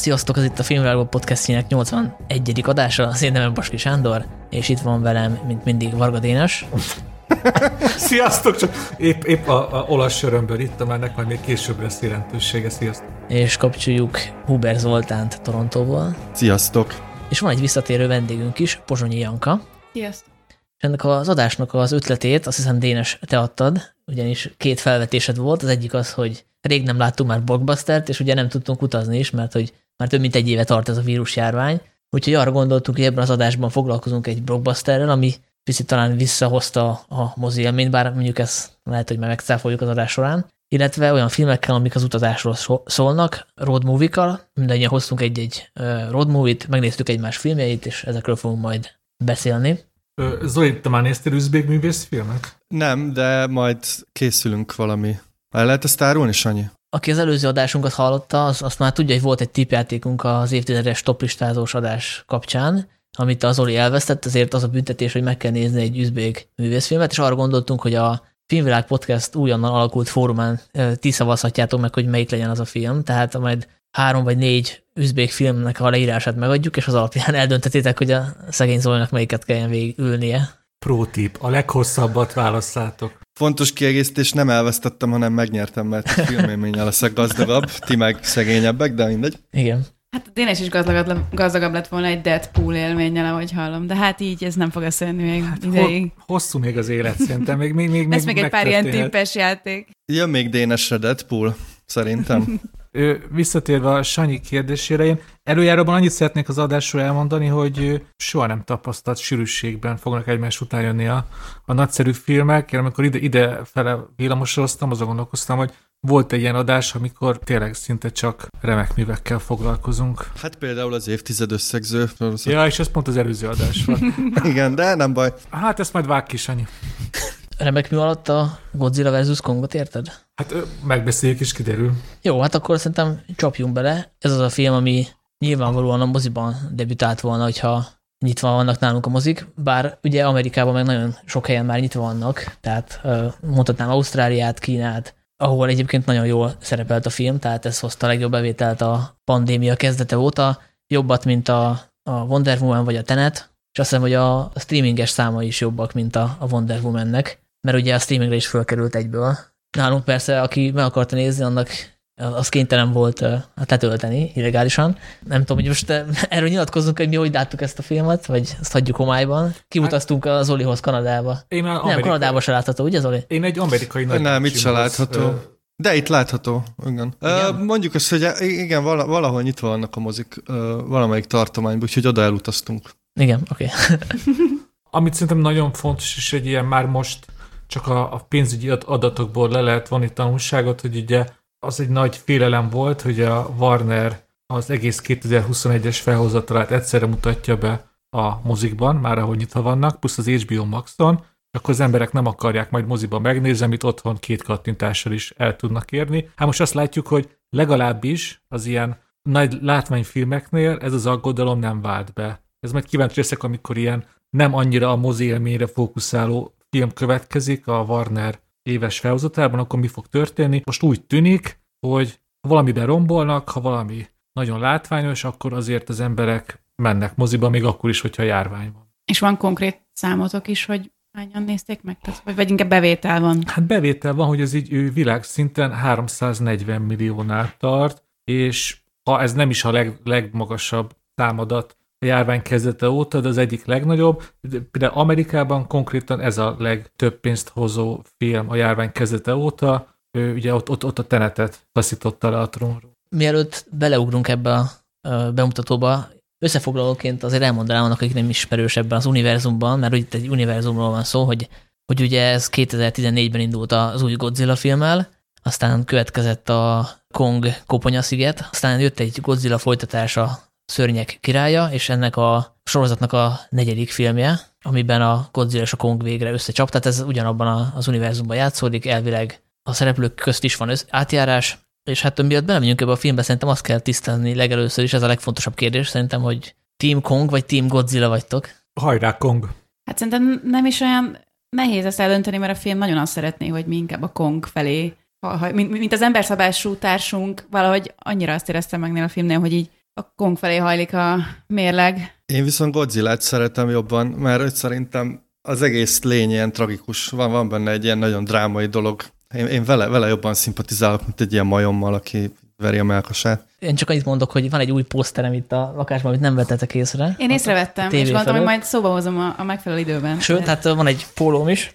Sziasztok, ez itt a Filmvilágban podcastjének 81. adása, az én nevem Baski Sándor, és itt van velem, mint mindig, Varga Dénes. Sziasztok, csak épp, épp a, a olasz sörömből itt, mert majd még később lesz jelentősége. Sziasztok. És kapcsoljuk Huber Zoltánt Torontóból. Sziasztok. És van egy visszatérő vendégünk is, Pozsonyi Janka. Sziasztok. És ennek az adásnak az ötletét azt hiszem Dénes te adtad, ugyanis két felvetésed volt. Az egyik az, hogy rég nem láttunk már blockbustert, és ugye nem tudtunk utazni is, mert hogy már több mint egy éve tart ez a vírusjárvány. Úgyhogy arra gondoltuk, hogy ebben az adásban foglalkozunk egy blockbusterrel, ami picit talán visszahozta a mozi élményt, bár mondjuk ezt lehet, hogy már megcáfoljuk az adás során. Illetve olyan filmekkel, amik az utazásról szólnak, road movie-kal, mindannyian hoztunk egy-egy road movie-t, megnéztük egymás filmjeit, és ezekről fogunk majd beszélni. Zoli, te már néztél üzbék művészfilmet? Nem, de majd készülünk valami. El lehet ezt árulni, Sanyi? Aki az előző adásunkat hallotta, az azt már tudja, hogy volt egy tipjátékunk az évtizedes toplistázós adás kapcsán, amit az Oli elvesztett, ezért az a büntetés, hogy meg kell nézni egy üzbék művészfilmet, és arra gondoltunk, hogy a Filmvilág Podcast újonnan alakult fórumán ti szavazhatjátok meg, hogy melyik legyen az a film, tehát majd három vagy négy üzbék filmnek a leírását megadjuk, és az alapján eldöntetétek, hogy a szegény Zolinak melyiket kelljen végülnie. Pro tip, a leghosszabbat válasszátok. Fontos kiegészítés, nem elvesztettem, hanem megnyertem, mert a filmélménnyel leszek gazdagabb, ti meg szegényebbek, de mindegy. Igen. Hát Dénes is gazdagabb, gazdagabb lett volna egy Deadpool élménnyel, ahogy hallom, de hát így ez nem fog összejönni még hát ideig. Ho- hosszú még az élet szerintem, még, még, még, Lesz még, még egy pár ilyen tippes játék. Jön még Dénesre Deadpool, szerintem. visszatérve a Sanyi kérdésére, én előjáróban annyit szeretnék az adásról elmondani, hogy soha nem tapasztalt sűrűségben fognak egymás után jönni a, a nagyszerű filmek. Én amikor ide, ide fele villamosoroztam, azon gondolkoztam, hogy volt egy ilyen adás, amikor tényleg szinte csak remek művekkel foglalkozunk. Hát például az évtized összegző. Ja, és ez pont az előző adás volt. Igen, de nem baj. Hát ezt majd vág ki, Sanyi remek mű alatt a Godzilla vs. Kongot érted? Hát megbeszéljük is kiderül. Jó, hát akkor szerintem csapjunk bele. Ez az a film, ami nyilvánvalóan a moziban debütált volna, hogyha nyitva vannak nálunk a mozik, bár ugye Amerikában meg nagyon sok helyen már nyitva vannak, tehát mondhatnám Ausztráliát, Kínát, ahol egyébként nagyon jól szerepelt a film, tehát ez hozta a legjobb bevételt a pandémia kezdete óta, jobbat, mint a, a Wonder Woman vagy a Tenet, és azt hiszem, hogy a streaminges száma is jobbak, mint a, a Wonder Woman-nek mert ugye a streamingre is fölkerült egyből. Nálunk persze, aki meg akarta nézni, annak az kénytelen volt hát letölteni illegálisan. Nem tudom, hogy most erről nyilatkozzunk, hogy mi hogy láttuk ezt a filmet, vagy ezt hagyjuk homályban. Kimutaztunk az Zolihoz Kanadába. Én már Amerikai... Nem, Kanadába se látható, ugye Zoli? Én egy amerikai nagy Nem, itt se látható. De itt látható, igen. igen? Uh, mondjuk azt, hogy igen, valahol nyitva vannak a mozik uh, valamelyik tartományban, úgyhogy oda elutaztunk. Igen, oké. Okay. Amit szerintem nagyon fontos, és egy ilyen már most csak a, a pénzügyi adatokból le lehet vonni tanulságot, hogy ugye az egy nagy félelem volt, hogy a Warner az egész 2021-es felhozatalát egyszerre mutatja be a mozikban, már ahogy nyitva vannak, plusz az HBO Max-on, akkor az emberek nem akarják majd moziban megnézni, amit otthon két kattintással is el tudnak érni. Hát most azt látjuk, hogy legalábbis az ilyen nagy látványfilmeknél ez az aggodalom nem vált be. Ez majd kíváncsi leszek, amikor ilyen nem annyira a mozi élményre fókuszáló film következik a Warner éves felhozatában, akkor mi fog történni? Most úgy tűnik, hogy ha valamiben rombolnak, ha valami nagyon látványos, akkor azért az emberek mennek moziba, még akkor is, hogyha járvány van. És van konkrét számotok is, hogy hányan nézték meg? Tehát, vagy, vagy inkább bevétel van? Hát bevétel van, hogy ez így világszinten 340 milliónál tart, és ha ez nem is a leg, legmagasabb számadat a járvány kezdete óta, de az egyik legnagyobb. Például Amerikában konkrétan ez a legtöbb pénzt hozó film a járvány kezdete óta. Ő, ugye ott, ott, ott a tenetet taszította le a trónról. Mielőtt beleugrunk ebbe a bemutatóba, összefoglalóként azért elmondanám annak, akik nem ismerős ebben az univerzumban, mert itt egy univerzumról van szó, hogy, hogy ugye ez 2014-ben indult az új Godzilla filmmel, aztán következett a Kong koponyasziget, aztán jött egy Godzilla folytatása Szörnyek királya, és ennek a sorozatnak a negyedik filmje, amiben a Godzilla és a Kong végre összecsap, tehát ez ugyanabban az univerzumban játszódik, elvileg a szereplők közt is van átjárás, és hát miatt belemegyünk ebbe a filmbe, szerintem azt kell tisztázni legelőször is, ez a legfontosabb kérdés, szerintem, hogy Team Kong vagy Team Godzilla vagytok. Hajrá, Kong! Hát szerintem nem is olyan nehéz ezt eldönteni, mert a film nagyon azt szeretné, hogy mi inkább a Kong felé, ha, mint, mint az emberszabású társunk, valahogy annyira azt éreztem meg a filmnél, hogy így a Kong felé hajlik a mérleg. Én viszont Godzilla-t szeretem jobban, mert szerintem az egész lény ilyen tragikus. Van, van benne egy ilyen nagyon drámai dolog. Én, én vele, vele jobban szimpatizálok, mint egy ilyen majommal, aki veri a melkasát. Én csak annyit mondok, hogy van egy új poszterem itt a lakásban, amit nem vettetek észre. Én észrevettem, és gondoltam, hogy majd szóba hozom a, a megfelelő időben. Sőt, hát van egy pólóm is.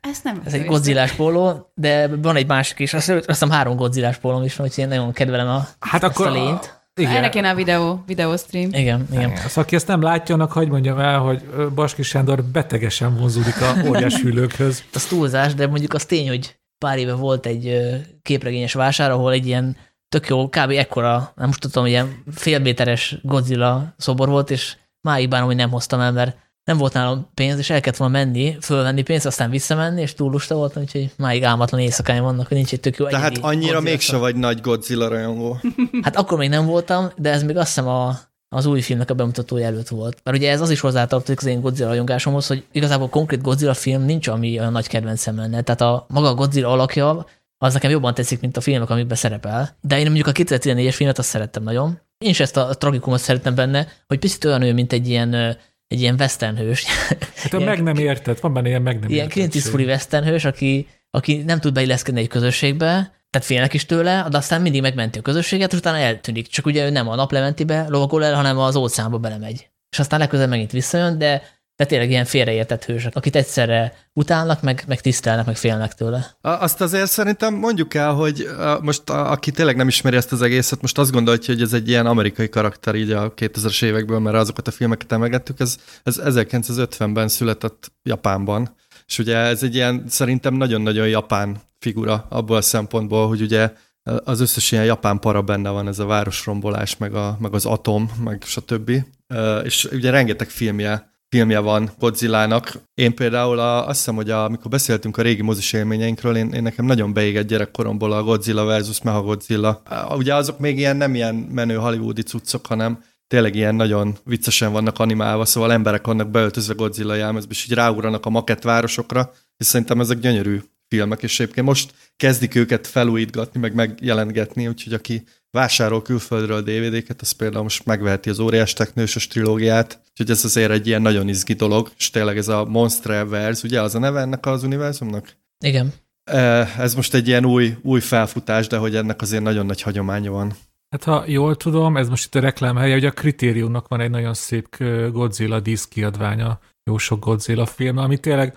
Ezt nem Ez egy godzillás póló, de van egy másik is. Azt, azt hiszem három godzillás pólóm is van, úgyhogy én nagyon kedvelem a, hát akkor ezt a lényt. Igen. Ennek kéne a videó, videó stream. Igen, igen. Az, aki ezt nem látja, annak hagyd mondjam el, hogy Baski Sándor betegesen vonzódik a óriás hűlőkhöz. Az túlzás, de mondjuk az tény, hogy pár éve volt egy képregényes vásár, ahol egy ilyen tök jó, kb. ekkora, nem most tudom, ilyen félméteres Godzilla szobor volt, és máig bánom, hogy nem hoztam el, mert nem volt nálam pénz, és el kellett volna menni, fölvenni pénzt, aztán visszamenni, és túl lusta voltam, úgyhogy máig álmatlan éjszakáim vannak, hogy nincs egy tök jó Tehát annyira mégse vagy nagy Godzilla rajongó. Hát akkor még nem voltam, de ez még azt hiszem a, az új filmnek a bemutatója előtt volt. Mert ugye ez az is hozzátartozik az én Godzilla rajongásomhoz, hogy igazából konkrét Godzilla film nincs, ami olyan nagy kedvencem lenne. Tehát a maga a Godzilla alakja, az nekem jobban tetszik, mint a filmek, amikben szerepel. De én mondjuk a 2014-es filmet azt szerettem nagyon. Én is ezt a tragikumot szerettem benne, hogy picit olyan ő, mint egy ilyen egy ilyen western hős. Hát ilyen, meg nem érted, van benne ilyen meg nem Ilyen Clint Eastwoodi western hős, aki, aki nem tud beilleszkedni egy közösségbe, tehát félnek is tőle, de aztán mindig megmenti a közösséget, és utána eltűnik. Csak ugye ő nem a naplementibe lovagol el, hanem az óceánba belemegy. És aztán legközelebb megint visszajön, de de tényleg ilyen félreértett hősök, akit egyszerre utálnak, meg, meg tisztelnek, meg félnek tőle. Azt azért szerintem mondjuk el, hogy most aki tényleg nem ismeri ezt az egészet, most azt gondolja, hogy ez egy ilyen amerikai karakter így a 2000-es évekből, mert azokat a filmeket emelgettük, ez, ez 1950-ben született Japánban. És ugye ez egy ilyen szerintem nagyon-nagyon japán figura abból a szempontból, hogy ugye az összes ilyen japán para benne van, ez a városrombolás, meg, a, meg az atom, meg stb. És ugye rengeteg filmje filmje van Godzilla-nak. Én például a, azt hiszem, hogy a, amikor beszéltünk a régi mozis élményeinkről, én, én nekem nagyon beégett gyerekkoromból a Godzilla versus Mechagodzilla. Ugye azok még ilyen nem ilyen menő hollywoodi cuccok, hanem tényleg ilyen nagyon viccesen vannak animálva, szóval emberek vannak beöltözve Godzilla jelmezbe, és így ráugranak a makett városokra, és szerintem ezek gyönyörű filmek, és egyébként most kezdik őket felújítgatni, meg megjelentgetni, úgyhogy aki vásárol külföldről DVD-ket, az például most megveheti az óriás teknősös trilógiát, úgyhogy ez azért egy ilyen nagyon izgi dolog, és tényleg ez a Monsterverse, ugye az a neve ennek az univerzumnak? Igen. Ez most egy ilyen új, új felfutás, de hogy ennek azért nagyon nagy hagyománya van. Hát ha jól tudom, ez most itt a reklám helye, hogy a Kritériumnak van egy nagyon szép Godzilla diszkiadványa, jó sok Godzilla film, ami tényleg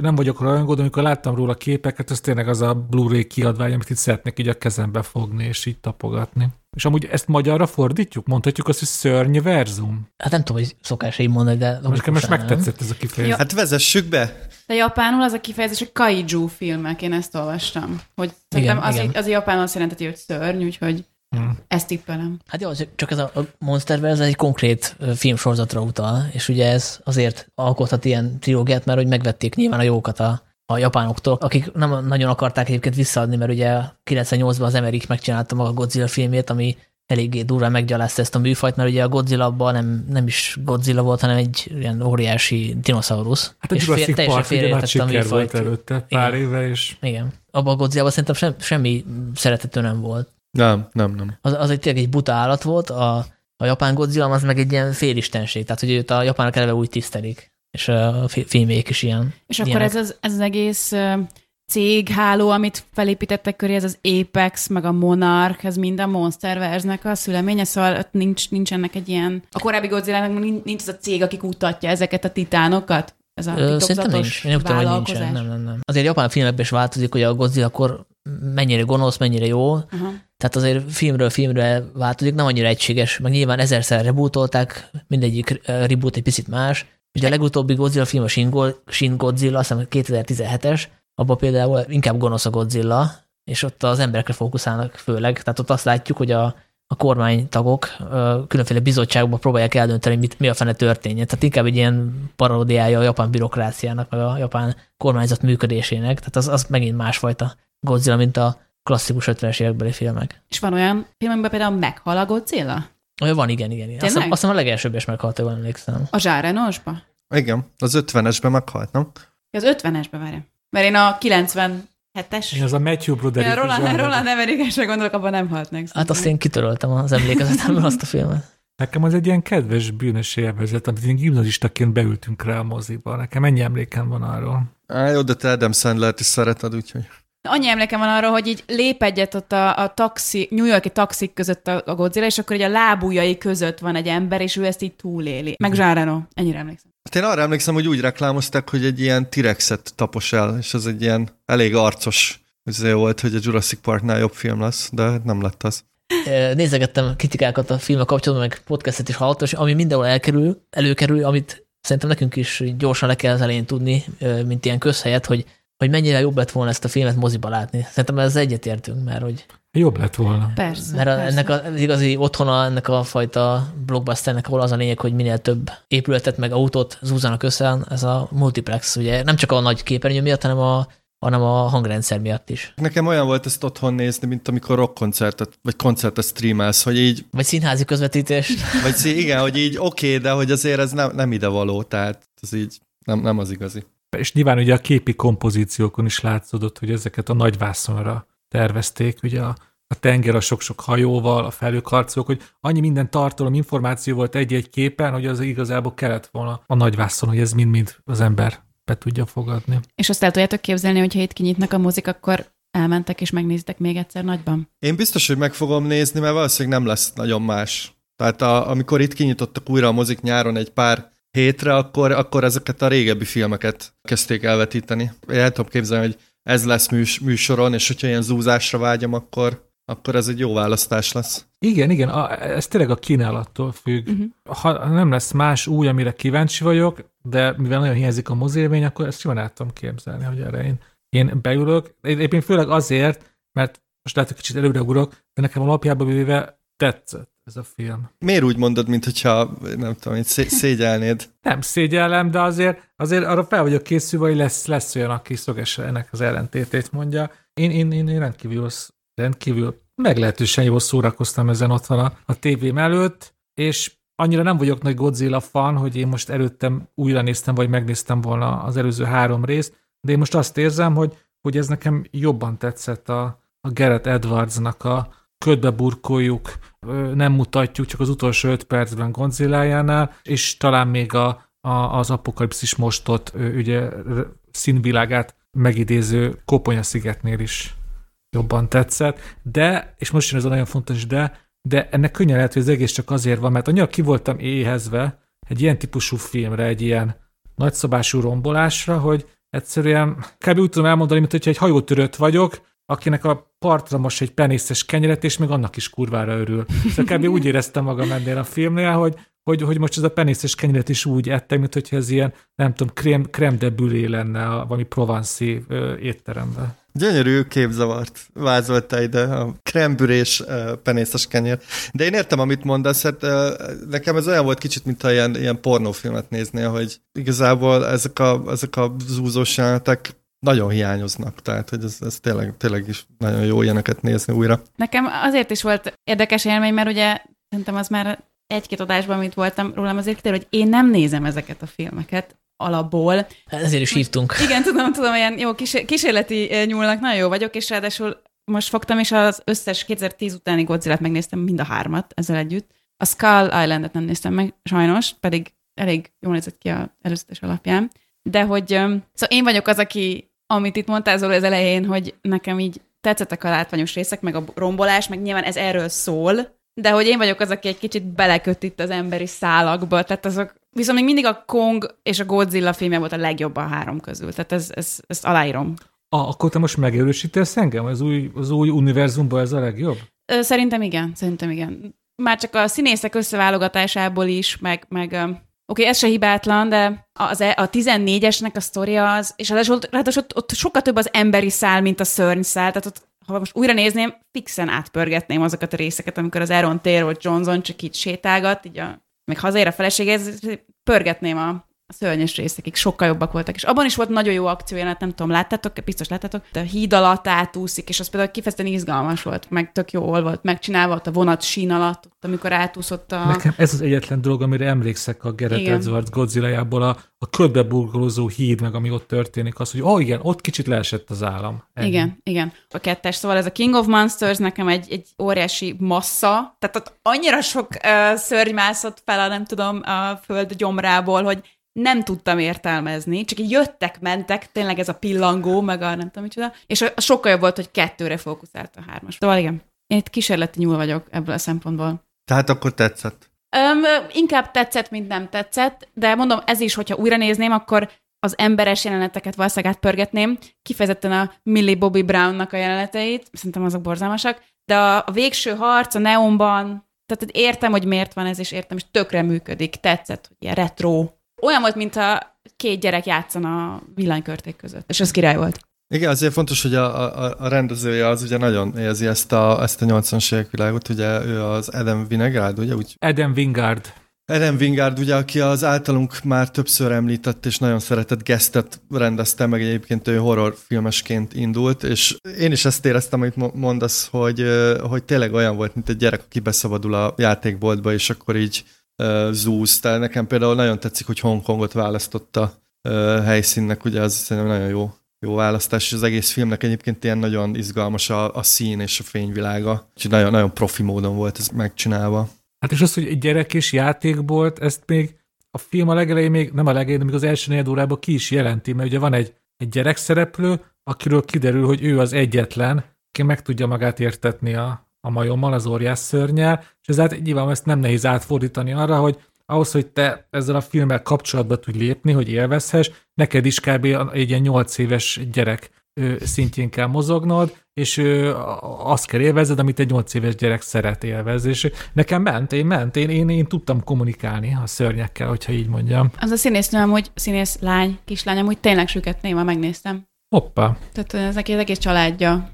nem vagyok rajongó, de amikor láttam róla képeket, ez tényleg az a Blu-ray kiadvány, amit itt szeretnék így a kezembe fogni, és így tapogatni. És amúgy ezt magyarra fordítjuk? Mondhatjuk azt, hogy szörnyverzum? Hát nem tudom, hogy szokás így mondani, de... Most most megtetszett ez a kifejezés. Hát vezessük be! De japánul az a kifejezés, hogy kaiju filmek, én ezt olvastam. Hogy igen, az, igen. az japánul azt jelenti, hogy szörny, úgyhogy Hmm. Ezt tippelem. Hát jó, csak ez a Monsterverse ez egy konkrét filmsorozatra utal, és ugye ez azért alkothat ilyen trilógiát, mert hogy megvették nyilván a jókat a, a japánoktól, akik nem nagyon akarták egyébként visszaadni, mert ugye 98-ban az Emmerich megcsinálta maga a Godzilla filmét, ami eléggé durván meggyalázta ezt a műfajt, mert ugye a Godzilla abban nem, nem is Godzilla volt, hanem egy ilyen óriási dinoszaurusz. Hát a és Jurassic fél, Park ugye nagy siker volt előtte, pár igen. éve, és... Igen. Abban a Godzilla szerintem sem, semmi szeretető nem volt. Nem, nem, nem. Az, az egy tényleg egy buta állat volt, a, a japán Godzilla az meg egy ilyen félistenség, tehát hogy őt a japánok eleve úgy tisztelik, és a filmék is ilyen. És ilyenek. akkor ez az, ez az egész cégháló, amit felépítettek köré, ez az Apex, meg a Monarch, ez mind a Monsterverse-nek a szüleménye, szóval ott nincs, nincs ennek egy ilyen... A korábbi godzilla nincs az a cég, aki kutatja ezeket a titánokat? Ez a Ö, Szerintem nincs. Én nem tudom, hogy nincsen. Nem, nem, nem. Azért japán filmekben is változik, hogy a Godzilla akkor mennyire gonosz, mennyire jó. Uh-huh. Tehát azért filmről filmre változik, nem annyira egységes, meg nyilván ezerszer rebootolták, mindegyik reboot egy picit más. Ugye a legutóbbi Godzilla film a Shin Godzilla, azt hiszem 2017-es, abban például inkább gonosz a Godzilla, és ott az emberekre fókuszálnak főleg. Tehát ott azt látjuk, hogy a, a kormánytagok különféle bizottságokban próbálják eldönteni, mit, mi a fene történjen. Tehát inkább egy ilyen paródiája a japán bürokráciának, meg a japán kormányzat működésének. Tehát az, az megint másfajta Godzilla, mint a klasszikus 50-es évekbeli filmek. És van olyan film, amiben például meghal a Godzilla? Olyan van, igen, igen. igen. Azt, azt hiszem a legelsőbb is meghalt, jól emlékszem. A Zsárenosba? Igen, az 50-esben meghalt, nem? Az 50-esben, várjál. Mert én a 90 hetes. Én az a Matthew Broderick. Ja, Roland. Roland Emmerich-esre gondolok, abban nem halt meg. Hát azt én kitöröltem az emlékezetemből azt a filmet. Nekem az egy ilyen kedves bűnös élvezet, amit én gimnazistaként beültünk rá a moziba. Nekem ennyi emlékem van arról. Á, jó, de te Adam Sandler-t is szereted, úgyhogy... Annyi emlékem van arra, hogy így lép egyet ott a, a taxi, New Yorki taxik között a, a Godzilla, és akkor így a lábujjai között van egy ember, és ő ezt így túléli. Meg Jean Reno. Ennyire emlékszem. Hát én arra emlékszem, hogy úgy reklámozták, hogy egy ilyen T-rexet tapos el, és ez egy ilyen elég arcos azért volt, hogy a Jurassic Parknál jobb film lesz, de nem lett az. Nézegettem kritikákat a filmek kapcsolatban, meg podcastet is hallottam, és ami mindenhol elkerül, előkerül, amit szerintem nekünk is gyorsan le kell az elején tudni, mint ilyen közhelyet, hogy, hogy mennyire jobb lett volna ezt a filmet moziba látni. Szerintem ez egyetértünk, mert hogy Jobb lett volna. Persze. Mert persze. ennek az igazi otthona, ennek a fajta blockbusternek, ahol az a lényeg, hogy minél több épületet meg autót zúzanak össze, ez a multiplex, ugye nem csak a nagy képernyő miatt, hanem a, hanem a hangrendszer miatt is. Nekem olyan volt ezt otthon nézni, mint amikor rockkoncertet, vagy koncertet streamelsz, hogy így, Vagy színházi közvetítés. vagy szí- igen, hogy így oké, okay, de hogy azért ez nem, nem ide való, tehát ez így nem, nem az igazi. És nyilván ugye a képi kompozíciókon is látszódott, hogy ezeket a nagyvászonra tervezték, ugye a, a tenger a sok-sok hajóval, a felőkarcolók, hogy annyi minden tartalom, információ volt egy-egy képen, hogy az igazából kellett volna a nagyvászon, hogy ez mind-mind az ember be tudja fogadni. És azt el tudjátok képzelni, hogyha itt kinyitnak a mozik, akkor elmentek és megnéztek még egyszer nagyban. Én biztos, hogy meg fogom nézni, mert valószínűleg nem lesz nagyon más. Tehát a, amikor itt kinyitottak újra a mozik nyáron egy pár hétre, akkor, akkor ezeket a régebbi filmeket kezdték elvetíteni. Én el tudom képzelni, hogy ez lesz műs, műsoron, és hogyha ilyen zúzásra vágyom, akkor, akkor ez egy jó választás lesz. Igen, igen, a, ez tényleg a kínálattól függ. Uh-huh. Ha nem lesz más új, amire kíváncsi vagyok, de mivel nagyon hiányzik a mozélmény, akkor ezt jól el tudom képzelni, hogy erre én, én beülök. Én főleg azért, mert most lehet, hogy kicsit előreugrok, de nekem alapjában véve tetszett ez a film. Miért úgy mondod, mint hogyha, nem tudom, hogy szé- szégyelnéd? Nem szégyellem, de azért, azért arra fel vagyok készülve, hogy lesz, lesz olyan, aki szögesen ennek az ellentétét mondja. Én, én, én, én rendkívül, rendkívül meglehetősen jól szórakoztam ezen otthon a, a tévém előtt, és annyira nem vagyok nagy Godzilla fan, hogy én most előttem újra néztem, vagy megnéztem volna az előző három részt, de én most azt érzem, hogy, hogy ez nekem jobban tetszett a, a Gareth Edwardsnak a ködbe burkoljuk, nem mutatjuk, csak az utolsó öt percben Godzillájánál, és talán még a, a, az apokalipszis mostott ugye színvilágát megidéző Koponya szigetnél is jobban tetszett, de, és most jön ez a nagyon fontos de, de ennek könnyen lehet, hogy az egész csak azért van, mert annyira ki voltam éhezve egy ilyen típusú filmre, egy ilyen nagyszabású rombolásra, hogy egyszerűen kb. úgy tudom elmondani, mint hogyha egy hajótörött vagyok, akinek a partra most egy penészes kenyeret, és még annak is kurvára örül. Szóval kb. úgy éreztem magam ennél a filmnél, hogy, hogy, hogy most ez a penészes kenyeret is úgy ettem, mint hogyha ez ilyen, nem tudom, krém, krém de bülé lenne a valami provanszi étteremben. Gyönyörű képzavart vázolta ide a krembürés penészes kenyér. De én értem, amit mondasz, hát nekem ez olyan volt kicsit, mint ha ilyen, ilyen pornófilmet néznél, hogy igazából ezek a, ezek a zúzós jelenetek nagyon hiányoznak, tehát hogy ez, ez tényleg, tényleg is nagyon jó ilyeneket nézni újra. Nekem azért is volt érdekes élmény, mert ugye szerintem az már egy-két adásban, amit voltam rólam, azért kiderül, hogy én nem nézem ezeket a filmeket alapból. Ezért is hívtunk. Igen, tudom, tudom, ilyen jó kísér- kísérleti nyúlnak, nagyon jó vagyok, és ráadásul most fogtam, és az összes 2010 utáni Godzilla-t megnéztem mind a hármat ezzel együtt. A Skull Islandet nem néztem meg, sajnos, pedig elég jól nézett ki az előzetes alapján. De hogy, szóval én vagyok az, aki, amit itt mondtál Zoló az elején, hogy nekem így tetszettek a látványos részek, meg a rombolás, meg nyilván ez erről szól, de hogy én vagyok az, aki egy kicsit beleköt itt az emberi szálakba, tehát azok, viszont még mindig a Kong és a Godzilla filmje volt a legjobb a három közül, tehát ez, ez, ezt aláírom. Ah, akkor te most megerősítesz engem? Az új, az új univerzumban ez a legjobb? Szerintem igen, szerintem igen. Már csak a színészek összeválogatásából is, meg, meg Oké, okay, ez se hibátlan, de az, e, a 14-esnek a sztoria az, és ráadásul, ráadásul ott, ott sokkal több az emberi szál, mint a szörny szál, tehát ott ha most újra nézném, fixen átpörgetném azokat a részeket, amikor az Aaron Taylor Johnson csak így sétálgat, így a, meg hazaér a feleséghez, pörgetném a a szörnyes részekig sokkal jobbak voltak. És abban is volt nagyon jó akciójelenet, nem tudom, láttátok, biztos láttátok, de a híd alatt átúszik, és az például kifejezetten izgalmas volt, meg tök jól volt megcsinálva ott a vonat sín alatt, ott, amikor átúszott a... Nekem ez az egyetlen dolog, amire emlékszek a Gareth Igen. Edwards Godzilla-jából, a, a körbeburkolózó híd, meg ami ott történik, az, hogy ó, oh, igen, ott kicsit leesett az állam. Ennyi. Igen, igen. A kettes, szóval ez a King of Monsters nekem egy, egy óriási massza, tehát ott annyira sok uh, szörny mászott fel a, nem tudom, a föld gyomrából, hogy nem tudtam értelmezni, csak így jöttek, mentek, tényleg ez a pillangó, meg a nem tudom micsoda, és a- sokkal jobb volt, hogy kettőre fókuszált a hármas. Szóval igen, én itt kísérleti nyúl vagyok ebből a szempontból. Tehát akkor tetszett. Öm, inkább tetszett, mint nem tetszett, de mondom, ez is, hogyha újra nézném, akkor az emberes jeleneteket valószínűleg átpörgetném, kifejezetten a Millie Bobby Brownnak a jeleneteit, szerintem azok borzalmasak, de a, a végső harc a neonban, tehát értem, hogy miért van ez, és értem, és tökre működik, tetszett, hogy ilyen retro. Olyan volt, mint a két gyerek játszana a villanykörték között, és az király volt. Igen, azért fontos, hogy a, a, a rendezője az ugye nagyon érzi ezt a, ezt a 80-as évek világot, ugye ő az Adam Vinegard, ugye úgy Adam Wingard. Adam Wingard, ugye, aki az általunk már többször említett és nagyon szeretett Guestet rendezte, meg egyébként ő horrorfilmesként indult, és én is ezt éreztem, amit mo- mondasz, hogy, hogy tényleg olyan volt, mint egy gyerek, aki beszabadul a játékboltba, és akkor így zúz. Tehát nekem például nagyon tetszik, hogy Hongkongot választotta helyszínnek, ugye az szerintem nagyon jó, jó választás, és az egész filmnek egyébként ilyen nagyon izgalmas a, a szín és a fényvilága. Úgyhogy nagyon, nagyon profi módon volt ez megcsinálva. Hát és az, hogy egy gyerek és játékbolt, ezt még a film a legelején még, nem a legelején, még az első negyed órában ki is jelenti, mert ugye van egy, egy gyerek szereplő, akiről kiderül, hogy ő az egyetlen, aki meg tudja magát értetni a, a majommal, az óriás szörnyel, és ezért nyilván ezt nem nehéz átfordítani arra, hogy ahhoz, hogy te ezzel a filmmel kapcsolatba tudj lépni, hogy élvezhess, neked is kb. egy ilyen 8 éves gyerek szintjén kell mozognod, és azt kell élvezed, amit egy 8 éves gyerek szeret élvezni. És nekem ment, én ment, én, én, én tudtam kommunikálni a szörnyekkel, hogyha így mondjam. Az a színésznő amúgy, színész lány, kislány, amúgy tényleg süketné, ma megnéztem. Hoppá, Tehát ez neki az egész családja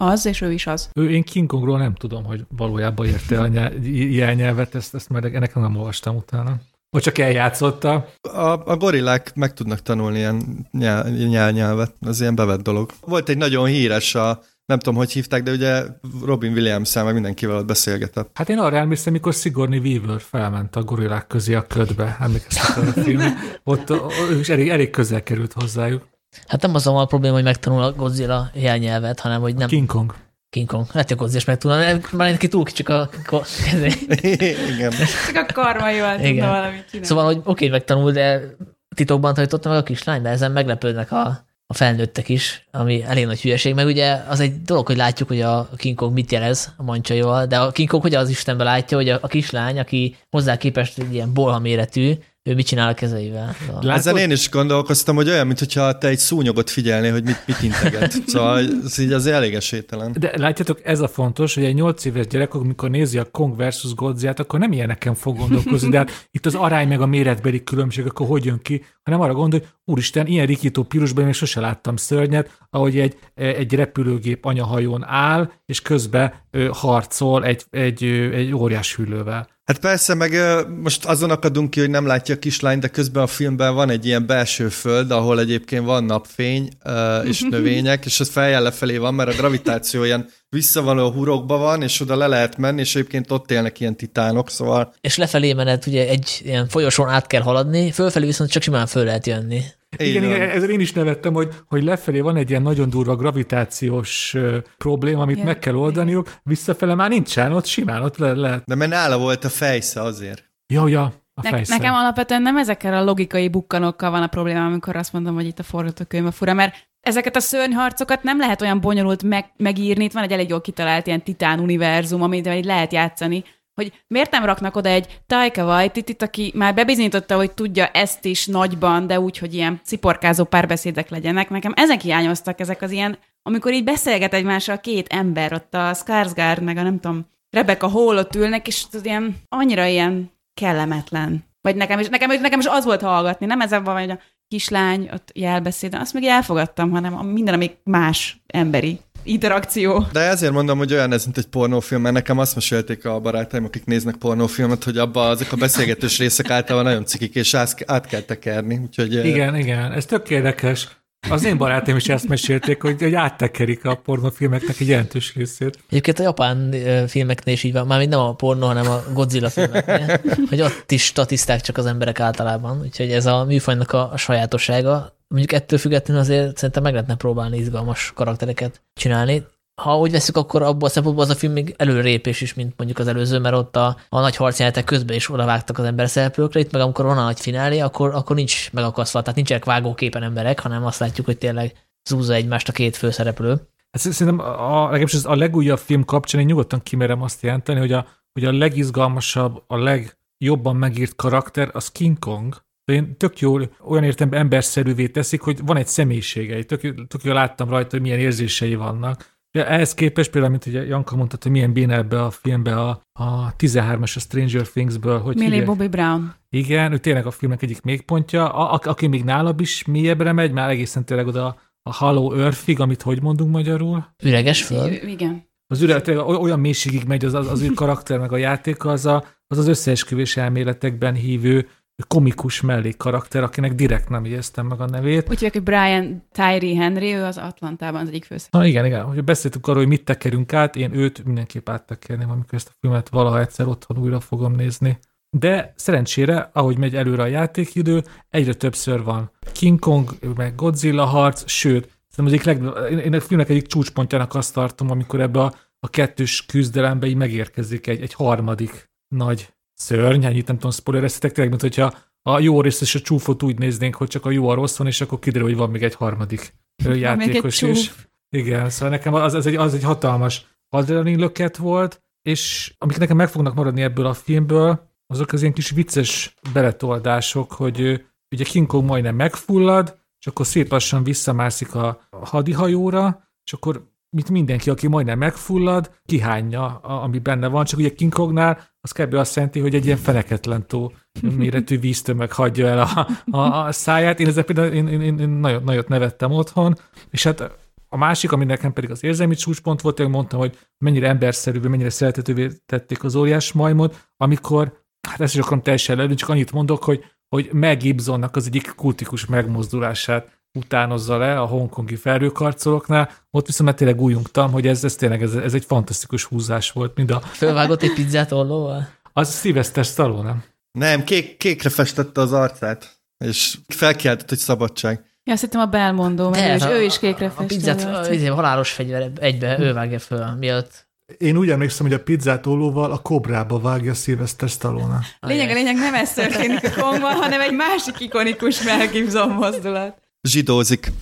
az, és ő is az. ő, én King Kongról nem tudom, hogy valójában érte a nyelv, jelnyelvet, ezt, ezt majd ennek nem olvastam utána. Vagy csak eljátszotta. A, a gorillák meg tudnak tanulni ilyen nyel, nyel, nyelvet, ez ilyen bevett dolog. Volt egy nagyon híres, a, nem tudom, hogy hívták, de ugye Robin williams meg mindenkivel ott beszélgetett. Hát én arra emlékszem, mikor Sigourney Weaver felment a gorillák közé a ködbe, emlékeztek a filmre. Ott is elég, elég közel került hozzájuk. Hát nem az a probléma, hogy megtanul a Godzilla jelnyelvet, hanem hogy nem King Kong. King Kong. Lehet, hogy a Godzilla is megtanul, már neki túl kicsik a. Igen. Csak a karmaival tudna Igen. valamit csinálni. Szóval, hogy oké, megtanul, de titokban tanította meg a kislány, de ezen meglepődnek a, a felnőttek is, ami elég nagy hülyeség, meg ugye az egy dolog, hogy látjuk, hogy a King Kong mit jelez a mancsaival, de a King Kong hogy az Istenbe látja, hogy a, a kislány, aki hozzá képest egy ilyen bolha méretű, ő mit csinál a kezeivel. Szóval. Ezen én is gondolkoztam, hogy olyan, mintha te egy szúnyogot figyelnél, hogy mit, mit integet. Szóval ez így az elég esélytelen. De látjátok, ez a fontos, hogy egy 8 éves gyerek, amikor nézi a Kong versus Godzilla-t, akkor nem ilyeneken fog gondolkozni, de hát itt az arány meg a méretbeli különbség, akkor hogy jön ki, hanem arra gondol, hogy úristen, ilyen rikító pirosban én még sose láttam szörnyet, ahogy egy, egy repülőgép anyahajón áll, és közben harcol egy, egy, egy óriás hüllővel. Hát persze, meg most azon akadunk ki, hogy nem látja a kislány, de közben a filmben van egy ilyen belső föld, ahol egyébként van napfény és növények, és az feljel lefelé van, mert a gravitáció ilyen visszavaló hurokba van, és oda le lehet menni, és egyébként ott élnek ilyen titánok, szóval És lefelé menet ugye egy ilyen folyosón át kell haladni, fölfelé viszont csak simán föl lehet jönni. Igen, igen, ezzel én is nevettem, hogy, hogy lefelé van egy ilyen nagyon durva gravitációs probléma, amit Igen. meg kell oldaniuk, visszafele már nincsen, ott simán, ott le, lehet. De mert nála volt a fejsze azért. Ja, ja, a Ne- nekem alapvetően nem ezekkel a logikai bukkanokkal van a probléma, amikor azt mondom, hogy itt a forgatókönyv a fura, mert ezeket a szörnyharcokat nem lehet olyan bonyolult meg, megírni, itt van egy elég jól kitalált ilyen titán univerzum, amit lehet játszani, hogy miért nem raknak oda egy Taika Waititi, aki már bebizonyította, hogy tudja ezt is nagyban, de úgy, hogy ilyen sziporkázó párbeszédek legyenek. Nekem ezek hiányoztak, ezek az ilyen, amikor így beszélget egymással két ember, ott a Skarsgård, meg a nem tudom, Rebecca Hall ott ülnek, és az ilyen, annyira ilyen kellemetlen. Vagy nekem is, nekem, nekem is az volt hallgatni, nem ez van, hogy a kislány ott jelbeszéd, azt még elfogadtam, hanem a minden, ami más emberi. Interakció. De ezért mondom, hogy olyan ez, mint egy pornófilm, mert nekem azt mesélték a barátaim, akik néznek pornófilmet, hogy abba azok a beszélgetős részek általában nagyon cikik, és át, kell tekerni. Úgyhogy, Igen, igen, ez tök érdekes. Az én barátaim is ezt mesélték, hogy, hogy áttekerik a pornófilmeknek egy jelentős részét. Egyébként a japán filmeknél is így van, mármint nem a pornó, hanem a Godzilla filmeknél, hogy ott is statiszták csak az emberek általában, úgyhogy ez a műfajnak a sajátossága. Mondjuk ettől függetlenül azért szerintem meg lehetne próbálni izgalmas karaktereket csinálni. Ha úgy veszük, akkor abból a szempontból az a film még előrépés is, mint mondjuk az előző, mert ott a, a nagy harcjelenetek közben is odavágtak az ember szereplőkre, itt meg amikor van a nagy finálé, akkor, akkor nincs megakasztva, tehát nincsenek vágóképen emberek, hanem azt látjuk, hogy tényleg zúzza egymást a két főszereplő. Hát szerintem a, legalábbis az a legújabb film kapcsán én nyugodtan kimerem azt jelenteni, hogy a, hogy a legizgalmasabb, a legjobban megírt karakter az King Kong. De én tök jól olyan értelemben emberszerűvé teszik, hogy van egy személyisége. Tök, tök jól láttam rajta, hogy milyen érzései vannak. Ja, ehhez képest például, mint ugye Janka mondta, hogy milyen béne ebbe a filmbe a, a 13-as a Stranger Things-ből, hogy Millie hívják? Bobby Brown. Igen, ő tényleg a filmnek egyik mélypontja. A, a, aki még nála is mélyebbre megy, már egészen tényleg oda a Hollow Earthig, amit hogy mondunk magyarul. Üreges föl. I- Igen. Az üre, tényleg oly- olyan mélységig megy az, az, az ő karakter, meg a játéka, az a, az, az összeesküvés elméletekben hívő komikus mellékkarakter, akinek direkt nem ijesztem meg a nevét. Úgy hívják, hogy Brian Tyree Henry, ő az Atlantában az egyik főszereplő. Na igen, igen, hogy beszéltünk arról, hogy mit tekerünk át, én őt mindenképp áttekerném, amikor ezt a filmet valaha egyszer otthon újra fogom nézni. De szerencsére, ahogy megy előre a játékidő, egyre többször van King Kong, meg Godzilla harc, sőt, szerintem az egyik leg, én a filmnek egyik csúcspontjának azt tartom, amikor ebbe a, a kettős küzdelembe így megérkezik egy, egy harmadik nagy szörny, ennyit nem tudom spoilereztetek, tényleg, mint hogyha a jó rész és a csúfot úgy néznénk, hogy csak a jó a rossz van, és akkor kiderül, hogy van még egy harmadik játékos csúf. is. Igen, szóval nekem az, az, egy, az egy hatalmas adrenalin löket volt, és amik nekem meg fognak maradni ebből a filmből, azok az ilyen kis vicces beletoldások, hogy ugye King Kong majdnem megfullad, és akkor szép lassan visszamászik a hadihajóra, és akkor mint mindenki, aki majdnem megfullad, kihányja, ami benne van, csak ugye King Kongnál az kb. azt jelenti, hogy egy ilyen feneketlen tó méretű víztömeg hagyja el a, a, a száját. Én ezzel például én, én, én, én nagyon, nagyot nevettem otthon, és hát a másik, ami nekem pedig az érzelmi csúcspont volt, hogy mondtam, hogy mennyire emberszerűvé, mennyire szeretetővé tették az óriás majmot, amikor, hát ezt is akarom teljesen előni, csak annyit mondok, hogy, hogy Meg Gibsonnak az egyik kultikus megmozdulását utánozza le a hongkongi felrőkarcolóknál, ott viszont már tényleg újungtam, hogy ez, ez tényleg ez, ez egy fantasztikus húzás volt, mind a, Fölvágott egy pizzát ollóval? az Sylvester Stallone, nem? Nem, kék, kékre festette az arcát, és felkiáltott, hogy szabadság. Ja, azt hittem a Belmondó, mert ő is, a- ő is kékre A festi pizzát a, izé, halálos fegyver egybe ő vágja föl, miatt Én úgy emlékszem, hogy a pizzát ollóval a kobrába vágja Sylvester Stallone. Lényeg a lényeg nem ez történik a Kongban, hanem egy másik ikonikus Mel Gibson mozdulat. Zsidózik.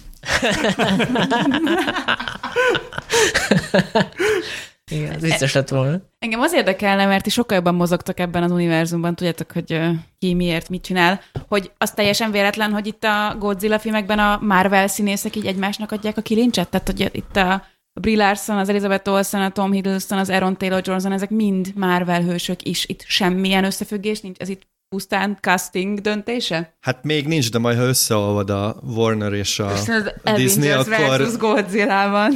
Igen, ez vicces lett volna. Engem az érdekelne, mert ti sokkal jobban mozogtok ebben az univerzumban, tudjátok, hogy ki miért mit csinál, hogy az teljesen véletlen, hogy itt a Godzilla filmekben a Marvel színészek így egymásnak adják a kilincset, tehát hogy itt a Brie Larson, az Elizabeth Olsen, a Tom Hiddleston, az Aaron Taylor Johnson, ezek mind Marvel hősök is. Itt semmilyen összefüggés nincs, ez itt pusztán casting döntése? Hát még nincs, de majd ha összeolvad a Warner és a, a Disney, akkor versus Godzilla-ban.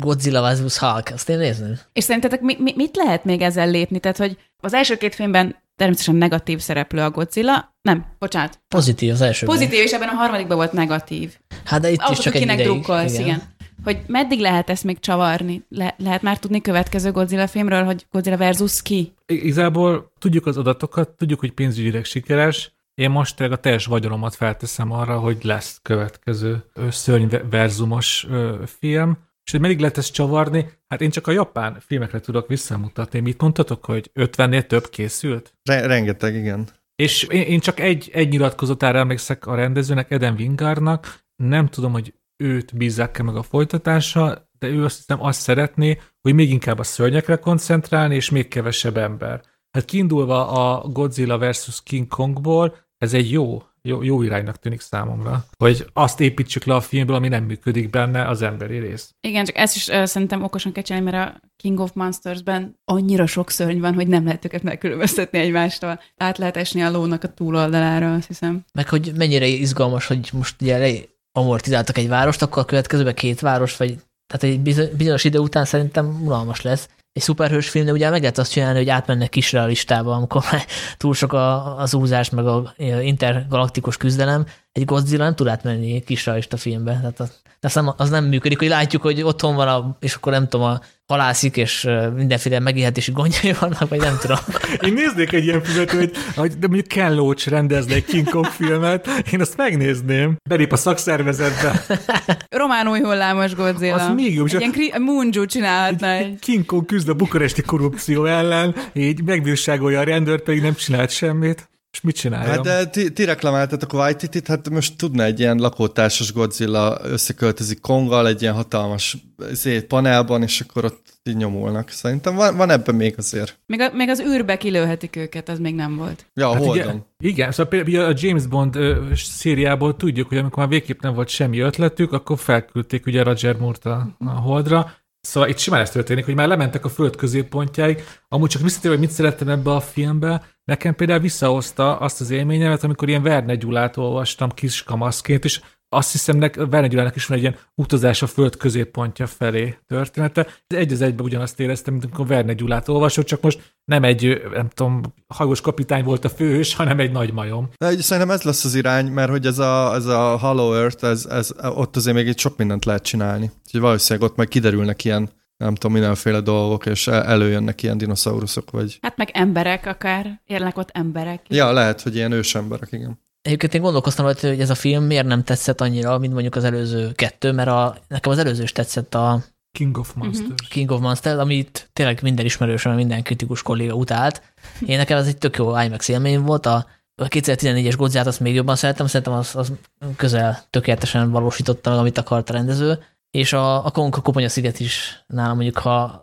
Godzilla vs. Hulk, azt én nézném. És szerintetek mi, mi, mit lehet még ezzel lépni? Tehát, hogy az első két filmben természetesen negatív szereplő a Godzilla. Nem, bocsánat. Pozitív az első. Pozitív, és ebben a harmadikban volt negatív. Hát de itt Ahhoz, is csak egy ideig. drukkolsz, igen. igen. Hogy meddig lehet ezt még csavarni? Le- lehet már tudni következő Godzilla filmről, hogy Godzilla versus ki? Igazából tudjuk az adatokat, tudjuk, hogy pénzügyileg sikeres. Én most tényleg a teljes vagyonomat felteszem arra, hogy lesz következő ö, szörny verzumos ö, film. És hogy meddig lehet ezt csavarni? Hát én csak a japán filmekre tudok visszamutatni. Mit mondtatok, hogy 50-nél több készült? Re- rengeteg, igen. És én, én csak egy, egy nyilatkozatára emlékszek a rendezőnek, Eden Wingardnak, nem tudom, hogy őt bízzák-e meg a folytatása, de ő azt hiszem azt szeretné, hogy még inkább a szörnyekre koncentrálni, és még kevesebb ember. Hát kiindulva a Godzilla versus King Kongból, ez egy jó, jó, jó iránynak tűnik számomra, hogy azt építsük le a filmből, ami nem működik benne, az emberi rész. Igen, csak ezt is uh, szerintem okosan kell csinálni, mert a King of Monsters-ben annyira sok szörny van, hogy nem lehet őket megkülönböztetni egymástól. Át lehet esni a lónak a túloldalára, azt hiszem. Meg hogy mennyire izgalmas, hogy most ugye amortizáltak egy várost, akkor a következőben két város, vagy Tehát egy bizo- bizonyos idő után szerintem unalmas lesz. Egy szuperhős filmnél ugye meg lehet azt csinálni, hogy átmennek kis realistába, amikor már túl sok a, az úzás, meg a intergalaktikus küzdelem. Egy Godzilla nem tud átmenni kis realista filmbe. Tehát az, az, nem, az nem működik, hogy látjuk, hogy otthon van, a, és akkor nem tudom, a halászik, és mindenféle megélhetési gondjai vannak, vagy nem tudom. Én néznék egy ilyen filmet, hogy, hogy de mondjuk Ken Loach rendezne egy King Kong filmet, én azt megnézném. Belép a szakszervezetbe. Román új hullámos Godzilla. Az még jobb. Egy ilyen kri- Moonju csinálhatna egy, egy. King Kong küzd a bukaresti korrupció ellen, így megbírságolja a rendőrt, pedig nem csinált semmit. És mit csinálja? Hát de ti, ti reklamáltatok a Waititi-t, hát most tudna egy ilyen lakótársas Godzilla összeköltözik Konggal egy ilyen hatalmas szét panelban, és akkor ott így nyomulnak. Szerintem van, van ebben még azért. Még, a, még az űrbe kilőhetik őket, az még nem volt. Ja, hát Ugye, igen, szóval például a James Bond ö, szériából tudjuk, hogy amikor már végképp nem volt semmi ötletük, akkor felküldték ugye Roger Moore-t a, a Holdra, Szóval itt simán ez történik, hogy már lementek a föld középpontjáig. Amúgy csak visszatérve, hogy mit szerettem ebbe a filmbe, nekem például visszahozta azt az élményemet, amikor ilyen Verne Gyulát olvastam kis kamaszként, és azt hiszem, nek, Verne Gyulának is van egy ilyen utazás a föld középpontja felé története. Egy az egyben ugyanazt éreztem, mint amikor Verne Gyulát olvasott, csak most nem egy, nem tudom, hajós kapitány volt a főhős, hanem egy nagy majom. De szerintem ez lesz az irány, mert hogy ez a, ez a Hollow Earth, ez, ez, ott azért még itt sok mindent lehet csinálni. Úgyhogy valószínűleg ott majd kiderülnek ilyen nem tudom, mindenféle dolgok, és előjönnek ilyen dinoszauruszok, vagy... Hát meg emberek akár, érnek ott emberek. Ja, lehet, hogy ilyen ősemberek, igen. Egyébként én gondolkoztam rajta, hogy ez a film miért nem tetszett annyira, mint mondjuk az előző kettő, mert a, nekem az előző is tetszett a King of Monsters. Uh-huh. King of Monsters, amit tényleg minden ismerősöm, minden kritikus kolléga utált. Én nekem ez egy tök jó IMAX élmény volt. A, a 2014-es godzilla azt még jobban szeretem, szerintem az, az közel tökéletesen valósította meg, amit akart a rendező. És a, a Konka Koponya sziget is nálam mondjuk, ha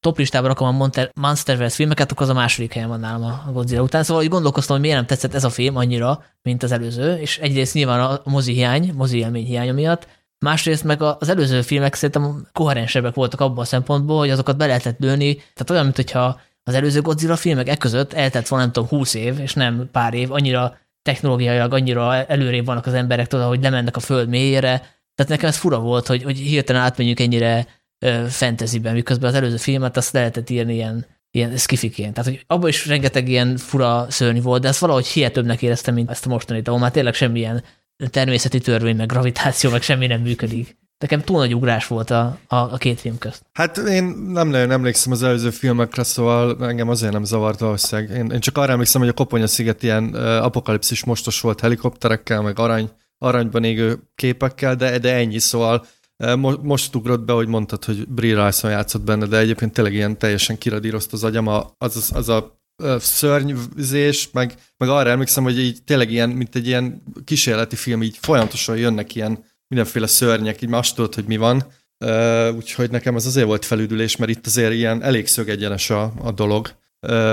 top listába rakom a Monster, Monsterverse filmeket, akkor az a második helyen van nálam a Godzilla után. Szóval hogy gondolkoztam, hogy miért nem tetszett ez a film annyira, mint az előző, és egyrészt nyilván a mozi hiány, mozi élmény hiánya miatt, másrészt meg az előző filmek szerintem koherensebbek voltak abban a szempontból, hogy azokat be lehetett lőni, tehát olyan, mintha az előző Godzilla filmek e között eltelt volna nem tudom 20 év, és nem pár év, annyira technológiailag annyira előrébb vannak az emberek, tudod, hogy lemennek a föld mélyére. Tehát nekem ez fura volt, hogy, hogy hirtelen átmenjünk ennyire fantasyben, miközben az előző filmet azt lehetett írni ilyen, ilyen skifiként. Tehát, hogy abban is rengeteg ilyen fura szörny volt, de ezt valahogy hihetőbbnek éreztem, mint ezt a mostanit, ahol már tényleg semmilyen természeti törvény, meg gravitáció, meg semmi nem működik. Nekem túl nagy ugrás volt a, a, a két film közt. Hát én nem nagyon emlékszem az előző filmekre, szóval engem azért nem zavart valószínűleg. Én, én csak arra emlékszem, hogy a Koponya sziget ilyen uh, apokalipszis mostos volt helikopterekkel, meg arany, aranyban égő képekkel, de, de ennyi, szóval most ugrott be, hogy mondtad, hogy Brie Larson játszott benne, de egyébként tényleg ilyen teljesen kiradírozta az agyam, az, az, az a szörnyzés, meg, meg arra emlékszem, hogy így tényleg ilyen, mint egy ilyen kísérleti film, így folyamatosan jönnek ilyen mindenféle szörnyek, így más tudod, hogy mi van. Úgyhogy nekem ez azért volt felüdülés, mert itt azért ilyen elég szögegyenes a, a dolog.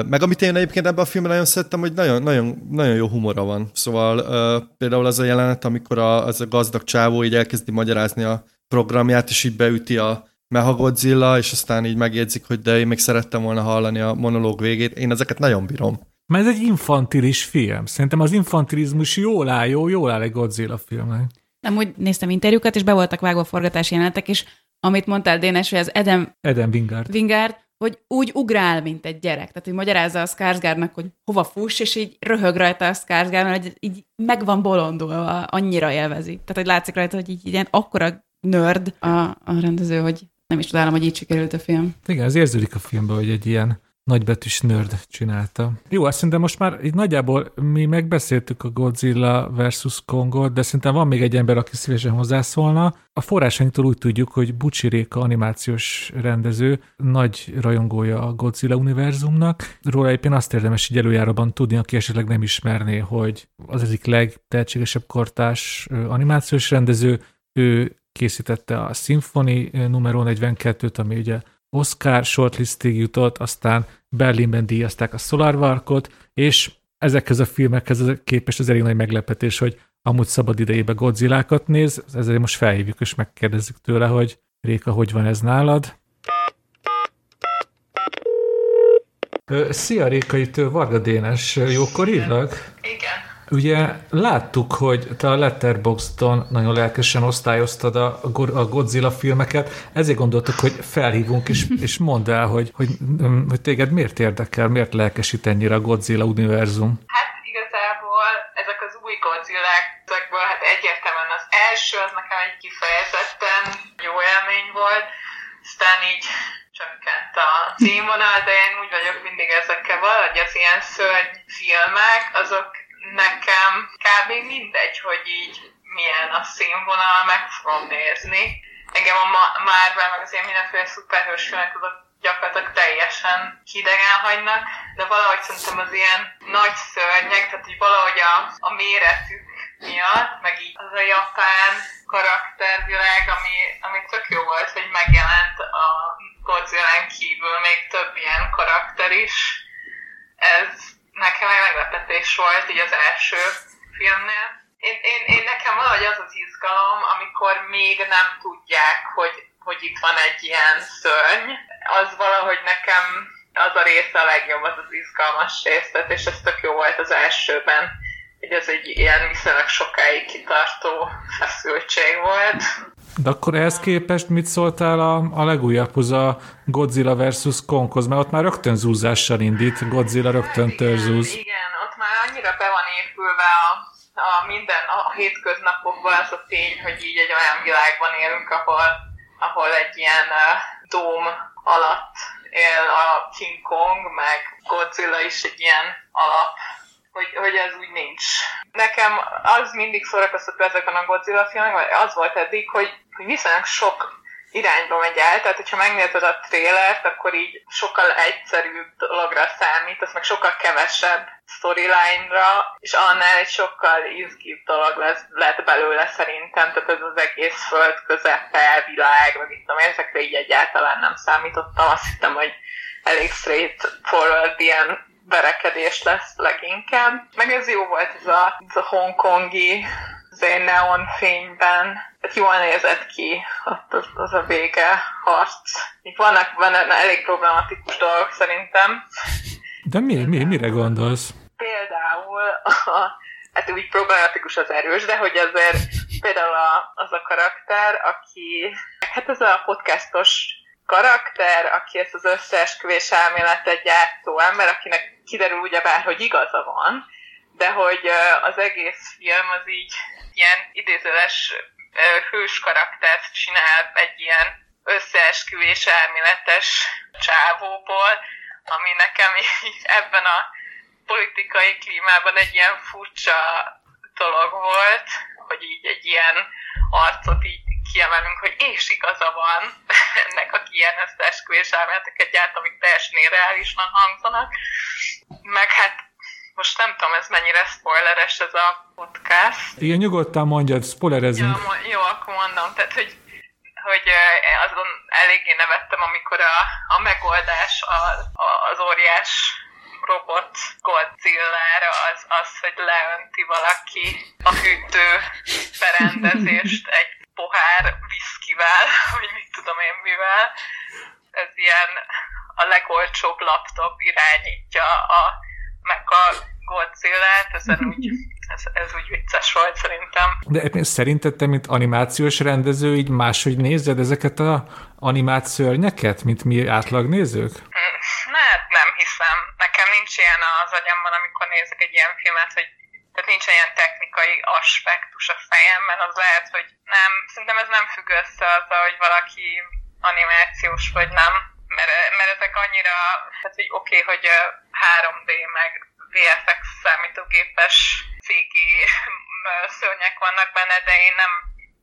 Meg amit én egyébként ebben a filmben nagyon szerettem, hogy nagyon, nagyon, nagyon jó humora van. Szóval például az a jelenet, amikor a, az a gazdag csávó így elkezdi magyarázni a programját, és így beüti a Mechagodzilla, és aztán így megjegyzik, hogy de én még szerettem volna hallani a monológ végét. Én ezeket nagyon bírom. Mert ez egy infantilis film. Szerintem az infantilizmus jól áll, jó, jól áll egy Godzilla filmnek. Nem, úgy néztem interjúkat, és be voltak vágva forgatási jelenetek, és amit mondtál, Dénes, hogy az Edem... Edem Wingard. Wingard, hogy úgy ugrál, mint egy gyerek. Tehát, hogy magyarázza a Skarsgårdnak, hogy hova fuss, és így röhög rajta a Skarsgård, mert hogy így meg van bolondulva, annyira élvezi. Tehát, hogy látszik rajta, hogy így ilyen akkora nerd a, a rendező, hogy nem is tudálom, hogy így sikerült a film. Igen, ez érződik a filmben, hogy egy ilyen nagybetűs nerd csinálta. Jó, azt szerintem most már így nagyjából mi megbeszéltük a Godzilla versus Kongot, de szerintem van még egy ember, aki szívesen hozzászólna. A forrásainktól úgy tudjuk, hogy Bucsi Réka animációs rendező, nagy rajongója a Godzilla univerzumnak. Róla éppen azt érdemes így előjáróban tudni, aki esetleg nem ismerné, hogy az egyik legtehetségesebb kortás animációs rendező, ő készítette a Symphony numero 42-t, ami ugye Oscar shortlistig jutott, aztán Berlinben díjazták a Solarvarkot, és ezekhez a filmekhez képest az elég nagy meglepetés, hogy amúgy szabad idejében Godzillákat néz, ezért most felhívjuk és megkérdezzük tőle, hogy Réka, hogy van ez nálad? Szia Réka, itt Varga Dénes, jókor hívnak? Igen. Ugye láttuk, hogy te a Letterboxdon nagyon lelkesen osztályoztad a, a Godzilla filmeket, ezért gondoltuk, hogy felhívunk, és, és mondd el, hogy, hogy, hogy téged miért érdekel, miért lelkesít ennyire a Godzilla univerzum? Hát igazából ezek az új Godzillák, ezekből hát egyértelműen az első, az nekem egy kifejezetten jó élmény volt, aztán így csökkent a színvonal, de én úgy vagyok mindig ezekkel valahogy az ilyen szörny filmek, azok nekem kb. mindegy, hogy így milyen a színvonal, meg fogom nézni. Engem a Marvel, meg az ilyen mindenféle szuperhős filmek, azok gyakorlatilag teljesen hidegen hagynak, de valahogy szerintem az ilyen nagy szörnyek, tehát hogy valahogy a, a méretük miatt, meg így az a japán karaktervilág, ami, ami tök jó volt, hogy megjelent a Godzilla kívül még több ilyen karakter is. Ez nekem egy meglepetés volt így az első filmnél. Én, én, én nekem valahogy az az izgalom, amikor még nem tudják, hogy, hogy itt van egy ilyen szörny, az valahogy nekem az a része a legjobb, az az izgalmas részlet, és ez tök jó volt az elsőben, hogy ez egy ilyen viszonylag sokáig kitartó feszültség volt. De akkor ehhez képest mit szóltál a, a legújabbhoz, a Godzilla vs. Konghoz, mert ott már rögtön zúzással indít, Godzilla rögtön törzúz. Igen, igen, ott már annyira be van épülve a, a minden, a hétköznapokban az a tény, hogy így egy olyan világban élünk, ahol, ahol egy ilyen uh, dóm alatt él a King Kong, meg Godzilla is egy ilyen alap hogy, hogy ez úgy nincs. Nekem az mindig szórakoztató ezeken a Godzilla filmek, az volt eddig, hogy viszonylag sok irányba megy el, tehát hogyha megnézed a trélert, akkor így sokkal egyszerűbb dologra számít, az meg sokkal kevesebb storyline-ra, és annál egy sokkal izgibb dolog lesz, lett belőle szerintem, tehát ez az egész föld közepe, világ, meg itt tudom, ezekre így egyáltalán nem számítottam, azt hittem, hogy elég straightforward ilyen verekedés lesz leginkább. Meg ez jó volt ez a, ez a hongkongi neon fényben. Hát jól nézett ki ott az, az a vége harc. Itt vannak benne elég problematikus dolgok szerintem. De mi, mi, mire gondolsz? Például a, hát úgy problematikus az erős, de hogy azért például a, az a karakter, aki, hát ez a podcastos karakter, aki ezt az összeesküvés elméletet gyártó ember, akinek kiderül ugyebár, hogy igaza van, de hogy az egész film az így ilyen idézőles hős karaktert csinál egy ilyen összeesküvés elméletes csávóból, ami nekem így ebben a politikai klímában egy ilyen furcsa dolog volt, hogy így egy ilyen arcot így kiemelünk, hogy és igaza van ennek, aki ilyen összeesküvés elméleteket gyárt, amik teljesen irreálisan hangzanak. Meg hát most nem tudom, ez mennyire spoileres ez a podcast. Igen, nyugodtan mondjad, spoilerezünk. Jó, jó, akkor mondom. Tehát, hogy, hogy azon eléggé nevettem, amikor a, a megoldás a, a, az óriás robot Godzilla-ra az, az, hogy leönti valaki a hűtő berendezést egy pohár viszkivel, vagy mit tudom én mivel. Ez ilyen a legolcsóbb laptop irányítja a, meg a Godzilla-t, ezen úgy, ez, ez úgy vicces volt szerintem. De szerinted te, mint animációs rendező, így máshogy nézed ezeket a animált szörnyeket, mint mi átlagnézők? Ne, nem hiszem. Nekem nincs ilyen az agyamban, amikor nézek egy ilyen filmet, hogy tehát nincs ilyen technikai aspektus a fejemben, az lehet, hogy nem, szerintem ez nem függ össze azzal, hogy valaki animációs vagy nem, mert, mert ezek annyira, hát hogy oké, okay, hogy 3D meg VFX számítógépes CG szörnyek vannak benne, de én nem,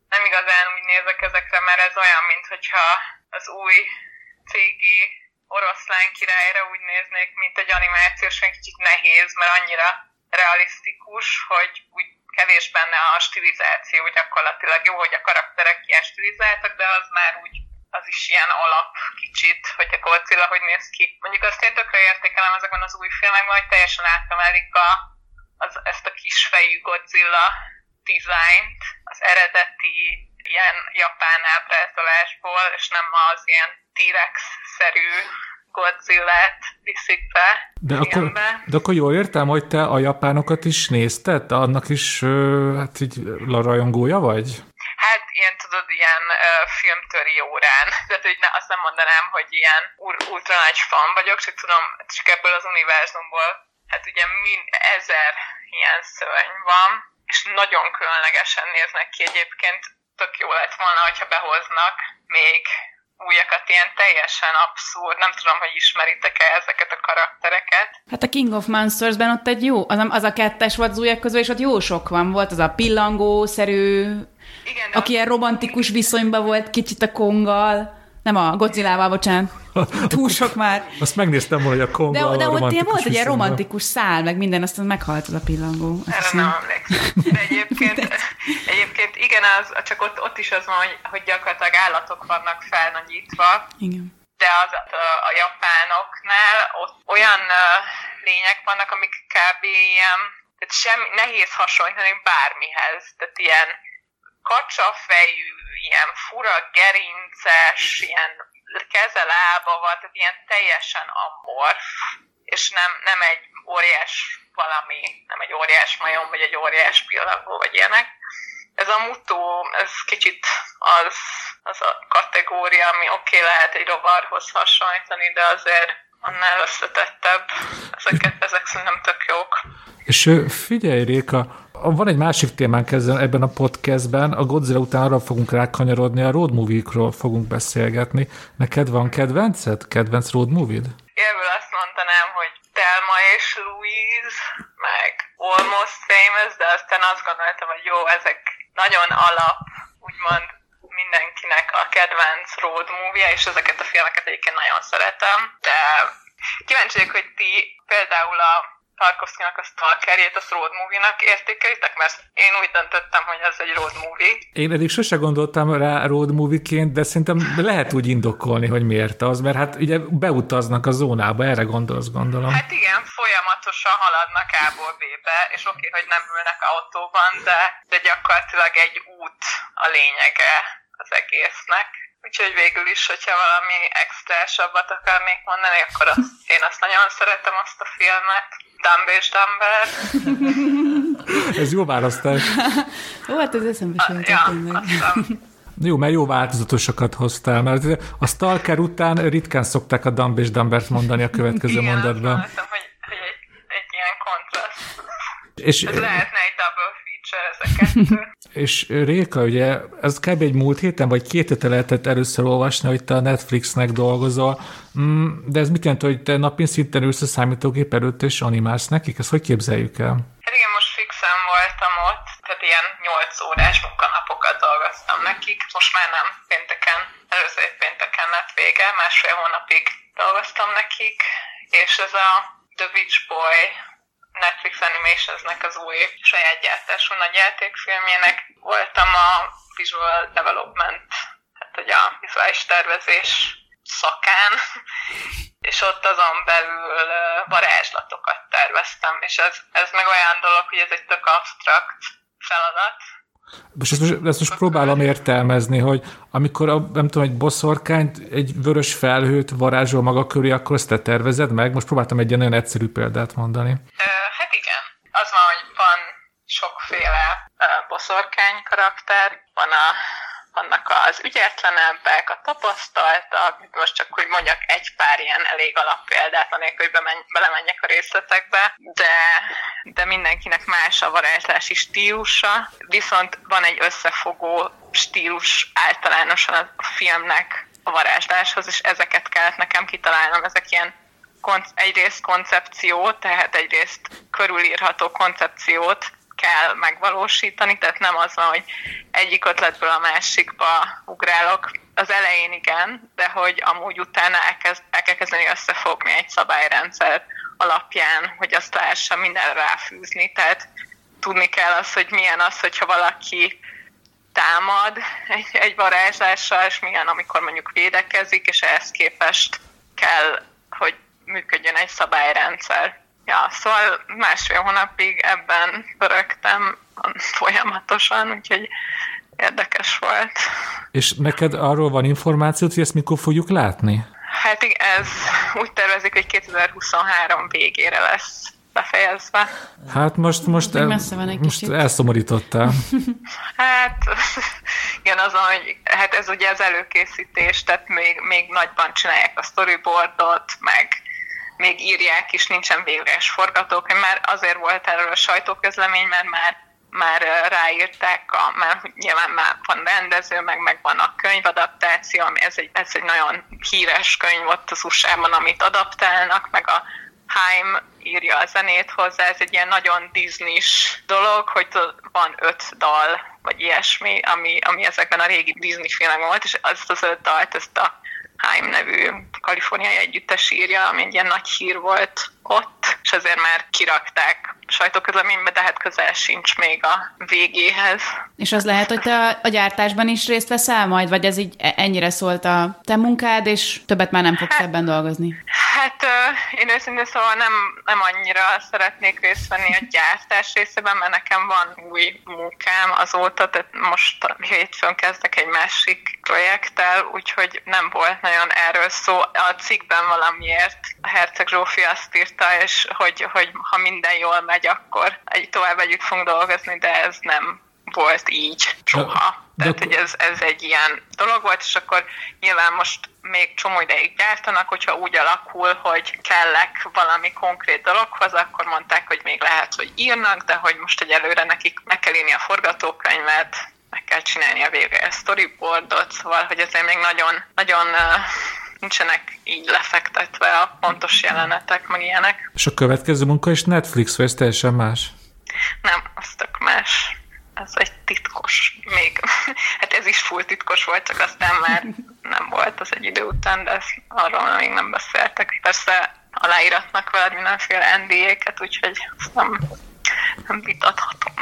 nem igazán úgy nézek ezekre, mert ez olyan, mint hogyha az új CG oroszlán királyra úgy néznék, mint egy animációs, egy kicsit nehéz, mert annyira realisztikus, hogy úgy kevés benne a stilizáció, gyakorlatilag. Jó, hogy a karakterek ilyen stilizáltak, de az már úgy az is ilyen alap kicsit, hogy a Godzilla hogy néz ki. Mondjuk azt én tökre értékelem ezekben az új filmekben, hogy teljesen átemelik a, az, ezt a kisfejű Godzilla dizájnt az eredeti ilyen japán ábrázolásból, és nem az ilyen T-Rex-szerű Godzilla-t viszik be de akkor, de akkor jól értem, hogy te a japánokat is nézted? Annak is, hát így rajongója vagy? Hát ilyen tudod, ilyen uh, filmtöri órán. Tehát, hogy ne, azt nem mondanám, hogy ilyen ultra nagy fan vagyok, csak tudom, csak ebből az univerzumból, hát ugye mind ezer ilyen szörny van, és nagyon különlegesen néznek ki egyébként. Tök jó lett volna, hogyha behoznak még újakat, ilyen teljesen abszurd, nem tudom, hogy ismeritek-e ezeket a karaktereket. Hát a King of Monsters-ben ott egy jó, az, az a kettes volt az újak közül, és ott jó sok van. Volt az a pillangószerű, Igen, aki ilyen romantikus viszonyban volt kicsit a Konggal. Nem a Godzilla-val, bocsánat. Túl sok már. Azt megnéztem volna, hogy a Konggal De, de ott ilyen volt egy ilyen romantikus szál, meg minden, aztán meghalt az a pillangó. Erre nem emlékszem. De egyébként, egyébként igen, az, csak ott, ott is az van, hogy, hogy gyakorlatilag állatok vannak felnagyítva. Igen de az a, a japánoknál ott olyan lények vannak, amik kb. ilyen, tehát sem nehéz hasonlítani bármihez. Tehát ilyen kacsafejű, ilyen fura gerinces, ilyen keze lába van, tehát ilyen teljesen amorf, és nem, nem egy óriás valami, nem egy óriás majom, vagy egy óriás pillangó, vagy ilyenek. Ez a mutó, ez kicsit az, az a kategória, ami oké, okay, lehet egy rovarhoz hasonlítani, de azért annál összetettebb. Ezeket, ezek szerintem tök jók. És figyelj, Réka, van egy másik témánk ezzel, ebben a podcastben, a Godzilla után arra fogunk rákanyarodni, a road movie-król fogunk beszélgetni. Neked van kedvenced? Kedvenc road movie-d? Ebből azt mondanám, hogy Telma és Louise, meg Almost Famous, de aztán azt gondoltam, hogy jó, ezek nagyon alap, úgymond mindenkinek a kedvenc road movie és ezeket a filmeket egyébként nagyon szeretem, de kíváncsi vagyok, hogy ti például a Tarkovszkinak a Stalkerjét, a road movie-nak értékelitek? Mert én úgy döntöttem, hogy ez egy road movie. Én eddig sose gondoltam rá road movie-ként, de szerintem lehet úgy indokolni, hogy miért az, mert hát ugye beutaznak a zónába, erre gondolsz, gondolom. Hát igen, folyamatosan haladnak A-ból B-be, és oké, hogy nem ülnek autóban, de, de gyakorlatilag egy út a lényege az egésznek. Úgyhogy végül is, hogyha valami extrásabbat akarnék mondani, akkor azt, én azt nagyon szeretem, azt a filmet. Dumb és Dumber. ez jó választás. Jó, hát ez eszembe sem ja, Jó, mert jó változatosokat hoztál, mert a Stalker után ritkán szokták a Dumb és Dumbert mondani a következő Igen, mondatban. Igen, hogy, hogy egy, egy ilyen kontraszt. És, ez lehetne egy double feature ezeket. És Réka, ugye, ez kb. egy múlt héten, vagy két hete lehetett először olvasni, hogy te a Netflixnek dolgozol, mm, de ez mit jelent, hogy te napi szinten ülsz a számítógép előtt és animálsz nekik? Ezt hogy képzeljük el? Hát igen, most fixen voltam ott, tehát ilyen 8 órás munkanapokat dolgoztam nekik, most már nem pénteken, előző pénteken lett vége, másfél hónapig dolgoztam nekik, és ez a The Witch Boy Netflix Animationsnek az új saját gyártású nagy játékfilmjének. Voltam a Visual Development, hát ugye a vizuális tervezés szakán, és ott azon belül varázslatokat terveztem, és ez, ez meg olyan dolog, hogy ez egy tök abstrakt feladat, most ezt, most ezt most próbálom értelmezni, hogy amikor a, nem tudom, egy boszorkányt, egy vörös felhőt varázsol maga köré, akkor ezt te tervezed meg? Most próbáltam egy ilyen nagyon egyszerű példát mondani. hát igen. Az van, hogy van sokféle boszorkány karakter, van a vannak az ügyetlenebbek, a tapasztaltak, most csak hogy mondjak egy pár ilyen elég alappéldát, anélkül, hogy bemenj, belemenjek a részletekbe, de, de mindenkinek más a varázslási stílusa, viszont van egy összefogó stílus általánosan a filmnek a varázsláshoz, és ezeket kellett nekem kitalálnom, ezek ilyen egyrészt koncepció, tehát egyrészt körülírható koncepciót kell megvalósítani, tehát nem az van, hogy egyik ötletből a másikba ugrálok. Az elején igen, de hogy amúgy utána elkezd, el kell kezdeni összefogni egy szabályrendszer alapján, hogy azt lehessen minden ráfűzni. Tehát tudni kell az, hogy milyen az, hogyha valaki támad egy, egy varázslással, és milyen, amikor mondjuk védekezik, és ehhez képest kell, hogy működjön egy szabályrendszer. Ja, szóval másfél hónapig ebben pörögtem folyamatosan, úgyhogy érdekes volt. És neked arról van információt, hogy ezt mikor fogjuk látni? Hát igen, ez úgy tervezik, hogy 2023 végére lesz befejezve. Hát most, most, el, most elszomorítottál. Hát igen, az, hogy hát ez ugye az előkészítés, tehát még, még nagyban csinálják a storyboardot, meg még írják is, nincsen végleges forgatókönyv, már azért volt erről a sajtóközlemény, mert már már ráírták, a, már nyilván már van rendező, meg megvan a könyvadaptáció, ami ez egy, ez egy nagyon híres könyv ott az USA-ban, amit adaptálnak, meg a Haim írja a zenét hozzá, ez egy ilyen nagyon Disney-s dolog, hogy van öt dal, vagy ilyesmi, ami, ami ezekben a régi Disney filmekben volt, és azt az öt dalt, ezt a Haim nevű kaliforniai együttes írja, ami egy ilyen nagy hír volt ott, és ezért már kirakták sajtóközleménybe, de hát közel sincs még a végéhez. És az lehet, hogy te a, gyártásban is részt veszel majd, vagy ez így e- ennyire szólt a te munkád, és többet már nem fogsz ebben dolgozni? Hát én őszintén szóval nem, nem annyira szeretnék részt venni a gyártás részében, mert nekem van új munkám azóta, tehát most hétfőn kezdek egy másik projekttel, úgyhogy nem volt nagyon erről szó. A cikkben valamiért Herceg Zsófi azt írta, és hogy, hogy ha minden jól megy, akkor egy tovább együtt fogunk dolgozni, de ez nem volt így soha. De- Tehát, de hogy ez, ez egy ilyen dolog volt, és akkor nyilván most még csomó ideig gyártanak, hogyha úgy alakul, hogy kellek valami konkrét dologhoz, akkor mondták, hogy még lehet, hogy írnak, de hogy most egyelőre nekik meg kell írni a forgatókönyvet, meg kell csinálni a végre a storyboardot, szóval, hogy ezért még nagyon, nagyon nincsenek így lefektetve a pontos jelenetek, meg ilyenek. És a következő munka is Netflix, vagy ez teljesen más? Nem, az tök más. Ez egy titkos. Még, hát ez is full titkos volt, csak aztán már nem volt az egy idő után, de ezt arról még nem beszéltek. Persze aláíratnak veled mindenféle NDA-ket, úgyhogy nem, nem vitathatom.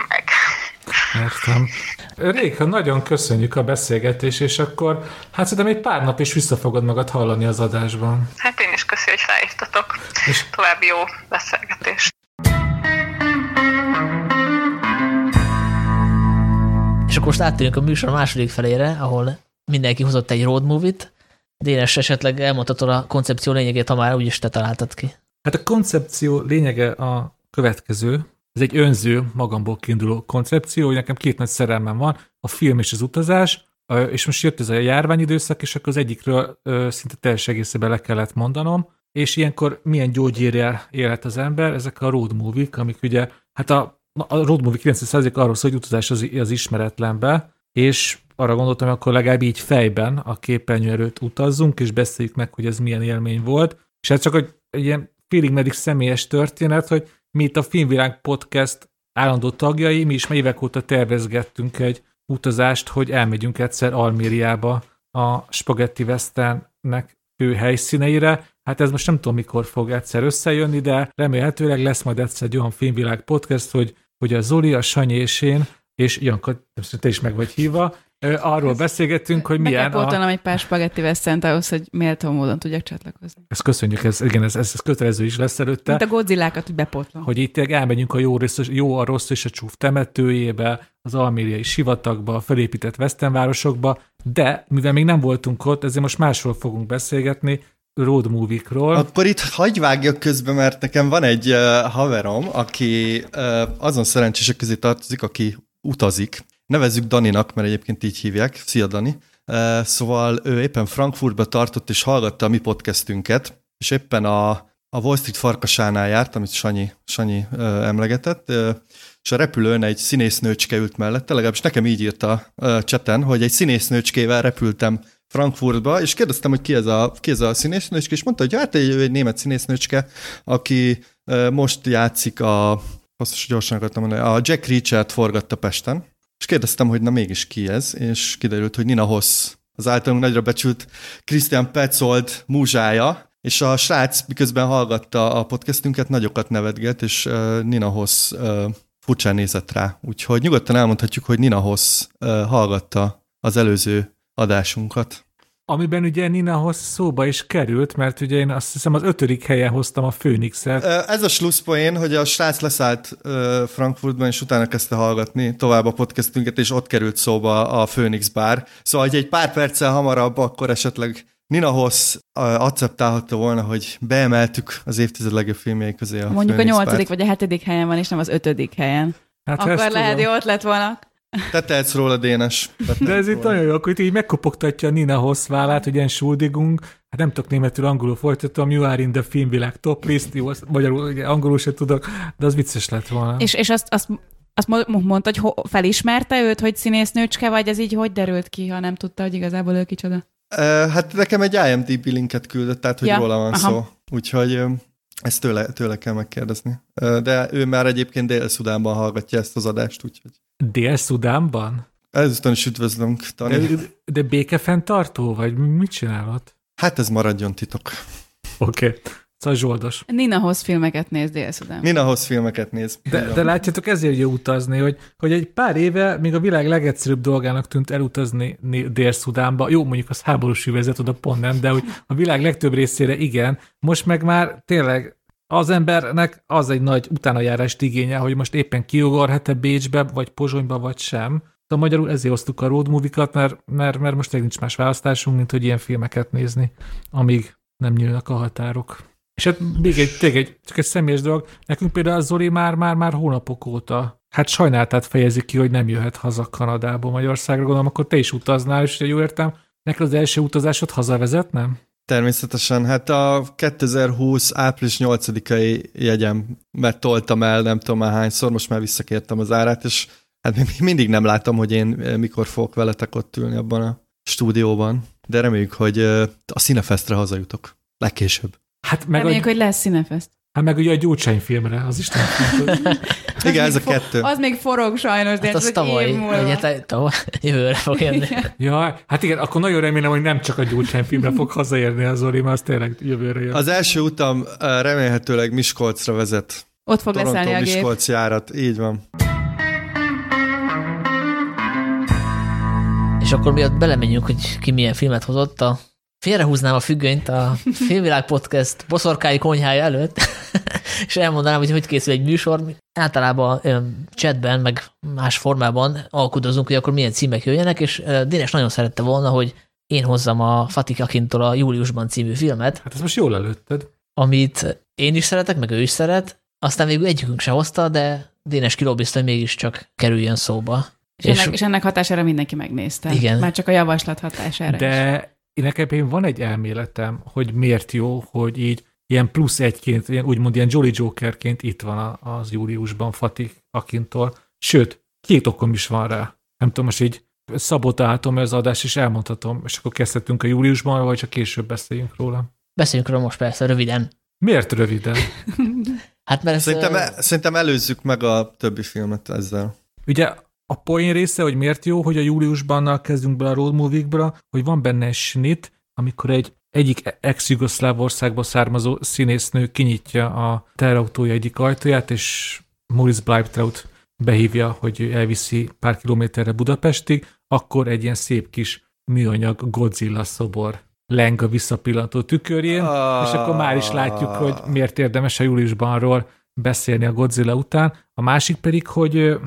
Értem. Réka, nagyon köszönjük a beszélgetést, és akkor hát szerintem egy pár nap is vissza fogod magad hallani az adásban. Hát én is köszi, hogy felhívtatok. És- További jó beszélgetést. És akkor most áttérünk a műsor második felére, ahol mindenki hozott egy road movie-t. Dénes esetleg elmondhatod a koncepció lényegét, ha már úgyis te találtad ki. Hát a koncepció lényege a következő. Ez egy önző, magamból kiinduló koncepció, hogy nekem két nagy szerelmem van, a film és az utazás, és most jött ez a járványidőszak, és akkor az egyikről szinte teljes egészében le kellett mondanom, és ilyenkor milyen gyógyírjel élhet az ember, ezek a road movie amik ugye, hát a, a road movie 90% arról szól, hogy utazás az, az ismeretlenbe, és arra gondoltam, hogy akkor legalább így fejben a képernyő előtt utazzunk, és beszéljük meg, hogy ez milyen élmény volt. És hát csak hogy egy ilyen félig meddig személyes történet, hogy mi itt a Filmvilág Podcast állandó tagjai, mi is már évek óta tervezgettünk egy utazást, hogy elmegyünk egyszer Almériába a Spaghetti Westernnek fő helyszíneire. Hát ez most nem tudom, mikor fog egyszer összejönni, de remélhetőleg lesz majd egyszer egy olyan Filmvilág Podcast, hogy, hogy a Zoli, a Sanyi és én, és Janka, te is meg vagy hívva, arról beszélgettünk, hogy milyen a... egy pár spagetti veszent ahhoz, hogy méltó módon tudjak csatlakozni. Ezt köszönjük, ez, igen, ez, ez, ez kötelező is lesz előtte. Mint a Godzillákat, hogy bepótlom. hogy itt elmegyünk a jó, rész, jó, a rossz és a csúf temetőjébe, az almériai sivatagba, a felépített vesztenvárosokba, de mivel még nem voltunk ott, ezért most másról fogunk beszélgetni, road movie-król. Akkor itt hagyj vágjak közbe, mert nekem van egy uh, haverom, aki uh, azon szerencsések közé tartozik, aki utazik. Nevezzük Daninak, mert egyébként így hívják. Szia, Dani! Szóval ő éppen Frankfurtba tartott, és hallgatta a mi podcastünket, és éppen a, a Wall Street farkasánál járt, amit Sanyi, Sanyi uh, emlegetett, uh, és a repülőn egy színésznőcske ült mellette, legalábbis nekem így írta uh, cseten, hogy egy színésznőcskével repültem Frankfurtba, és kérdeztem, hogy ki ez a, ki ez a színésznőcske, és mondta, hogy hát egy, egy német színésznőcske, aki uh, most játszik a, azt is gyorsan akartam mondani, a Jack Reacher-t forgatta Pesten, és kérdeztem, hogy na mégis ki ez, és kiderült, hogy Nina Hoss, az általunk nagyra becsült Christian Petzold múzsája, és a srác miközben hallgatta a podcastünket, nagyokat nevetgélt, és Nina Hoss furcsán nézett rá. Úgyhogy nyugodtan elmondhatjuk, hogy Nina Hoss uh, hallgatta az előző adásunkat. Amiben ugye Nina szóba is került, mert ugye én azt hiszem az ötödik helyen hoztam a Phoenix-et. Ez a slusszpoén, hogy a srác leszállt Frankfurtban, és utána kezdte hallgatni tovább a podcastünket, és ott került szóba a Phoenix Bar. Szóval, hogy egy pár perccel hamarabb, akkor esetleg Nina Hoss acceptálhatta volna, hogy beemeltük az évtized legjobb filmjei közé a Mondjuk a főnészpárt. nyolcadik vagy a hetedik helyen van, és nem az ötödik helyen. Hát Akkor lehet, tudom. hogy ott lett volna. Te tehetsz róla, Dénes. Te De ez itt nagyon jó, akkor itt így megkopogtatja a Nina Hoss vállát, hogy ilyen Schuldigung, hát nem tudok németül, angolul folytatom, you are in the filmvilág top list, jó, azt magyarul, ugye, angolul se tudok, de az vicces lett volna. És, és azt, azt, azt mo- mondta, hogy ho- felismerte őt, hogy színésznőcske, vagy ez így hogy derült ki, ha nem tudta, hogy igazából ő kicsoda? Uh, hát nekem egy IMDb linket küldött, tehát hogy Ja, róla van aha. szó. Úgyhogy ezt tőle, tőle kell megkérdezni. De ő már egyébként Dél-Szudánban hallgatja ezt az adást, úgyhogy Dél-Szudánban? ezúttal is üdvözlünk, Tani. De, de békefenntartó, vagy mit csinálod? Hát ez maradjon titok. Oké. Okay. Szóval zsoldos. Nina Hoss filmeket néz Dél-Szudán. Nina Hoss filmeket néz. De, de látjátok, ezért jó utazni, hogy, hogy egy pár éve még a világ legegyszerűbb dolgának tűnt elutazni Dél-Szudánba. Jó, mondjuk az háborús üvezet, oda pont nem, de hogy a világ legtöbb részére igen. Most meg már tényleg az embernek az egy nagy utánajárást igénye, hogy most éppen kiugorhat-e Bécsbe, vagy Pozsonyba, vagy sem. Szóval magyarul ezért hoztuk a road movie-kat, mert, mert, mert most nincs más választásunk, mint hogy ilyen filmeket nézni, amíg nem nyílnak a határok. És hát még egy, tényleg egy, csak egy személyes dolog, nekünk például a Zoli már, már, már hónapok óta, hát sajnáltát fejezik ki, hogy nem jöhet haza Kanadából Magyarországra, gondolom, akkor te is utaznál, és jól értem, neked az első utazásod hazavezet, nem? Természetesen, hát a 2020 április 8-ai jegyem, mert toltam el nem tudom már hányszor, most már visszakértem az árát, és hát még mindig nem látom, hogy én mikor fogok veletek ott ülni abban a stúdióban, de reméljük, hogy ö, a Cinefestre hazajutok. Legkésőbb. Hát meg, Reméljük, a, hogy lesz színefest. Hát meg ugye a Gyurcsány filmre, az is. Igen, ez a kettő. Az még forog sajnos, de Hát ez az tavaly, év múlva. ugye tavaly, jövőre fog jönni. ja, hát igen, akkor nagyon remélem, hogy nem csak a Gyurcsány filmre fog hazaérni a Zoli, mert az tényleg jövőre jön. Az első utam remélhetőleg Miskolcra vezet. Ott fog leszállni a gép. Járat, így van. És akkor miatt belemenjünk, hogy ki milyen filmet hozott, a félrehúznám a függönyt a Filmvilág Podcast boszorkái konyhája előtt, és elmondanám, hogy hogy készül egy műsor. Általában chatben, meg más formában alkudozunk, hogy akkor milyen címek jöjjenek, és Dénes nagyon szerette volna, hogy én hozzam a Fatih Akintól a Júliusban című filmet, Hát ezt most jól előtted. amit én is szeretek, meg ő is szeret, aztán végül egyikünk se hozta, de Dénes kilobbizta, hogy mégiscsak kerüljön szóba. És, ennek, és ennek hatására mindenki megnézte. Igen. Már csak a javaslat hatására is. Én nekem én van egy elméletem, hogy miért jó, hogy így ilyen plusz egyként, ilyen, úgymond ilyen Jolly Jokerként itt van a- az júliusban Fatih Akintól. Sőt, két okom is van rá. Nem tudom, most így szabotáltam az adást, és elmondhatom, és akkor kezdhetünk a júliusban, vagy csak később beszéljünk róla. Beszéljünk róla most persze, röviden. Miért röviden? Hát mert ez, Szerintem, ö, e- szerintem előzzük meg a többi filmet ezzel. Ugye a poén része, hogy miért jó, hogy a júliusban kezdünk bele a road movie hogy van benne egy snit, amikor egy egyik ex-jugoszláv származó színésznő kinyitja a terautója egyik ajtaját, és Maurice Bleibtraut behívja, hogy elviszi pár kilométerre Budapestig, akkor egy ilyen szép kis műanyag Godzilla szobor leng a visszapillantó tükörjén, és akkor már is látjuk, hogy miért érdemes a júliusban arról beszélni a Godzilla után. A másik pedig, hogy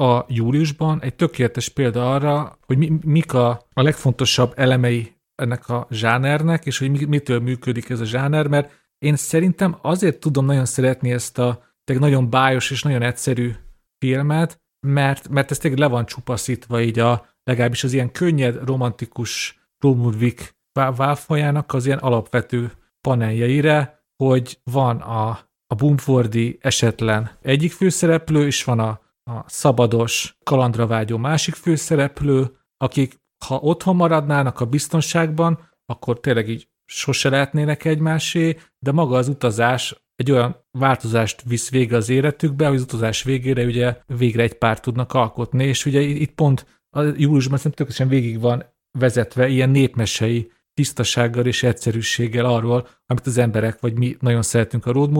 a júliusban egy tökéletes példa arra, hogy mi, mik a, a legfontosabb elemei ennek a zsánernek, és hogy mi, mitől működik ez a zsáner, mert én szerintem azért tudom nagyon szeretni ezt a tényleg nagyon bájos és nagyon egyszerű filmet, mert, mert ez tényleg le van csupaszítva így a legalábbis az ilyen könnyed, romantikus Romudvik válfajának az ilyen alapvető paneljeire, hogy van a, a Bumfordi esetlen egyik főszereplő, és van a, a szabados, kalandra vágyó másik főszereplő, akik ha otthon maradnának a biztonságban, akkor tényleg így sose lehetnének egymásé, de maga az utazás egy olyan változást visz végre az életükbe, hogy az utazás végére ugye végre egy pár tudnak alkotni, és ugye itt pont a júliusban szerintem tökéletesen végig van vezetve ilyen népmesei tisztasággal és egyszerűséggel arról, amit az emberek, vagy mi nagyon szeretünk a road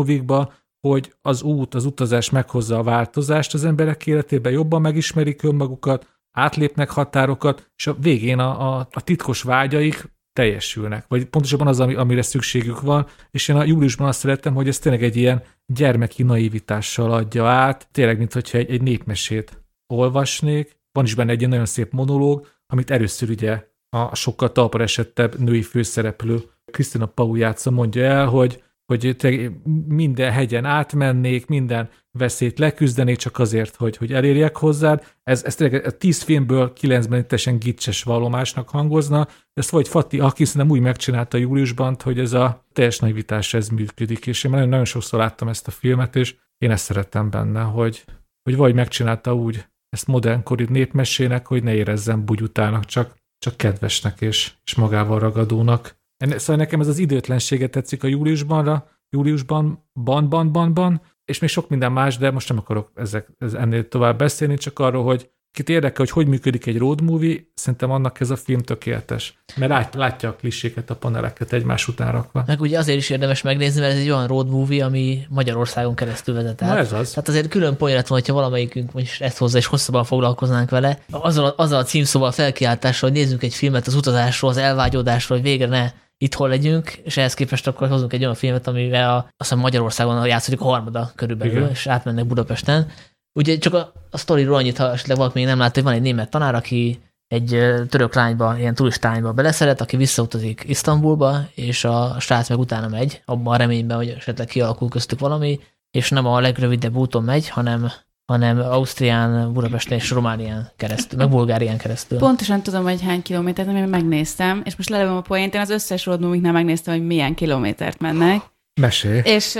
hogy az út, az utazás meghozza a változást az emberek életében, jobban megismerik önmagukat, átlépnek határokat, és a végén a, a, a titkos vágyaik teljesülnek, vagy pontosabban az, ami, amire szükségük van, és én a júliusban azt szerettem, hogy ez tényleg egy ilyen gyermeki naivitással adja át, tényleg, mint hogyha egy, egy népmesét olvasnék, van is benne egy ilyen nagyon szép monológ, amit először ugye a sokkal talpra esettebb női főszereplő, Krisztina Pau játsza, mondja el, hogy hogy minden hegyen átmennék, minden veszélyt leküzdenék csak azért, hogy, hogy elérjek hozzád. Ez, ez tényleg a tíz filmből kilencben teljesen gicses vallomásnak hangozna. Ezt vagy Fati Akis nem úgy megcsinálta júliusban, hogy ez a teljes naivitás ez működik, és én nagyon, nagyon sokszor láttam ezt a filmet, és én ezt szerettem benne, hogy, hogy vagy megcsinálta úgy ezt modernkori népmesének, hogy ne érezzem bugyutának, csak, csak kedvesnek és, és magával ragadónak. Szóval nekem ez az időtlensége tetszik a júliusbanra, júliusban, ban, ban, ban, ban, és még sok minden más, de most nem akarok ezek, ez ennél tovább beszélni, csak arról, hogy kit érdekel, hogy hogy működik egy road movie, szerintem annak ez a film tökéletes. Mert lát, látja a kliséket, a paneleket egymás után rakva. Meg ugye azért is érdemes megnézni, mert ez egy olyan road movie, ami Magyarországon keresztül vezet el. ez az. Tehát azért külön poén lett volna, hogyha valamelyikünk most ezt hozza és hosszabban foglalkoznánk vele. Azzal, azzal a címszóval felkiáltással, hogy nézzünk egy filmet az utazásról, az elvágyódásról, hogy végre ne itthon legyünk, és ehhez képest akkor hozunk egy olyan filmet, amivel a, azt hiszem Magyarországon játszódik a harmada körülbelül, Igen. és átmennek Budapesten. Ugye csak a, a sztoriról annyit, ha esetleg valaki még nem látta, hogy van egy német tanár, aki egy török lányba, ilyen turistányba beleszeret, aki visszautazik Isztambulba, és a srác meg utána megy, abban a reményben, hogy esetleg kialakul köztük valami, és nem a legrövidebb úton megy, hanem hanem Ausztrián, Budapesten és Románián keresztül, meg Bulgárián keresztül. Pontosan tudom, hogy hány kilométert, mert megnéztem, és most lelőm a poént, én az összes road megnéztem, hogy milyen kilométert mennek. Mesélj. És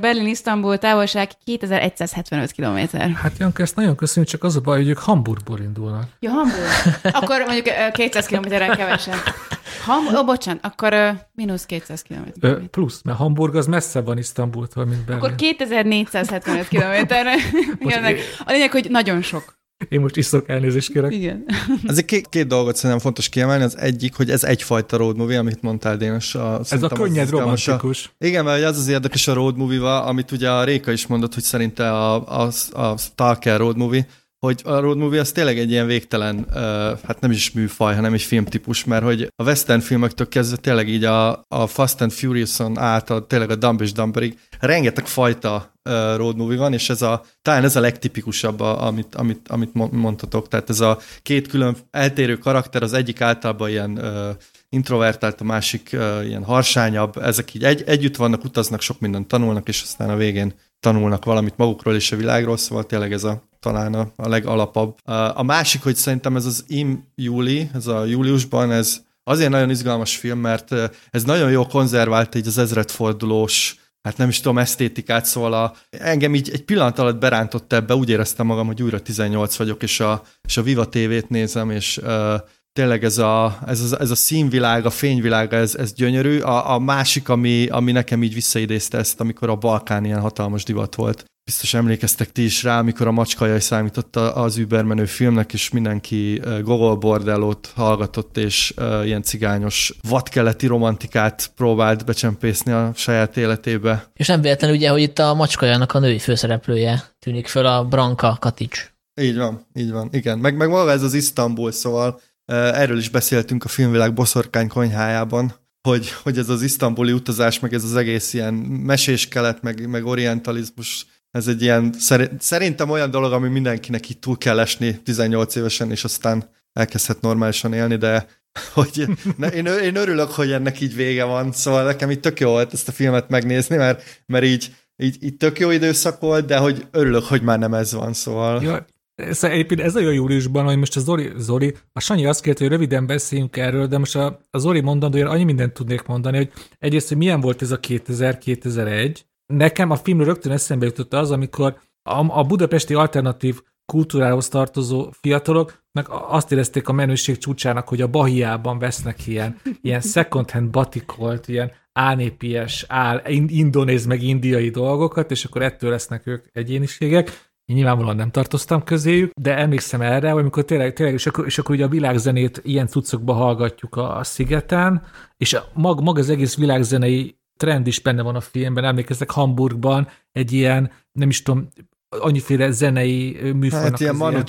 Berlin-Isztambul távolság 2175 km. Hát Janka, ezt nagyon köszönjük, csak az a baj, hogy ők Hamburgból indulnak. Ja, Hamburg. Akkor mondjuk uh, 200 km-rel kevesebb. Ham, oh, bocsánat, akkor uh, mínusz 200 km. Ö, plusz, mert Hamburg az messze van Isztambultól, mint Berlin. Akkor 2475 km-re jönnek. A lényeg, hogy nagyon sok. Én most iszok elnézést kérek. Igen. Azért két, két dolgot szerintem fontos kiemelni. Az egyik, hogy ez egyfajta road movie, amit mondtál Dénes. A, ez a könnyed romantikus. A, igen, mert az az érdekes a road movie-val, amit ugye a Réka is mondott, hogy szerinte a, a, a Stalker road movie, hogy a road movie az tényleg egy ilyen végtelen, uh, hát nem is műfaj, hanem egy filmtípus, mert hogy a western filmektől kezdve tényleg így a, a Fast and Furious-on át, a, tényleg a Dumb és Dumberig, rengeteg fajta uh, road movie van, és ez a, talán ez a legtipikusabb, a, amit, amit, amit mondtatok, tehát ez a két külön eltérő karakter, az egyik általában ilyen uh, introvertált, a másik uh, ilyen harsányabb, ezek így egy, együtt vannak, utaznak, sok mindent tanulnak, és aztán a végén tanulnak valamit magukról és a világról, szóval tényleg ez a talán a, a legalapabb. A másik, hogy szerintem ez az Im Júli, ez a júliusban, ez azért nagyon izgalmas film, mert ez nagyon jó konzervált így az ezredfordulós hát nem is tudom, esztétikát, szóval a, engem így egy pillanat alatt berántott ebbe, úgy éreztem magam, hogy újra 18 vagyok, és a, és a Viva TV-t nézem, és uh, tényleg ez a, ez, a, ez a színvilág, a fényvilága, ez, ez gyönyörű. A, a másik, ami, ami nekem így visszaidézte ezt, amikor a Balkán ilyen hatalmas divat volt. Biztos emlékeztek ti is rá, amikor a macskajaj számított az übermenő filmnek, és mindenki Gogol Bordellót hallgatott, és ilyen cigányos vadkeleti romantikát próbált becsempészni a saját életébe. És nem véletlen ugye, hogy itt a macskajának a női főszereplője tűnik föl a Branka Katics. Így van, így van, igen. Meg, meg maga ez az Isztambul, szóval Erről is beszéltünk a filmvilág boszorkány konyhájában, hogy, hogy ez az isztambuli utazás, meg ez az egész ilyen meséskelet, meg, meg orientalizmus, ez egy ilyen, szerintem olyan dolog, ami mindenkinek itt túl kell esni 18 évesen, és aztán elkezdhet normálisan élni, de hogy ne, én, én örülök, hogy ennek így vége van, szóval nekem itt tök jó volt ezt a filmet megnézni, mert, mert így, így, így tök jó időszak volt, de hogy örülök, hogy már nem ez van, szóval... Ja, ez, ez a jó júliusban, hogy most a Zori, Zori, a Sanyi azt kérte, hogy röviden beszéljünk erről, de most a, a Zori mondandójára annyi mindent tudnék mondani, hogy egyrészt, hogy milyen volt ez a 2000-2001. Nekem a filmről rögtön eszembe jutott az, amikor a, a budapesti alternatív kultúrához tartozó fiataloknak azt érezték a menőség csúcsának, hogy a Bahiában vesznek ilyen, ilyen second-hand batikolt, ilyen ánépies, áll, indonéz meg indiai dolgokat, és akkor ettől lesznek ők egyéniségek. Én nyilvánvalóan nem tartoztam közéjük, de emlékszem erre, hogy amikor tényleg, tényleg és, akkor, és akkor ugye a világzenét ilyen cuccokba hallgatjuk a, a szigeten, és mag, maga az egész világzenei trend is benne van a filmben, emlékeztek Hamburgban egy ilyen, nem is tudom, annyiféle zenei műfajnak. Hát ilyen Manu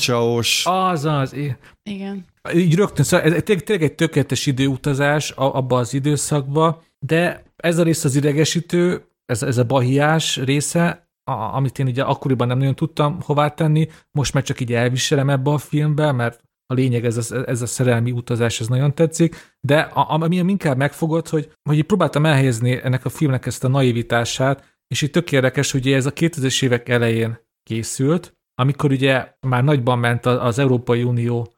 Az, az. Igen. Így rögtön, szóval ez tényleg, tényleg egy tökéletes időutazás abba az időszakba, de ez a rész az idegesítő, ez, ez a bahiás része, a, amit én ugye akkoriban nem nagyon tudtam hová tenni, most már csak így elviselem ebbe a filmbe, mert a lényeg, ez a, ez a szerelmi utazás, ez nagyon tetszik, de a, ami inkább megfogott, hogy, hogy így próbáltam elhelyezni ennek a filmnek ezt a naivitását, és itt tök érdekes, hogy ez a 2000-es évek elején készült, amikor ugye már nagyban ment az Európai Unió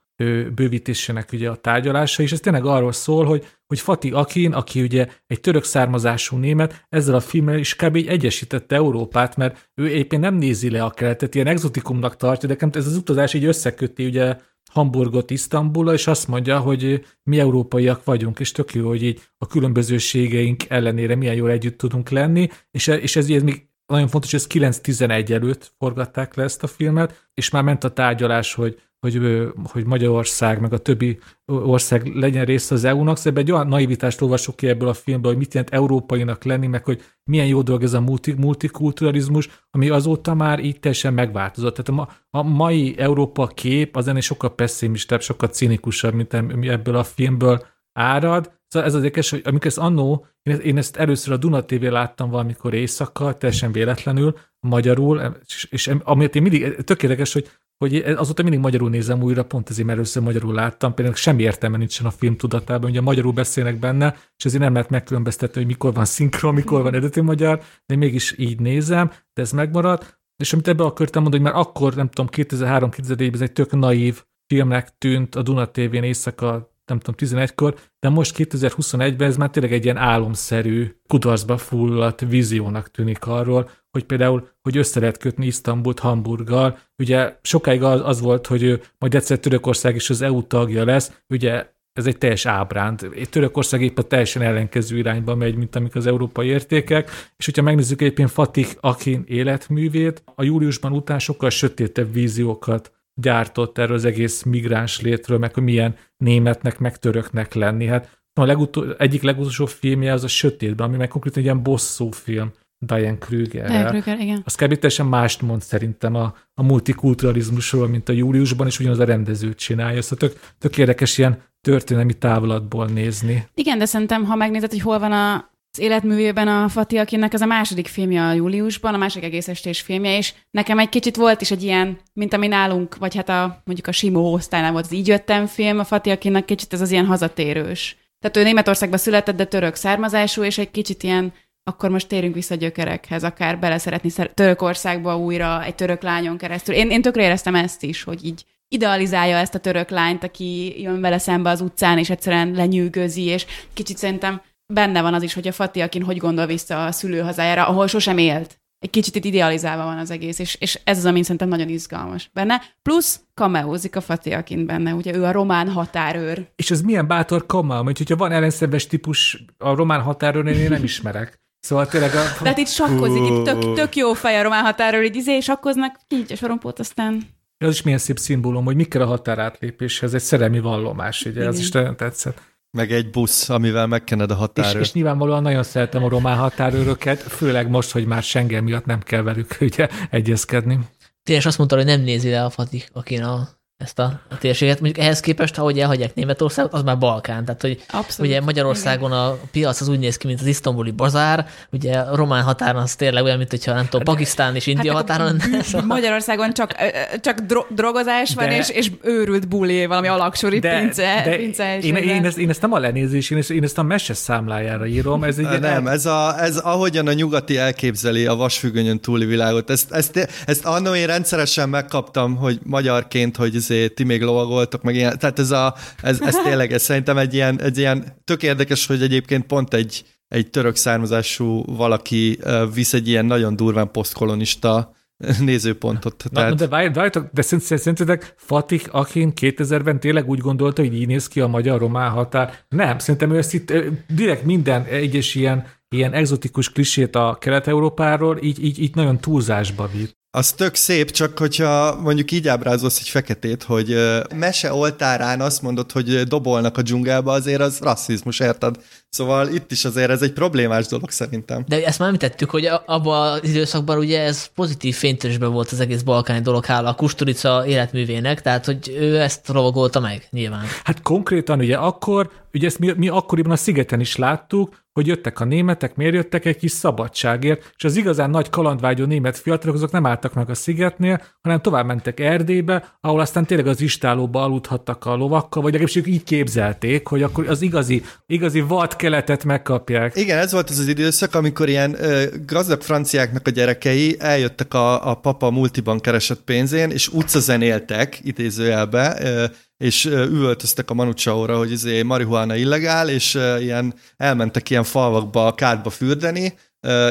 bővítésének ugye a tárgyalása, és ez tényleg arról szól, hogy, hogy Fatih Akin, aki ugye egy török származású német, ezzel a filmmel is kb. így egyesítette Európát, mert ő éppen nem nézi le a keletet, ilyen exotikumnak tartja, de ez az utazás így összeköti ugye Hamburgot Isztambulra, és azt mondja, hogy mi európaiak vagyunk, és tök jó, hogy így a különbözőségeink ellenére milyen jól együtt tudunk lenni, és, és ez, ez még nagyon fontos, hogy ez 9-11 előtt forgatták le ezt a filmet, és már ment a tárgyalás, hogy hogy, hogy Magyarország, meg a többi ország legyen része az EU-nak, szóval egy olyan naivitást olvasok ki ebből a filmből, hogy mit jelent európainak lenni, meg hogy milyen jó dolog ez a multi, multikulturalizmus, ami azóta már így teljesen megváltozott. Tehát a, ma, a mai Európa kép az ennél sokkal pessimistább, sokkal cinikusabb, mint ebből a filmből árad. Szóval ez az érdekes, hogy amikor ezt annó, én, én ezt először a Duna TV láttam valamikor éjszaka, teljesen véletlenül, magyarul, és, és amiért én mindig, tök érdekes, hogy hogy azóta mindig magyarul nézem újra, pont ezért, mert először magyarul láttam, például semmi értelme nincsen a film tudatában, ugye magyarul beszélnek benne, és ezért nem lehet megkülönböztetni, hogy mikor van szinkron, mikor van eredeti magyar, de mégis így nézem, de ez megmarad. És amit ebbe akartam mondani, hogy már akkor, nem tudom, 2003-2004-ben ez egy tök naív filmnek tűnt a Duna TV-n éjszaka nem tudom, 11-kor, de most 2021-ben ez már tényleg egy ilyen álomszerű, kudarcba fulladt víziónak tűnik arról, hogy például, hogy össze lehet kötni Isztambult Hamburggal. Ugye sokáig az, az volt, hogy majd egyszer Törökország is az EU tagja lesz, ugye ez egy teljes ábránd. Törökország épp a teljesen ellenkező irányba megy, mint amik az európai értékek, és hogyha megnézzük éppen Fatih Akin életművét, a júliusban után sokkal sötétebb víziókat gyártott erről az egész migráns létről, meg hogy milyen németnek, meg töröknek lenni. Hát a legutol, egyik legutolsó filmje az a Sötétben, ami meg konkrétan egy ilyen bosszú film. Diane Kruger. Diane Kruger, igen. Az kb. teljesen mást mond szerintem a, a multikulturalizmusról, mint a júliusban, és ugyanaz a rendező csinálja. Szóval tök, tök érdekes ilyen történelmi távlatból nézni. Igen, de szerintem, ha megnézed, hogy hol van a, az életművében a Fati, akinek ez a második filmje a júliusban, a második egész estés filmje, és nekem egy kicsit volt is egy ilyen, mint ami nálunk, vagy hát a, mondjuk a Simó osztálynál volt az Így jöttem film, a Fati, akinek kicsit ez az ilyen hazatérős. Tehát ő Németországban született, de török származású, és egy kicsit ilyen, akkor most térünk vissza gyökerekhez, akár bele szeretni Törökországba újra egy török lányon keresztül. Én, én tökre éreztem ezt is, hogy így idealizálja ezt a török lányt, aki jön vele szembe az utcán, és egyszerűen lenyűgözi, és kicsit szerintem benne van az is, hogy a Fati, akin hogy gondol vissza a szülőhazájára, ahol sosem élt. Egy kicsit itt idealizálva van az egész, és, és ez az, ami szerintem nagyon izgalmas benne. Plusz kameózik a Fati Akin benne, ugye ő a román határőr. És ez milyen bátor kamel, mert hogyha van ellenszerves típus a román határőr, én nem ismerek. Szóval tényleg a... Tehát itt sakkozik, itt tök, tök jó fej a román határőr, így izé, sakkoznak, így a sorompót, aztán az is milyen szép szimbólum, hogy mikor a határátlépéshez, egy szerelmi vallomás, ugye, Igen. ez is nagyon tetszett. Meg egy busz, amivel megkened a határőr. És, és nyilvánvalóan nagyon szeretem a román határőröket, főleg most, hogy már Schengen miatt nem kell velük ugye, egyezkedni. Tényleg azt mondta, hogy nem nézi le a Fatih, akin a ezt a, a térséget. Mondjuk ehhez képest, ahogy elhagyják Németországot, az már Balkán. Tehát, hogy Abszolút. ugye Magyarországon Igen. a piac az úgy néz ki, mint az isztambuli bazár, ugye a román határon az tényleg olyan, mint hogyha nem tudom, hát, Pakisztán és India hát határon. Szóval... Magyarországon csak, csak dro- drogozás van, de, és, és őrült bulé, valami alaksori de, pince, de pince én, én, ezt, én, ezt, nem a lenézés, én ezt, én ezt a mese számlájára írom. Ez egy nem, ez, a, ez ahogyan a nyugati elképzeli a vasfüggönyön túli világot. Ezt, ezt, ezt annó én rendszeresen megkaptam, hogy magyarként, hogy izé, ti még lovagoltok, meg ilyen, tehát ez, a, ez, ez tényleg, ez szerintem egy ilyen, egy ilyen tök érdekes, hogy egyébként pont egy, egy török származású valaki visz egy ilyen nagyon durván posztkolonista nézőpontot. Na, tehát... de várjatok, de szerintetek Fatih Akin 2000-ben tényleg úgy gondolta, hogy így néz ki a magyar-román határ? Nem, szerintem ő ezt itt direkt minden egyes ilyen, ilyen exotikus klisét a Kelet-Európáról így, így, így nagyon túlzásba vitt. Az tök szép, csak hogyha mondjuk így ábrázolsz egy feketét, hogy mese oltárán azt mondod, hogy dobolnak a dzsungelbe, azért az rasszizmus, érted? Szóval itt is azért ez egy problémás dolog szerintem. De ezt már említettük, hogy abban az időszakban ugye ez pozitív fénytörésben volt az egész balkáni dolog, hála a Kusturica életművének, tehát hogy ő ezt rovagolta meg, nyilván. Hát konkrétan ugye akkor, ugye ezt mi, mi akkoriban a szigeten is láttuk, hogy jöttek a németek, miért jöttek egy kis szabadságért, és az igazán nagy kalandvágyó német fiatalok azok nem álltak meg a szigetnél, hanem tovább mentek Erdélybe, ahol aztán tényleg az istálóba aludhattak a lovakkal, vagy legalábbis így képzelték, hogy akkor az igazi, igazi vad keletet megkapják. Igen, ez volt az az időszak, amikor ilyen ö, gazdag franciáknak a gyerekei eljöttek a, a papa multiban keresett pénzén, és utcazenéltek, idézőjelbe, ö, és üvöltöztek a Manucsaóra, hogy izé marihuana illegál, és ilyen elmentek ilyen falvakba, kádba fürdeni,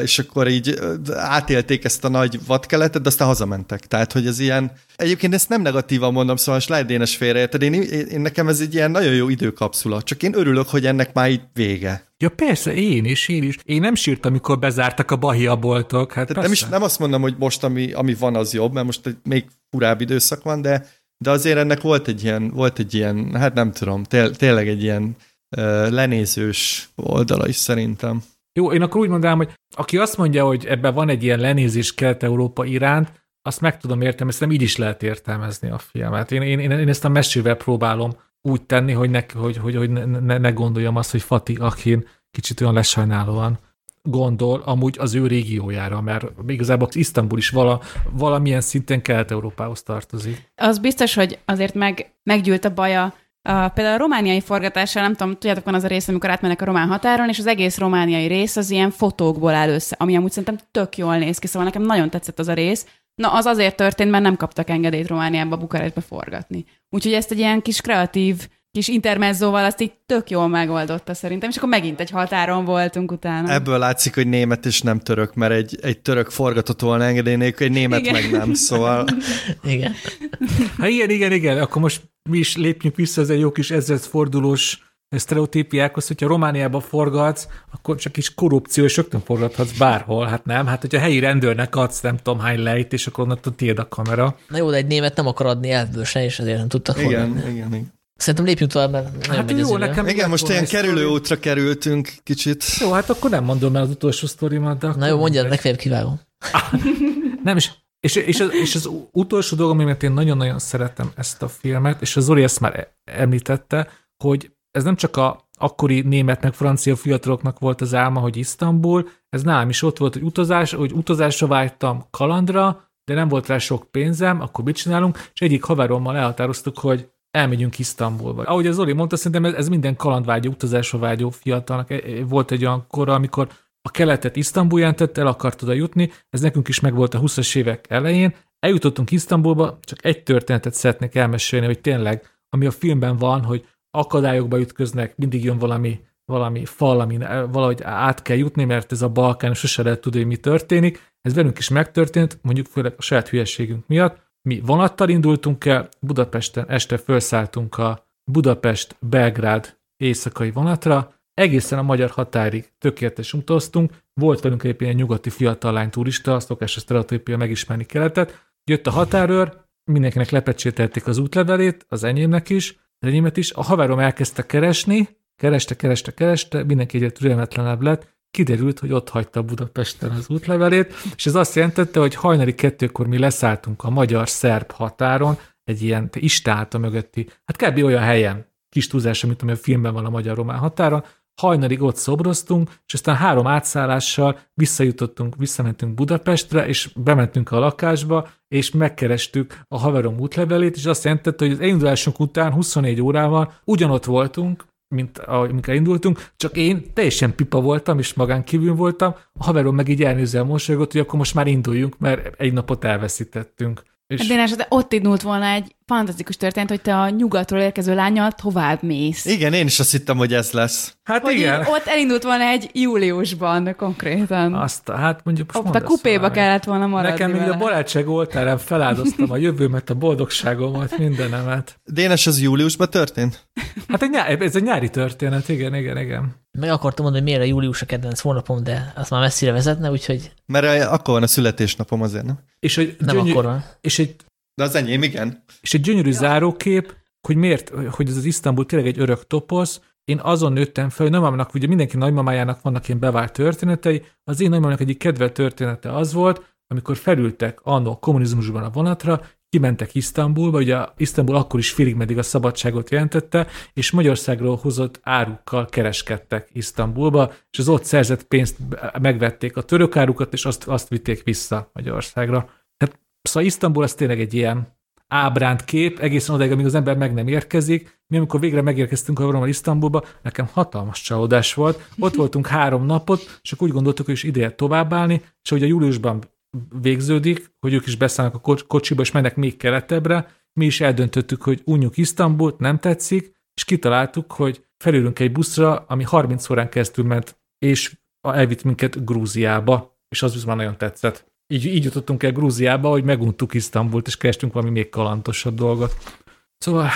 és akkor így átélték ezt a nagy vadkeletet, de aztán hazamentek. Tehát, hogy ez ilyen... Egyébként ezt nem negatívan mondom, szóval most lehet Dénes félreérted. Én, én, én, nekem ez egy ilyen nagyon jó időkapszula. Csak én örülök, hogy ennek már így vége. Ja persze, én is, én is. Én nem sírtam, amikor bezártak a Bahia boltok. Hát nem, is, nem azt mondom, hogy most, ami, ami van, az jobb, mert most egy még furább időszak van, de, de azért ennek volt egy ilyen, volt egy ilyen hát nem tudom, té, tényleg egy ilyen uh, lenézős oldala is szerintem. Jó, én akkor úgy mondanám, hogy aki azt mondja, hogy ebben van egy ilyen lenézés Kelet-Európa iránt, azt meg tudom értelmezni, szerintem így is lehet értelmezni a filmet. Én, én, én ezt a mesével próbálom úgy tenni, hogy ne, hogy, hogy, hogy ne, ne gondoljam azt, hogy Fatih Akin kicsit olyan lesajnálóan gondol amúgy az ő régiójára, mert igazából Isztambul is vala, valamilyen szinten Kelet-Európához tartozik. Az biztos, hogy azért meg, meggyűlt a baja. A, például a romániai forgatással, nem tudom, tudjátok, van az a rész, amikor átmennek a román határon, és az egész romániai rész az ilyen fotókból áll össze, ami amúgy szerintem tök jól néz ki, szóval nekem nagyon tetszett az a rész. Na, az azért történt, mert nem kaptak engedélyt Romániába, Bukarestbe forgatni. Úgyhogy ezt egy ilyen kis kreatív kis intermezzóval azt így tök jól megoldotta szerintem, és akkor megint egy határon voltunk utána. Ebből látszik, hogy német és nem török, mert egy, egy török forgatott volna engedély nélkül, egy német Igen. meg nem, szóval Igen. Hát igen, igen, igen, akkor most mi is lépjünk vissza az egy jó kis ezredfordulós sztereotípiákhoz, hogyha Romániába forgatsz, akkor csak is korrupció, és rögtön forgathatsz bárhol, hát nem? Hát hogyha helyi rendőrnek adsz nem tudom hány lejt, és akkor onnantól tiéd a kamera. Na jó, de egy német nem akar adni elvből se, és ezért nem tudtak igen, forgatni. igen, igen. Szerintem lépjünk tovább, mert Hát megy jó, nekem... Igen, most ilyen kerülő sztori. útra kerültünk kicsit. Jó, hát akkor nem mondom el az utolsó sztorimat, de Na jó, mondjad, legfeljebb kivágom. Nem, és, és, és, az, és az utolsó dolgom, mert én nagyon-nagyon szeretem ezt a filmet, és az Zoli ezt már említette, hogy ez nem csak a akkori német meg francia fiataloknak volt az álma, hogy Isztambul, ez nálam is ott volt, hogy utazás, hogy utazásra vágytam kalandra, de nem volt rá sok pénzem, akkor mit csinálunk? És egyik haverommal elhatároztuk, hogy elmegyünk Isztambulba. Ahogy az Zoli mondta, szerintem ez, ez minden kalandvágyó, utazásra vágyó fiatalnak E- e- volt egy olyan kor, amikor a keletet Isztambul jelentette, el akart oda jutni, ez nekünk is megvolt a 20-as évek elején. Eljutottunk Isztambulba, csak egy történetet szeretnék elmesélni, hogy tényleg, ami a filmben van, hogy akadályokba ütköznek, mindig jön valami, valami fal, amin el- valahogy át kell jutni, mert ez a Balkán, sose lehet tudni, hogy mi történik. Ez velünk is megtörtént, mondjuk főleg a saját hülyeségünk miatt. Mi vonattal indultunk el, Budapesten este felszálltunk a Budapest-Belgrád éjszakai vonatra, egészen a magyar határig tökéletes utaztunk, volt velünk egyébként egy nyugati fiatal lány turista, a sztereotípia megismerni keletet, jött a határőr, mindenkinek lepecsételték az útlevelét, az enyémnek is, az enyémet is, a haverom elkezdte keresni, kereste, kereste, kereste, mindenki egyre türelmetlenebb lett, kiderült, hogy ott hagyta Budapesten az útlevelét, és ez azt jelentette, hogy hajnali kettőkor mi leszálltunk a magyar-szerb határon, egy ilyen istáta mögötti, hát kb. olyan helyen, kis túlzása, mint ami a filmben van a magyar-román határon, hajnalig ott szobroztunk, és aztán három átszállással visszajutottunk, visszamentünk Budapestre, és bementünk a lakásba, és megkerestük a haverom útlevelét, és azt jelentette, hogy az elindulásunk után 24 órával ugyanott voltunk, mint amikor indultunk, csak én teljesen pipa voltam, és magán kívül voltam, a haverom meg így elnézzel mosolygott, hogy akkor most már induljunk, mert egy napot elveszítettünk. És Dénes, de ott indult volna egy fantasztikus történet, hogy te a nyugatról érkező lányjal tovább mész. Igen, én is azt hittem, hogy ez lesz. hát Hogy igen. ott elindult volna egy júliusban konkrétan. Azt, hát mondjuk most Ott a kupéba valamit. kellett volna maradni Nekem még vele. a barátság oltárán feláldoztam a jövőmet, a boldogságomat, mindenemet. Dénes, az júliusban történt? Hát egy nyár, ez egy nyári történet, igen, igen, igen. Meg akartam mondani, hogy miért a július a kedvenc hónapom, de azt már messzire vezetne, úgyhogy Mert akkor van a születésnapom azért, nem? És egy, nem gyönyör, akkor van. és egy, De az enyém, igen. és egy gyönyörű zárókép, hogy miért, hogy ez az Isztambul tényleg egy örök toposz, én azon nőttem fel, hogy nagymamának, ugye mindenki nagymamájának vannak ilyen bevált történetei, az én nagymamának egyik kedvelt története az volt, amikor felültek annó a kommunizmusban a vonatra, kimentek Isztambulba, ugye Isztambul akkor is félig meddig a szabadságot jelentette, és Magyarországról hozott árukkal kereskedtek Isztambulba, és az ott szerzett pénzt megvették a török árukat, és azt, azt vitték vissza Magyarországra. Szóval Isztambul az tényleg egy ilyen ábránt kép, egészen odáig, amíg az ember meg nem érkezik. Mi, amikor végre megérkeztünk a Isztambulba, nekem hatalmas csalódás volt. Ott voltunk három napot, és akkor úgy gondoltuk, hogy is ideje továbbállni, és hogy a júliusban végződik, hogy ők is beszállnak a kocsiba, és mennek még keletebbre. Mi is eldöntöttük, hogy unjuk Isztambult, nem tetszik, és kitaláltuk, hogy felülünk egy buszra, ami 30 órán keresztül ment, és elvitt minket Grúziába, és az viszont nagyon tetszett. Így, így jutottunk el Grúziába, hogy meguntuk Isztambult, és kerestünk valami még kalantosabb dolgot. Szóval...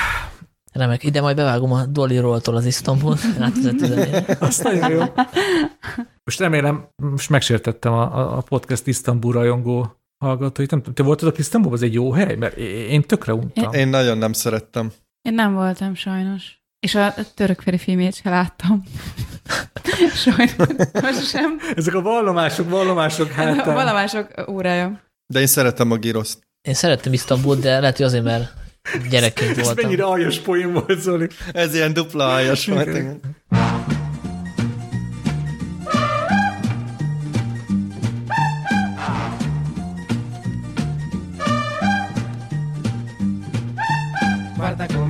Remek, ide majd bevágom a Dolly Rolltól az Isztambul átvezető Azt nagyon jó. Most remélem, most megsértettem a, a podcast Isztambul rajongó hallgatóit. Nem tudom, te voltad a Isztambul, az egy jó hely? Mert én tökre untam. Én nagyon nem szerettem. Én nem voltam sajnos. És a török férfi filmjét se láttam. Sajnos sem. Ezek a vallomások, vallomások hát. A vallomások órája. De én szeretem a giroszt. Én szerettem Isztambult, de lehet, hogy azért, mert gyerekként voltam. Ez mennyire aljas poén volt, Zoli. Ez ilyen dupla aljas volt.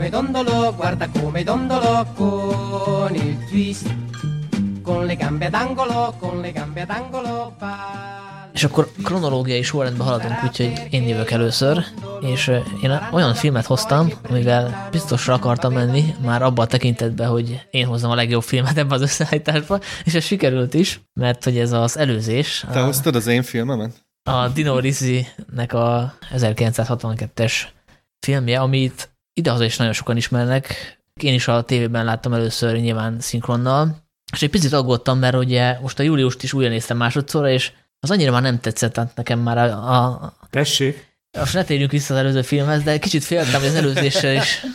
Come dondolo, guarda come dondolo con il twist. Con le gambe ad angolo, con le gambe ad angolo És akkor kronológiai sorrendben haladunk, úgyhogy én jövök először, és én olyan filmet hoztam, amivel biztosra akartam menni, már abban a tekintetben, hogy én hozzam a legjobb filmet ebben az összeállításban, és ez sikerült is, mert hogy ez az előzés. Te a, hoztad az én filmemet? A Dino Risi-nek a 1962-es filmje, amit idehaza is nagyon sokan ismernek. Én is a tévében láttam először nyilván szinkronnal, és egy picit aggódtam, mert ugye most a júliust is újra néztem másodszorra, és az annyira már nem tetszett, tehát nekem már a... a Tessék? Most ne térjünk vissza az előző filmhez, de kicsit féltem, hogy az előzéssel is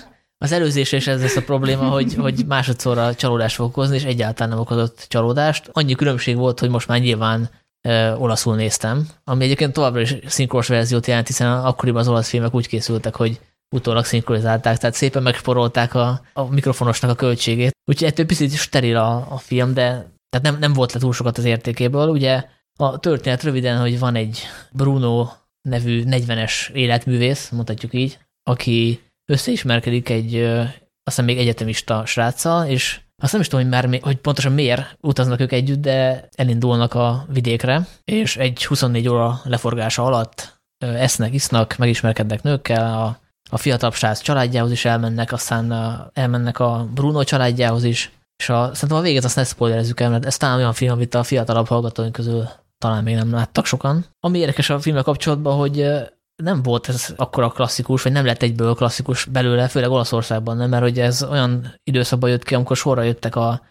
az előzéssel is ez lesz a probléma, hogy, hogy másodszorra csalódást fog okozni, és egyáltalán nem okozott csalódást. Annyi különbség volt, hogy most már nyilván e, olaszul néztem, ami egyébként továbbra is szinkros verziót jelent, hiszen akkoriban az olasz filmek úgy készültek, hogy utólag szinkronizálták, tehát szépen megsporolták a, a mikrofonosnak a költségét. Úgyhogy ettől picit steril a, a film, de tehát nem, nem volt le túl sokat az értékéből. Ugye a történet röviden, hogy van egy Bruno nevű 40-es életművész, mondhatjuk így, aki összeismerkedik egy azt hiszem még egyetemista sráccal, és azt nem is tudom, hogy, már, hogy pontosan miért utaznak ők együtt, de elindulnak a vidékre, és egy 24 óra leforgása alatt esznek, isznak, megismerkednek nőkkel, a a fiatalabb srác családjához is elmennek, aztán elmennek a Bruno családjához is, és a, szerintem a véget azt ne spoilerezzük el, mert ez talán olyan film, amit a fiatalabb hallgatóink közül talán még nem láttak sokan. Ami érdekes a filmmel kapcsolatban, hogy nem volt ez akkora klasszikus, vagy nem lett egyből klasszikus belőle, főleg Olaszországban nem, mert hogy ez olyan időszakban jött ki, amikor sorra jöttek a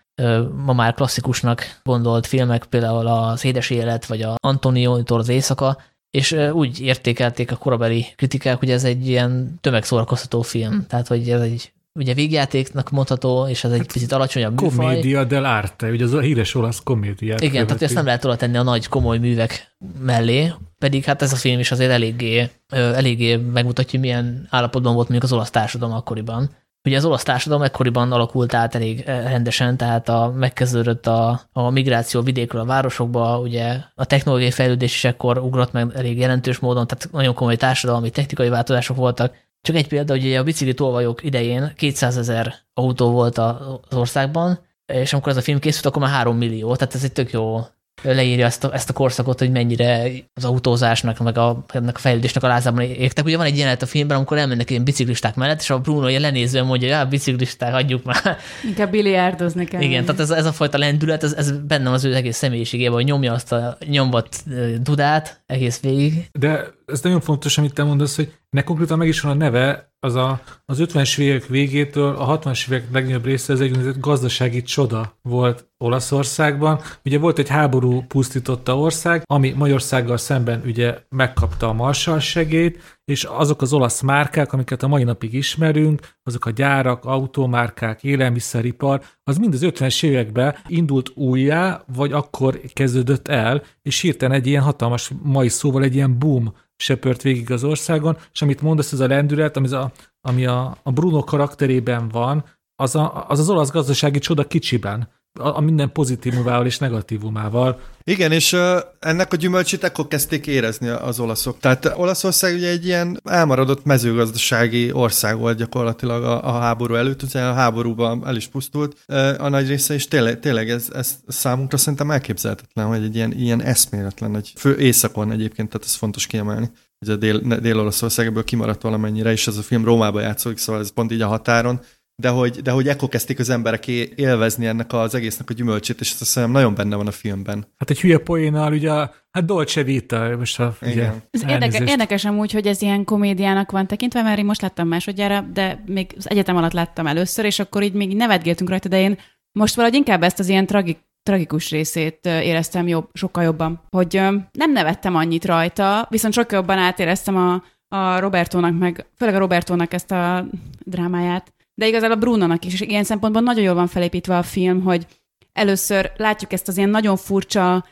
ma már klasszikusnak gondolt filmek, például az Édes Élet, vagy a Antonio-tól az Éjszaka, és úgy értékelték a korabeli kritikák, hogy ez egy ilyen tömegszórakoztató film. Hm. Tehát, hogy ez egy ugye végjátéknak mondható, és ez egy hát, picit alacsonyabb műfaj. Komédia dell'arte, ugye az a híres olasz komédiát. Igen, követi. tehát ezt nem lehet oda tenni a nagy komoly művek mellé, pedig hát ez a film is azért eléggé, eléggé megmutatja, milyen állapotban volt mondjuk az olasz társadalom akkoriban. Ugye az olasz társadalom ekkoriban alakult át elég eh, rendesen, tehát a, megkezdődött a, a migráció vidékről a városokba, ugye a technológiai fejlődés is ekkor ugrott meg elég jelentős módon, tehát nagyon komoly társadalmi, technikai változások voltak. Csak egy példa, hogy ugye a bicikli tolvajok idején 200 ezer autó volt az országban, és amikor ez a film készült, akkor már 3 millió, tehát ez egy tök jó leírja ezt a, ezt a korszakot, hogy mennyire az autózásnak, meg a, ennek a fejlődésnek a lázában égtek. Ugye van egy jelenet a filmben, amikor elmennek ilyen biciklisták mellett, és a Bruno ilyen lenézően mondja, hogy biciklisták, adjuk már. Inkább biliárdozni kell. Igen, tehát ez, ez a fajta lendület, ez, ez benne az ő egész személyiségében, hogy nyomja azt a nyomvat dudát egész végig. De ez nagyon fontos, amit te mondasz, hogy ne konkrétan meg is van a neve, az a, az 50-es évek végétől a 60-as évek legnagyobb része ez egy gazdasági csoda volt Olaszországban. Ugye volt egy háború pusztította ország, ami Magyarországgal szemben ugye megkapta a Marshall segét, és azok az olasz márkák, amiket a mai napig ismerünk, azok a gyárak, automárkák, élelmiszeripar, az mind az 50-es években indult újjá, vagy akkor kezdődött el, és hirtelen egy ilyen hatalmas mai szóval egy ilyen boom söpört végig az országon, és amit mondasz, ez a lendület, ami, a, ami a, a Bruno karakterében van, az, a, az az olasz gazdasági csoda kicsiben a, minden pozitívumával és negatívumával. Igen, és ennek a gyümölcsét ekkor kezdték érezni az olaszok. Tehát Olaszország ugye egy ilyen elmaradott mezőgazdasági ország volt gyakorlatilag a, a háború előtt, ugye a háborúban el is pusztult uh, a nagy része, és tényleg, tényleg ez, ez számunkra szerintem elképzelhetetlen, hogy egy ilyen, ilyen eszméletlen, hogy fő északon egyébként, tehát ez fontos kiemelni hogy a dél, Dél-Olaszország kimaradt valamennyire, és ez a film Rómába játszódik, szóval ez pont így a határon, de hogy, de hogy ekkor kezdték az emberek élvezni ennek az egésznek a gyümölcsét, és ez azt hiszem nagyon benne van a filmben. Hát egy hülye poénnal, ugye, hát Dolce Vita, most a, ugye, Ez érdekes, érdekes amúgy, hogy ez ilyen komédiának van tekintve, mert én most láttam másodjára, de még az egyetem alatt láttam először, és akkor így még nevetgéltünk rajta, de én most valahogy inkább ezt az ilyen tragik, tragikus részét éreztem jobb, sokkal jobban, hogy nem nevettem annyit rajta, viszont sokkal jobban átéreztem a, a Robertónak, meg főleg a Robertónak ezt a drámáját, de igazából Brunonak is, és ilyen szempontból nagyon jól van felépítve a film, hogy először látjuk ezt az ilyen nagyon furcsa,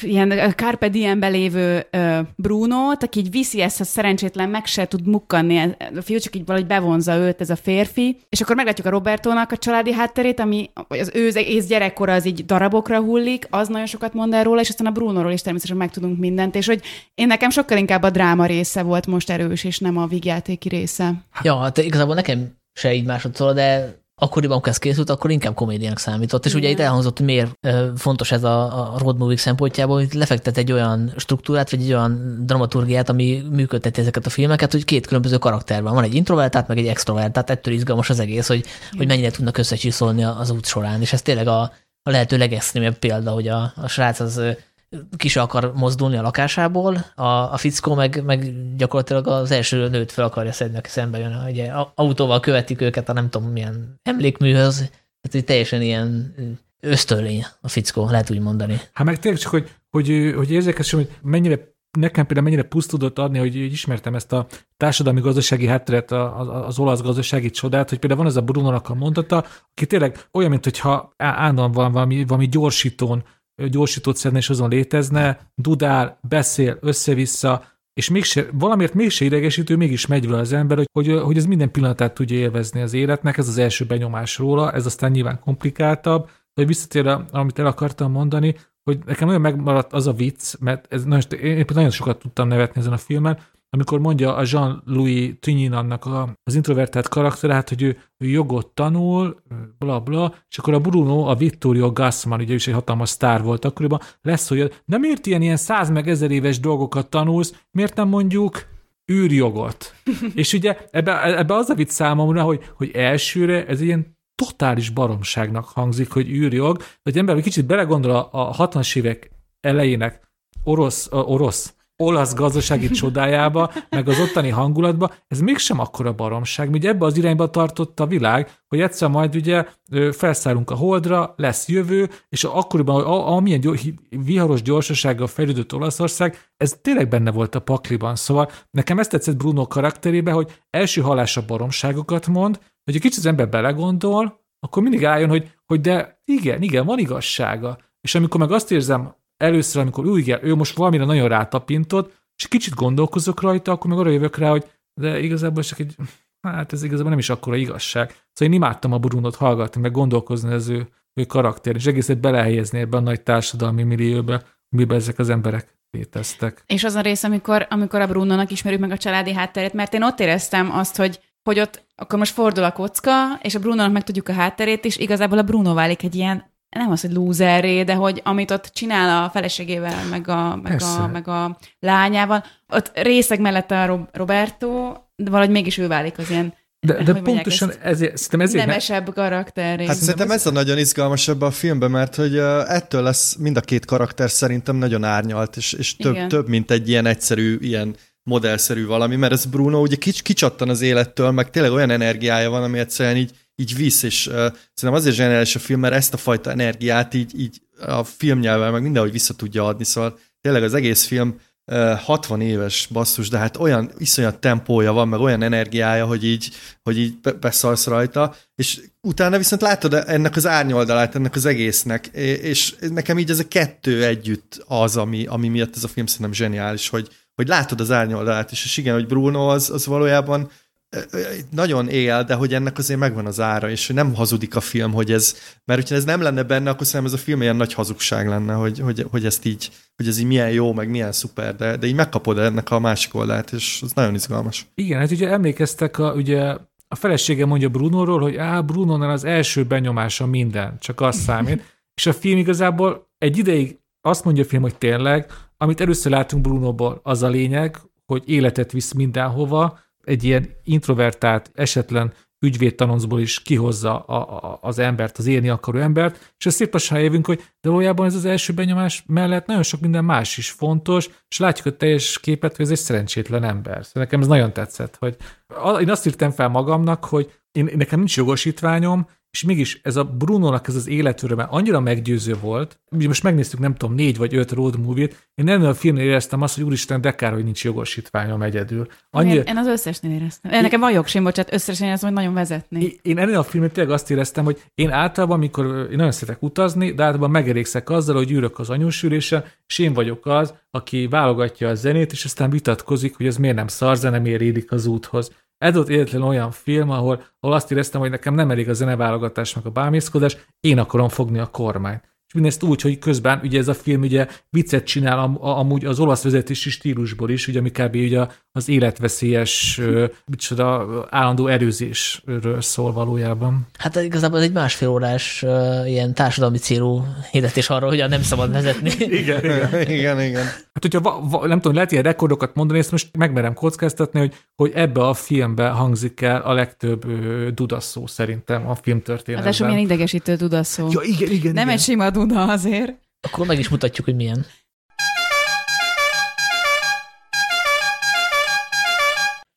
ilyen Carpe diem lévő Bruno-t, aki így viszi ezt a szerencsétlen, meg se tud mukkanni, a fiú csak így valahogy bevonza őt ez a férfi, és akkor meglátjuk a Robertónak a családi hátterét, ami az ő egész gyerekkora az így darabokra hullik, az nagyon sokat mond el róla, és aztán a Brunoról is természetesen megtudunk mindent, és hogy én nekem sokkal inkább a dráma része volt most erős, és nem a vigjátéki része. Ja, hát igazából nekem se így másodszor, de akkoriban, amikor ez készült, akkor inkább komédiának számított. És ugye itt elhangzott, hogy miért fontos ez a, a road movie szempontjából, hogy lefektet egy olyan struktúrát, vagy egy olyan dramaturgiát, ami működteti ezeket a filmeket, hogy két különböző karakter van. Van egy introvertált, meg egy extrovertált, ettől izgalmas az egész, hogy, hogy mennyire tudnak összecsiszolni az út során. És ez tényleg a, a lehető legextrémebb példa, hogy a, a srác az ki se akar mozdulni a lakásából, a, a fickó meg, meg gyakorlatilag az első nőt fel akarja szedni, aki szembe jön. Ugye autóval követik őket a nem tudom milyen emlékműhöz, tehát hogy teljesen ilyen ösztönlény a fickó, lehet úgy mondani. Hát meg tényleg csak, hogy, hogy, hogy érzékes, hogy mennyire nekem például mennyire puszt adni, hogy ismertem ezt a társadalmi gazdasági hátteret, az olasz gazdasági csodát, hogy például van ez a Bruno-nak a mondata, aki tényleg olyan, mintha állandóan van valami, valami gyorsítón gyorsítót szedne, és azon létezne, dudál, beszél, össze-vissza, és mégse, valamiért mégse idegesítő, mégis megy vele az ember, hogy, hogy, hogy ez minden pillanatát tudja élvezni az életnek, ez az első benyomás róla, ez aztán nyilván komplikáltabb, de visszatérve, amit el akartam mondani, hogy nekem nagyon megmaradt az a vicc, mert ez nagyon, én nagyon sokat tudtam nevetni ezen a filmen, amikor mondja a Jean-Louis Tringinannak a, az introvertált karakter, hát, hogy ő, ő jogot tanul, bla bla, és akkor a Bruno, a Vittorio Gassman, ugye is egy hatalmas sztár volt akkoriban, lesz, hogy nem ért ilyen, ilyen száz meg ezer éves dolgokat tanulsz, miért nem mondjuk űrjogot? és ugye ebbe, ebbe az a vicc számomra, hogy, hogy elsőre ez ilyen totális baromságnak hangzik, hogy űrjog, de hogy ember egy kicsit belegondol a, a 60-as évek elejének orosz, orosz olasz gazdasági csodájába, meg az ottani hangulatba, ez mégsem akkora baromság, ugye ebbe az irányba tartott a világ, hogy egyszer majd ugye felszállunk a holdra, lesz jövő, és akkoriban, amilyen gyors, viharos gyorsasággal fejlődött Olaszország, ez tényleg benne volt a pakliban. Szóval nekem ezt tetszett Bruno karakterébe, hogy első halásra baromságokat mond, hogy egy kicsit az ember belegondol, akkor mindig álljon, hogy, hogy de igen, igen, van igazsága. És amikor meg azt érzem először, amikor úgy igen, ő most valamire nagyon rátapintott, és kicsit gondolkozok rajta, akkor meg arra jövök rá, hogy de igazából csak egy, hát ez igazából nem is akkora igazság. Szóval én imádtam a Brunot hallgatni, meg gondolkozni az ő, ő karakter, és egészet belehelyezni ebben a nagy társadalmi millióbe, amiben ezek az emberek léteztek. És az a rész, amikor, amikor a Brunonak ismerjük meg a családi hátterét, mert én ott éreztem azt, hogy hogy ott akkor most fordul a kocka, és a Brunonak megtudjuk a hátterét, és igazából a Bruno válik egy ilyen nem az, hogy lúzerré, de hogy amit ott csinál a feleségével, meg a, meg a, meg a lányával, ott részeg mellett a Roberto, de valahogy mégis ő válik az ilyen de, de pontosan ezért, szerintem ezért... Nemesebb karakter. Hát szerintem ez a nagyon izgalmasabb a filmben, mert hogy ettől lesz mind a két karakter szerintem nagyon árnyalt, és, és több, több, mint egy ilyen egyszerű, ilyen modellszerű valami, mert ez Bruno ugye kics, kicsattan az élettől, meg tényleg olyan energiája van, ami egyszerűen így így visz, és uh, szerintem azért zseniális a film, mert ezt a fajta energiát így, így a filmnyelven meg mindenhogy vissza tudja adni, szóval tényleg az egész film uh, 60 éves basszus, de hát olyan iszonyat tempója van, meg olyan energiája, hogy így, hogy így beszalsz rajta, és utána viszont látod ennek az árnyoldalát, ennek az egésznek, és nekem így ez a kettő együtt az, ami, ami miatt ez a film szerintem zseniális, hogy, hogy látod az árnyoldalát is, és igen, hogy Bruno az, az valójában nagyon él, de hogy ennek azért megvan az ára, és nem hazudik a film, hogy ez, mert hogyha ez nem lenne benne, akkor szerintem ez a film ilyen nagy hazugság lenne, hogy, hogy, hogy ezt így, hogy ez így milyen jó, meg milyen szuper, de, de így megkapod ennek a másik oldalt, és az nagyon izgalmas. Igen, hát ugye emlékeztek, a, ugye a felesége mondja Brunóról, hogy á, Brunónál az első benyomása minden, csak az számít, és a film igazából egy ideig azt mondja a film, hogy tényleg, amit először látunk Brunóból, az a lényeg, hogy életet visz mindenhova, egy ilyen introvertált, esetlen ügyvédtanoncból is kihozza a, a, az embert, az élni akaró embert, és ezt szép lassan hogy de valójában ez az első benyomás mellett nagyon sok minden más is fontos, és látjuk a teljes képet, hogy ez egy szerencsétlen ember. Szóval nekem ez nagyon tetszett, hogy én azt írtam fel magamnak, hogy én, nekem nincs jogosítványom, és mégis ez a Bruno-nak ez az életöröme annyira meggyőző volt, most megnéztük nem tudom, négy vagy öt road movie-t, én ennél a filmnél éreztem azt, hogy úristen, de kár, hogy nincs jogosítványom egyedül. Annyira... Én, én, az összesnél éreztem. Én, nekem van jogsim, bocsánat, összesen éreztem, hogy nagyon vezetni. Én, én ennél a filmnél tényleg azt éreztem, hogy én általában, amikor én nagyon szeretek utazni, de általában megerégszek azzal, hogy ülök az anyósülésen, és én vagyok az, aki válogatja a zenét, és aztán vitatkozik, hogy ez miért nem szar zene, miért érik az úthoz. Ez volt egyetlen olyan film, ahol, ahol azt éreztem, hogy nekem nem elég a zeneválogatás, meg a bámészkodás, én akarom fogni a kormányt mindezt úgy, hogy közben ugye ez a film ugye viccet csinál am, amúgy az olasz vezetési stílusból is, ugye ami kb. ugye az életveszélyes, micsoda állandó erőzésről szól valójában. Hát igazából ez egy másfél órás ilyen társadalmi célú hirdetés arról, hogy nem szabad vezetni. igen, igen. igen, igen. Hát hogyha va, va, nem tudom, lehet ilyen rekordokat mondani, ezt most megmerem kockáztatni, hogy, hogy ebbe a filmbe hangzik el a legtöbb dudaszó szerintem a film történetben. Hát milyen idegesítő dudaszó. Ja, igen, igen, nem igen. egy sima duda azért. Akkor meg is mutatjuk, hogy milyen.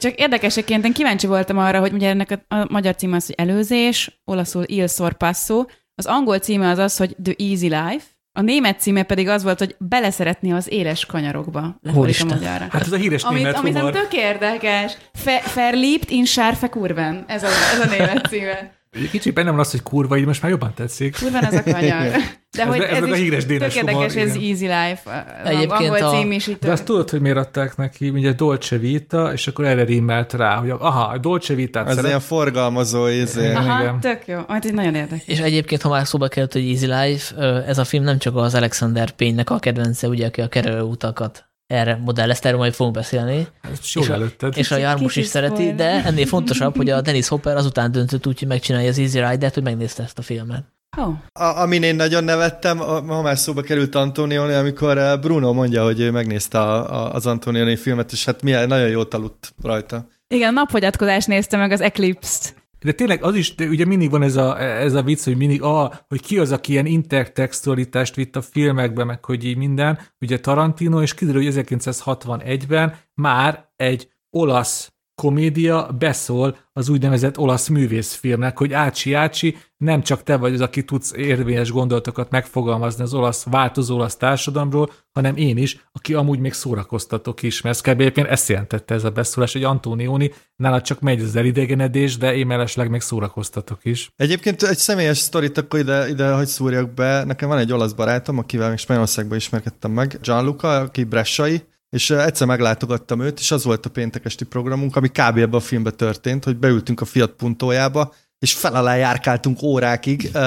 Csak érdekeseként én kíváncsi voltam arra, hogy ugye ennek a, a magyar címe az, hogy előzés, olaszul Il Sorpasso, az angol címe az az, hogy The Easy Life, a német címe pedig az volt, hogy beleszeretni az éles kanyarokba. Úristen. magyarra. Hát ez a híres Amit, német amit nem humor. tök érdekes. Fe, verliebt in scharfe kurven. Ez a, ez a német címe. Egy kicsit bennem van az, hogy kurva, így most már jobban tetszik. Kurvan az a kanyar. De Ez hogy ez ez, meg a híres dénes tök érdekes, humor, ez igen. Easy Life. Egyébként Egyébként a... cím is itt. De azt tudod, hogy miért adták neki, ugye Dolce Vita, és akkor erre rímelt rá, hogy aha, a Dolce Vita-t Ez szeret. ilyen forgalmazó izé. Aha, igen. tök jó. Majd ez nagyon érdekes. És egyébként, ha már szóba került, hogy Easy Life, ez a film nem csak az Alexander Payne-nek a kedvence, ugye, aki a kerülő utakat erre modellezte, erről majd fogunk beszélni, Ezt jól és a- előtted. és a Jarmus is szereti, de ennél fontosabb, hogy a Dennis Hopper azután döntött úgy, hogy megcsinálja az Easy Rider-t, hogy megnézte ezt a filmet. Oh. A, amin én nagyon nevettem, a- ha már szóba került Antonioni, amikor eh, Bruno mondja, hogy ő megnézte a, a, az Antonioni filmet, és hát milyen, nagyon jót aludt rajta. Igen, a napfogyatkozás nézte meg az Eclipse-t. De tényleg az is, de ugye mindig van ez a, ez a vicc, hogy mindig, ah, hogy ki az, aki ilyen intertextualitást vitt a filmekbe, meg hogy így minden. Ugye Tarantino, és kiderül, hogy 1961-ben már egy olasz komédia beszól az úgynevezett olasz művészfilmnek, hogy Ácsi Ácsi, nem csak te vagy az, aki tudsz érvényes gondolatokat megfogalmazni az olasz, változó olasz társadalomról, hanem én is, aki amúgy még szórakoztatok is, mert kb. egyébként ezt jelentette ez a beszólás, hogy Antonioni, nála csak megy az elidegenedés, de én mellesleg még szórakoztatok is. Egyébként egy személyes sztorit akkor ide, ide hogy szúrjak be. Nekem van egy olasz barátom, akivel még Spanyolországban ismerkedtem meg, Gianluca, aki bressai, és egyszer meglátogattam őt, és az volt a péntek esti programunk, ami kb. ebben a filmben történt, hogy beültünk a Fiat Puntójába, és fel alá járkáltunk órákig uh,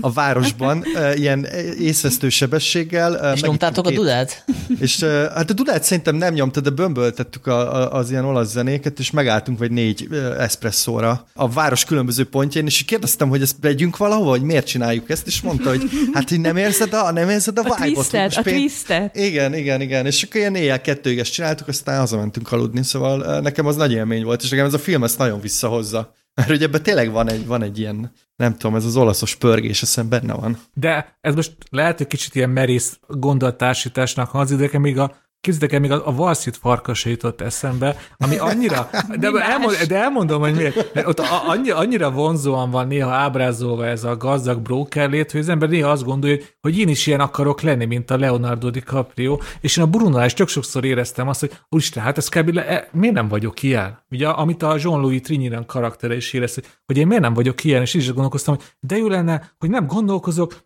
a városban, uh, ilyen észvesztő sebességgel. Uh, És nyomtátok a két- dudát? És uh, hát a Dudát szerintem nem nyomta, de bömböltettük a, a, az ilyen olasz zenéket, és megálltunk vagy négy uh, eszpresszóra a város különböző pontjain, és kérdeztem, hogy ezt vegyünk valahova, hogy miért csináljuk ezt, és mondta, hogy hát, hogy nem érzed a, nem érzed a, A vibe-ot, a pén- twistet. igen, igen, igen. És akkor ilyen éjjel kettőig ezt csináltuk, aztán hazamentünk aludni, szóval eh, nekem az nagy élmény volt, és nekem ez a film ezt nagyon visszahozza. Mert hogy ebben tényleg van egy, van egy ilyen, nem tudom, ez az olaszos pörgés, azt benne van. De ez most lehet, hogy kicsit ilyen merész gondolattársításnak hangzik, de még a Képzeljétek el, még a, a Valszit farkasa jutott eszembe, ami annyira, de, elmond, de elmondom, hogy miért. Mert ott a, annyira, annyira vonzóan van néha ábrázolva ez a gazdag brokerlét, hogy az ember néha azt gondolja, hogy, hogy én is ilyen akarok lenni, mint a Leonardo DiCaprio, és én a Brunonál is tök sokszor éreztem azt, hogy úristen, hát ez kb. Le, e, miért nem vagyok ilyen? Ugye, amit a Jean-Louis Trinidad karaktere is érez, hogy, én miért nem vagyok ilyen, és így is gondolkoztam, hogy de jó lenne, hogy nem gondolkozok,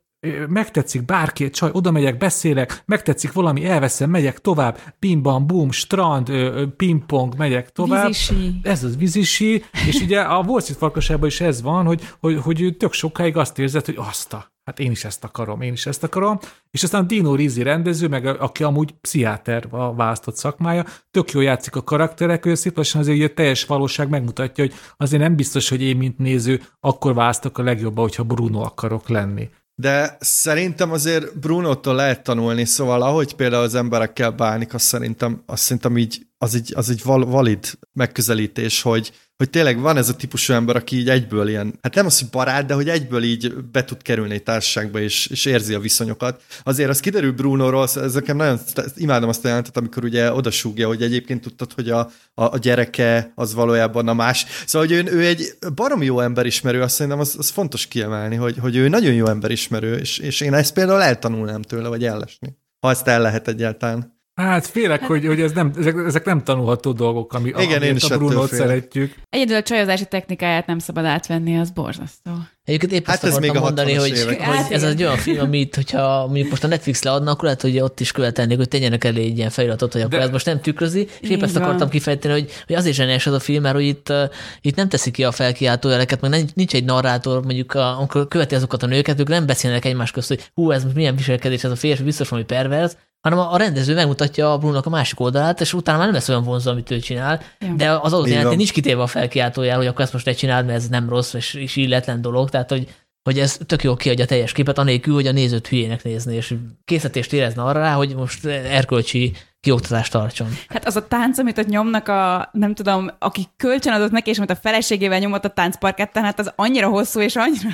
megtetszik bárki, egy csaj, oda megyek, beszélek, megtetszik valami, elveszem, megyek tovább, bim bam bum, strand, pingpong, megyek tovább. Vízisi. Ez az vízisi, és ugye a Wall Street farkasában is ez van, hogy, hogy, hogy tök sokáig azt érzed, hogy azt a, hát én is ezt akarom, én is ezt akarom, és aztán Dino Risi rendező, meg aki amúgy pszichiáter a választott szakmája, tök jól játszik a karakterek, ő szép lassan azért ugye teljes valóság megmutatja, hogy azért nem biztos, hogy én, mint néző, akkor választok a legjobban, hogyha Bruno akarok lenni. De szerintem azért Brunótól lehet tanulni, szóval ahogy például az emberekkel bánik, azt szerintem, azt szerintem így, az így, az így val- valid megközelítés, hogy, hogy tényleg van ez a típusú ember, aki így egyből ilyen, hát nem az, hogy barát, de hogy egyből így be tud kerülni egy társaságba, és, és érzi a viszonyokat. Azért az kiderül Brunóról, ez nekem nagyon, imádom azt a jelentet, amikor ugye odasúgja, hogy egyébként tudtad, hogy a, a, a gyereke az valójában a más. Szóval, hogy ő, ő egy baromi jó emberismerő, azt szerintem az, az fontos kiemelni, hogy, hogy ő nagyon jó emberismerő, és, és én ezt például eltanulnám tőle, vagy ellesni. Ha ezt el lehet egyáltalán. Hát félek, hogy, hogy ez nem, ezek, ezek nem tanulható dolgok, ami, Igen, én is a Brunót szeretjük. Egyedül a csajozási technikáját nem szabad átvenni, az borzasztó. Egyébként épp Hát azt ez akartam még a mondani, 60-as hogy, évek. hogy Hát ez egy olyan film, amit, hogyha mondjuk most a Netflix leadna, akkor lehet, hogy ott is követelnék, hogy tegyenek elé egy ilyen feliratot, hogy akkor De- ez most nem tükrözi, és épp ezt akartam kifejteni, hogy, hogy azért zseniás az a film, mert hogy itt, uh, itt nem teszi ki a felkiáltó jeleket, meg nincs, nincs egy narrátor, mondjuk a, amikor követi azokat a nőket, ők nem beszélnek egymás közt, hogy hú, ez most milyen viselkedés, ez a férfi biztos valami perverz, hanem a, a rendező megmutatja a Bruno-nak a másik oldalát, és utána már nem lesz olyan vonzó, amit ő csinál, Ja. de az adott van. nincs kitéve a felkiáltójel, hogy akkor ezt most ne csináld, mert ez nem rossz, és, és illetlen dolog, tehát hogy hogy ez tök jól kiadja a teljes képet, anélkül, hogy a nézőt hülyének nézni, és készítést érezne arra rá, hogy most erkölcsi kioktatást tartson. Hát az a tánc, amit ott nyomnak a, nem tudom, aki kölcsön adott neki, és amit a feleségével nyomott a táncparketten, hát az annyira hosszú, és annyira,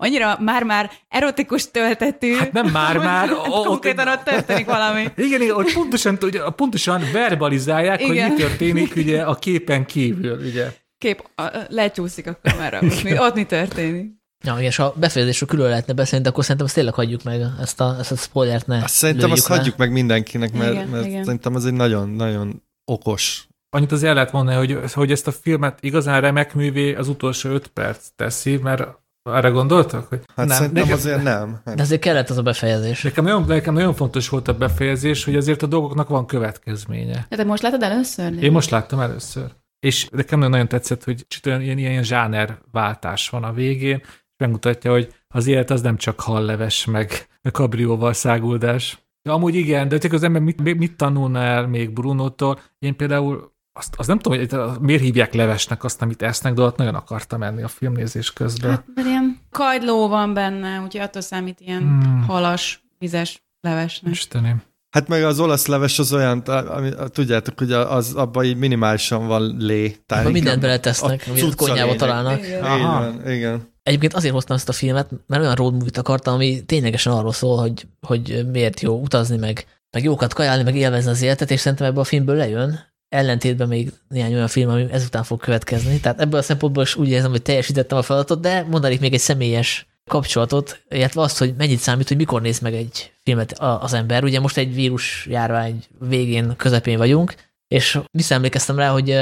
annyira már-már erotikus töltetű. Hát nem már-már, Hát o- ott- Konkrétan ott történik valami. Igen, igen, ott pontosan, ugye, pontosan verbalizálják, hogy Igen. mi történik ugye a képen kívül, ugye. Kép, a, lecsúszik a kamera, ott mi, ott mi történik. Ja, és ha befejezésről külön lehetne beszélni, de akkor szerintem azt tényleg hagyjuk meg, ezt a, ezt a spoilert ne Azt szerintem azt le. hagyjuk meg mindenkinek, mert, Igen, mert igen. szerintem ez egy nagyon-nagyon okos. Annyit az el lehet mondani, hogy, hogy ezt a filmet igazán remek művé az utolsó öt perc teszi, mert arra gondoltak? Hogy Hát nem, szerintem nekem, azért nem. De azért kellett az a befejezés. nekem, nagyon, nekem nagyon fontos volt a befejezés, hogy azért a dolgoknak van következménye. De te most látod először? Én most láttam először. És nekem nagyon tetszett, hogy olyan ilyen, ilyen zsánerváltás van a végén, és megmutatja, hogy az élet az nem csak halleves, meg kabrióval száguldás. De amúgy igen, de csak az ember mit, mit tanulna el még Brunótól? Én például azt, azt nem tudom, hogy miért hívják levesnek azt, amit esznek, de ott nagyon akartam menni a filmnézés közben. Hát, mert ilyen kagyló van benne, úgyhogy attól számít ilyen Hmm. halas, vizes levesnek. Istenem. Hát meg az olasz leves az olyan, ami, tudjátok, hogy az abban így minimálisan van lé. Tehát Abba mindent beletesznek, a amit a cucca konyhába lényeg. találnak. Igen. Aha. Igen, igen. Egyébként azért hoztam ezt a filmet, mert olyan road movie-t akartam, ami ténylegesen arról szól, hogy, hogy miért jó utazni, meg, meg jókat kajálni, meg élvezni az életet, és szerintem ebből a filmből lejön, ellentétben még néhány olyan film, ami ezután fog következni. Tehát ebből a szempontból is úgy érzem, hogy teljesítettem a feladatot, de mondanék még egy személyes kapcsolatot, illetve azt, hogy mennyit számít, hogy mikor néz meg egy filmet az ember. Ugye most egy vírus járvány végén, közepén vagyunk, és visszaemlékeztem rá, hogy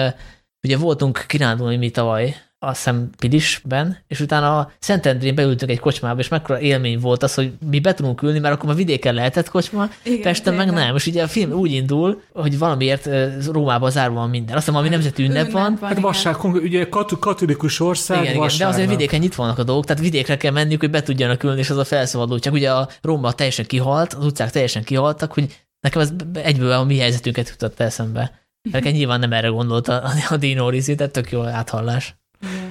ugye voltunk kirándulni mi tavaly, azt hiszem Pilisben, és utána a Szentendrén beültünk egy kocsmába, és mekkora élmény volt az, hogy mi be tudunk ülni, mert akkor már vidéken lehetett kocsma, Igen, Pesten meg nem. És ugye a film úgy indul, hogy valamiért Rómában zárva van minden. Azt hiszem, valami nemzeti ünnep van. Hát igen. vasság, konkrét- ugye kat- katolikus ország, Igen, igen, de azért vidéken nyitva vannak a dolgok, tehát vidékre kell menniük, hogy be tudjanak ülni, és az a felszabadul. Csak ugye a Róma teljesen kihalt, az utcák teljesen kihaltak, hogy nekem ez egyből a mi helyzetünket jutott eszembe. Nekem nyilván nem erre gondolt a, a Dino Risi, de tök jó áthallás.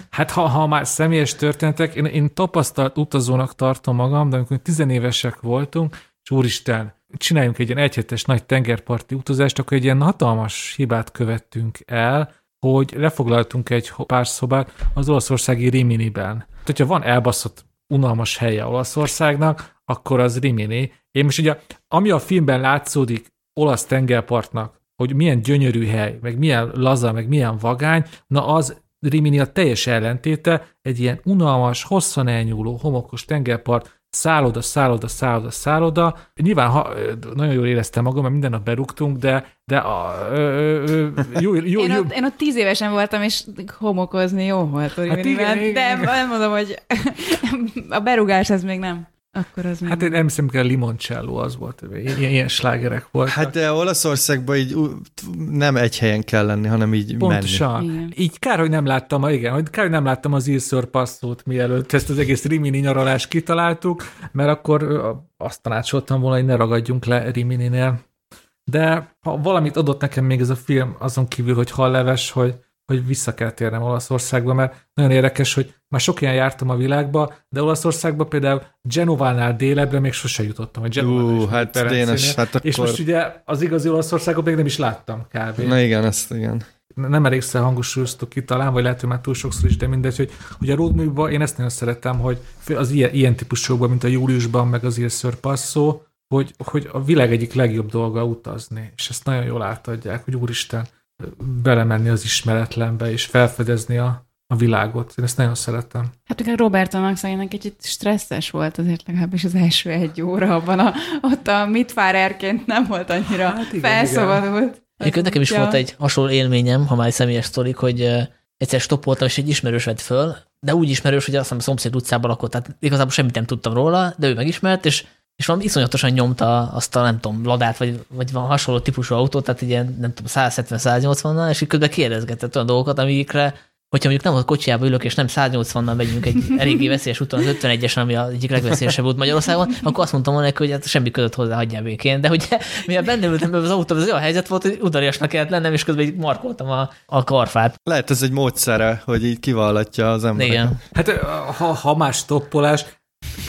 Hát ha, ha már személyes történetek, én, én tapasztalt utazónak tartom magam, de amikor tizenévesek voltunk, és úristen, csináljunk egy ilyen egyhetes nagy tengerparti utazást, akkor egy ilyen hatalmas hibát követtünk el, hogy lefoglaltunk egy pár szobát az olaszországi Riminiben. Tehát, hogyha van elbaszott unalmas helye Olaszországnak, akkor az Rimini. Én most ugye, ami a filmben látszódik olasz tengerpartnak, hogy milyen gyönyörű hely, meg milyen laza, meg milyen vagány, na az Rimini a teljes ellentéte, egy ilyen unalmas, hosszan elnyúló, homokos tengerpart, szálloda, szálloda, szálloda, szálloda. Nyilván ha, nagyon jól éreztem magam, mert minden nap berúgtunk, de, de a, ö, ö, jó, jó, Én jó, ott, én ott tíz évesen voltam, és homokozni jó volt. Hát Hát igen, igen, igen, de igen. nem mondom, hogy a berugás ez még nem. Akkor az. Hát én nem hiszem, hogy a limoncello az volt, ilyen, ilyen slágerek voltak. Hát de Olaszországban így nem egy helyen kell lenni, hanem így menni. Pontosan. Igen. Így kár, hogy nem láttam, igen, hogy kár, hogy nem láttam az Ilször passzót, mielőtt ezt az egész Rimini nyaralást kitaláltuk, mert akkor azt tanácsoltam volna, hogy ne ragadjunk le Rimininél. De ha valamit adott nekem még ez a film, azon kívül, hogy halleves, hogy, hogy vissza kell térnem Olaszországba, mert nagyon érdekes, hogy már sok ilyen jártam a világba, de Olaszországba például Genovánál délebbre még sose jutottam. Hogy Ú, hát. Dénes, hát akkor... És most ugye az igazi Olaszországot még nem is láttam kb Na igen, ezt igen. nem elégszer hangosítottuk ki talán, vagy lehet, hogy már túl sokszor is, de mindegy, hogy, hogy a road én ezt nagyon szeretem, hogy az ilyen, ilyen típusokban, mint a júliusban, meg az Ilször passzó, hogy, hogy a világ egyik legjobb dolga utazni, és ezt nagyon jól átadják, hogy úristen, belemenni az ismeretlenbe, és felfedezni a, a világot. Én ezt nagyon szeretem. Hát ugye Robertonak szerintem kicsit stresszes volt azért legalábbis az első egy óra abban a, ott a mitfárerként nem volt annyira Hát igen, felszabadult. Egyébként nekem is Ja. volt egy hasonló élményem, ha már egy személyes sztorik, hogy egyszer stoppoltam, és egy ismerős vett föl, de úgy ismerős, hogy azt hiszem a szomszéd utcában lakott, tehát igazából semmit nem tudtam róla, de ő megismert, és, és valami iszonyatosan nyomta azt a, nem tudom, ladát, vagy, vagy van hasonló típusú autót, tehát ilyen, nem tudom, 170-180-nal, és így közben kérdezgetett olyan dolgokat, amikre hogyha mondjuk nem a kocsiába ülök, és nem 180-nal megyünk egy eléggé veszélyes úton, az 51-esen, ami az egyik legveszélyesebb út Magyarországon, akkor azt mondtam volna neki, hogy hát semmi között hozzá hagyjál békén. De ugye, mivel benne ültem az autóban, az olyan helyzet volt, hogy udariasnak kellett lennem, és közben így markoltam a, a karfát. Lehet ez egy módszere, hogy így kivallatja az ember. Igen. Hát ha, ha más stoppolás,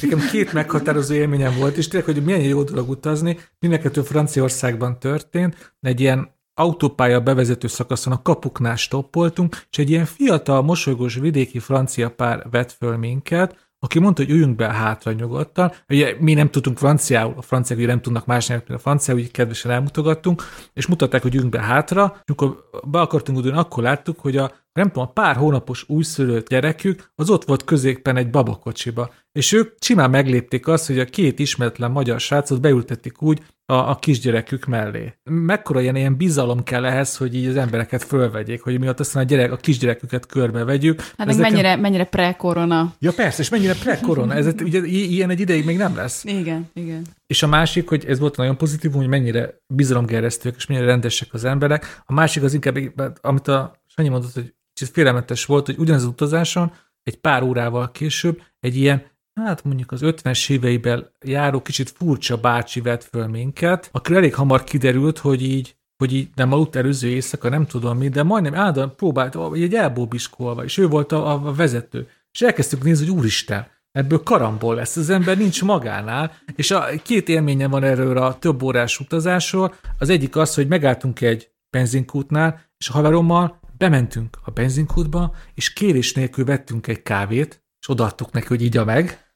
nekem két meghatározó élményem volt, és tényleg, hogy milyen jó dolog utazni, mindenkettő Franciaországban történt, egy ilyen autópálya bevezető szakaszon a kapuknál stoppoltunk, és egy ilyen fiatal, mosolygós vidéki francia pár vett föl minket, aki mondta, hogy üljünk be hátra nyugodtan. Ugye mi nem tudtunk franciául, a franciák ugye nem tudnak más nyelvet, mint a franciául, úgy kedvesen elmutogattunk, és mutatták, hogy üljünk be hátra, és amikor be akartunk udolni, akkor láttuk, hogy a nem tudom, a pár hónapos újszülött gyerekük, az ott volt középen egy babakocsiba. És ők simán meglépték azt, hogy a két ismeretlen magyar srácot beültették úgy a, a kisgyerekük mellé. Mekkora ilyen, ilyen bizalom kell ehhez, hogy így az embereket fölvegyék, hogy miatt aztán a, gyerek, a kisgyereküket körbevegyük. Hát Ez meg nekem- mennyire, mennyire pre-korona. Ja persze, és mennyire pre-korona, ez ugye ilyen egy ideig még nem lesz. Igen, igen. És a másik, hogy ez volt nagyon pozitív, hogy mennyire bizalomgeresztőek, és mennyire rendesek az emberek. A másik az inkább, amit a Sanyi mondott, hogy kicsit félelmetes volt, hogy ugyanaz az utazáson egy pár órával később egy ilyen, hát mondjuk az 50-es éveiben járó kicsit furcsa bácsi vett föl minket, akkor elég hamar kiderült, hogy így hogy így nem aludt előző éjszaka, nem tudom mi, de majdnem állandóan próbált, egy elbóbiskolva, és ő volt a, a vezető. És elkezdtük nézni, hogy úristen, ebből karambol lesz, az ember nincs magánál, és a két élménye van erről a több órás utazásról. Az egyik az, hogy megálltunk egy benzinkútnál, és a haverommal bementünk a benzinkútba, és kérés nélkül vettünk egy kávét, és odaadtuk neki, hogy igya meg.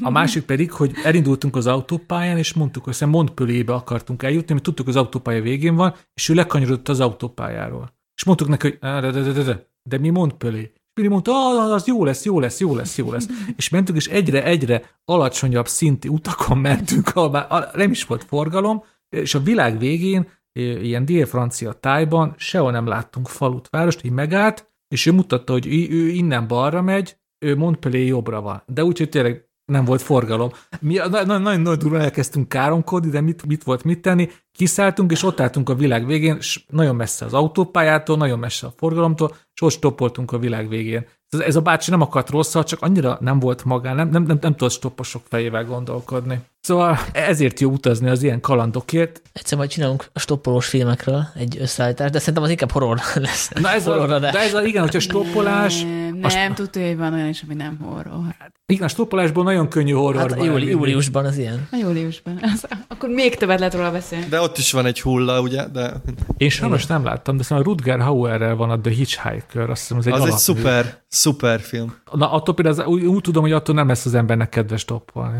A másik pedig, hogy elindultunk az autópályán, és mondtuk, hogy Montpellierbe akartunk eljutni, mert tudtuk, hogy az autópálya végén van, és ő lekanyarodott az autópályáról. És mondtuk neki, hogy "Á, de, de, de, de, de, de mi Montpellier? Billy mondta, az jó lesz, jó lesz, jó lesz, jó lesz. És mentünk, és egyre-egyre alacsonyabb szinti utakon mentünk, ahol már nem is volt forgalom, és a világ végén, ilyen dél-francia tájban sehol nem láttunk falut, várost, így megállt, és ő mutatta, hogy ő, innen balra megy, ő Montpellier jobbra van. De úgy, hogy tényleg nem volt forgalom. Mi na- na- nagyon nagy durván elkezdtünk káromkodni, de mit, mit volt mit tenni? Kiszálltunk, és ott álltunk a világ végén, és nagyon messze az autópályától, nagyon messze a forgalomtól, és ott stoppoltunk a világ végén. Ez, ez a bácsi nem akart rosszat, csak annyira nem volt magán, nem, nem, nem, nem tudott stopposok fejével gondolkodni. Szóval ezért jó utazni az ilyen kalandokért. Egyszer majd csinálunk a stoppolós filmekről egy összeállítást, de szerintem az inkább horror lesz. Na ez a, Horroradás. de ez a, igen, hogyha stoppolás, Nem, Azt- nem tudja, hogy van olyan is, ami nem horror. igen, a stoppolásból nagyon könnyű horror Hát júli, júliusban az ilyen. A júliusban. Az, akkor még többet lehet róla beszélni. De ott is van egy hulla, ugye? De Én sajnos nem láttam, de a Rutger Hauerrel van a The Hitchhiker, azt hiszem, az egy az egy szuper, szuper film. Na, attól például az, úgy, úgy, tudom, hogy attól nem lesz az embernek kedves stoppolni.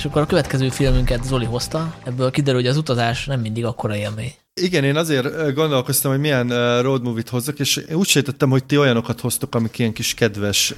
És akkor a következő filmünket Zoli hozta, ebből kiderül, hogy az utazás nem mindig akkora élmény. Igen, én azért gondolkoztam, hogy milyen road movie-t hozzak, és úgy sejtettem, hogy ti olyanokat hoztok, amik ilyen kis kedves,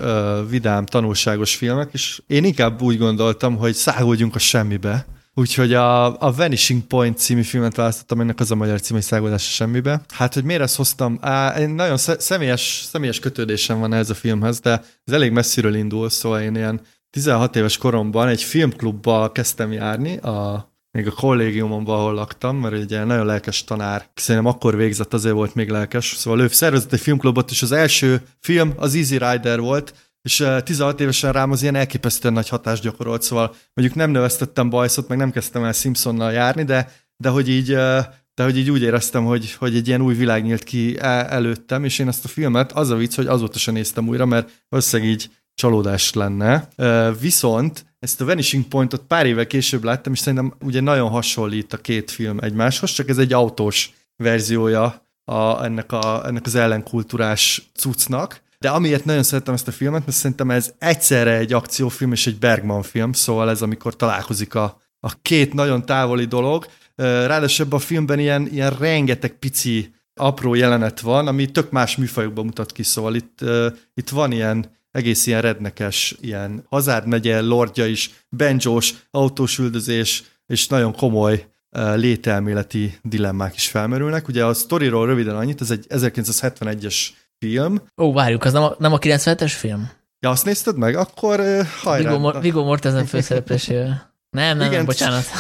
vidám, tanulságos filmek, és én inkább úgy gondoltam, hogy száguljunk a semmibe. Úgyhogy a, a Vanishing Point című filmet választottam, ennek az a magyar cím, hogy a semmibe. Hát, hogy miért ezt hoztam? Á, én nagyon sze- személyes, személyes kötődésem van ez a filmhez, de ez elég messziről indul, szóval én ilyen 16 éves koromban egy filmklubba kezdtem járni, a még a kollégiumomban, ahol laktam, mert ugye nagyon lelkes tanár, szerintem akkor végzett, azért volt még lelkes, szóval ő szervezett egy filmklubot, és az első film az Easy Rider volt, és eh, 16 évesen rám az ilyen elképesztően nagy hatást gyakorolt, szóval mondjuk nem növesztettem bajszot, meg nem kezdtem el Simpsonnal járni, de, de hogy így eh, de hogy így úgy éreztem, hogy, hogy egy ilyen új világ nyílt ki el- előttem, és én ezt a filmet, az a vicc, hogy azóta sem néztem újra, mert valószínűleg így csalódás lenne. Viszont ezt a Vanishing Pointot pár évvel később láttam, és szerintem ugye nagyon hasonlít a két film egymáshoz, csak ez egy autós verziója a, ennek, a, ennek az ellenkultúrás cuccnak. De amiért nagyon szeretem ezt a filmet, mert szerintem ez egyszerre egy akciófilm és egy Bergman film, szóval ez amikor találkozik a, a két nagyon távoli dolog. Ráadásul a filmben ilyen, ilyen rengeteg pici apró jelenet van, ami tök más műfajokban mutat ki, szóval itt, uh, itt van ilyen egész ilyen rednekes, ilyen Hazard megye, lordja is, benjós, autós üldözés, és nagyon komoly uh, lételméleti dilemmák is felmerülnek. Ugye a sztoriról röviden annyit, ez egy 1971-es film. Ó, várjuk, az nem a, nem a 97-es film? Ja, azt nézted meg? Akkor uh, hajrá! Viggo, Mor- Viggo Mortensen főszereplésével. Nem, nem, Igen. nem, bocsánat.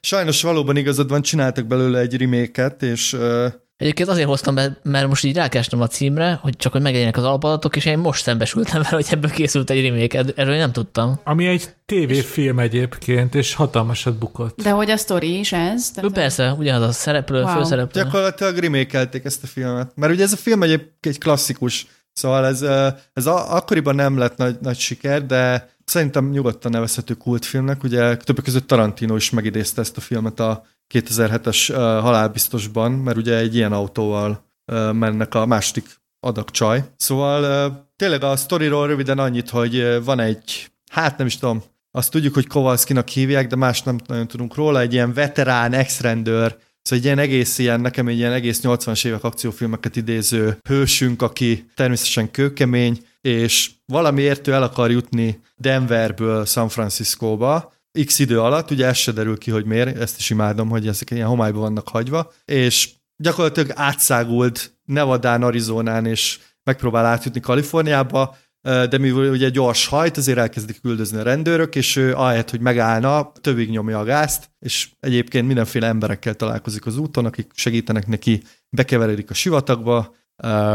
Sajnos valóban igazad van, csináltak belőle egy reméket, és uh, Egyébként azért hoztam be, mert most így rákerestem a címre, hogy csak hogy meglegyenek az alapadatok, és én most szembesültem vele, hogy ebből készült egy remake, erről én nem tudtam. Ami egy tévéfilm egyébként, és hatalmasat bukott. De hogy a sztori is ez? Ő persze, ugyanaz a szereplő, Wow. főszereplő. Gyakorlatilag remékelték ezt a filmet. Mert ugye ez a film egyébként egy klasszikus, szóval ez, ez akkoriban nem lett nagy, nagy siker, de szerintem nyugodtan nevezhető kultfilmnek. Ugye többek között Tarantino is megidézte ezt a filmet a 2007-es ö, halálbiztosban, mert ugye egy ilyen autóval ö, mennek a második adag csaj. Szóval ö, tényleg a sztoriról röviden annyit, hogy van egy, hát nem is tudom, azt tudjuk, hogy Kowalskinak hívják, de más nem nagyon tudunk róla, egy ilyen veterán, ex-rendőr, Szóval egy ilyen egész ilyen, nekem egy ilyen egész 80-as évek akciófilmeket idéző hősünk, aki természetesen kőkemény, és valamiért ő el akar jutni Denverből San Franciscóba, x idő alatt, ugye ez se derül ki, hogy miért, ezt is imádom, hogy ezek ilyen homályban vannak hagyva, és gyakorlatilag átszágult Nevadán, Arizonán, és megpróbál átjutni Kaliforniába, de mivel ugye gyors hajt, azért elkezdik küldözni a rendőrök, és ő ahelyett, hogy megállna, tövig nyomja a gázt, és egyébként mindenféle emberekkel találkozik az úton, akik segítenek neki, bekeveredik a sivatagba,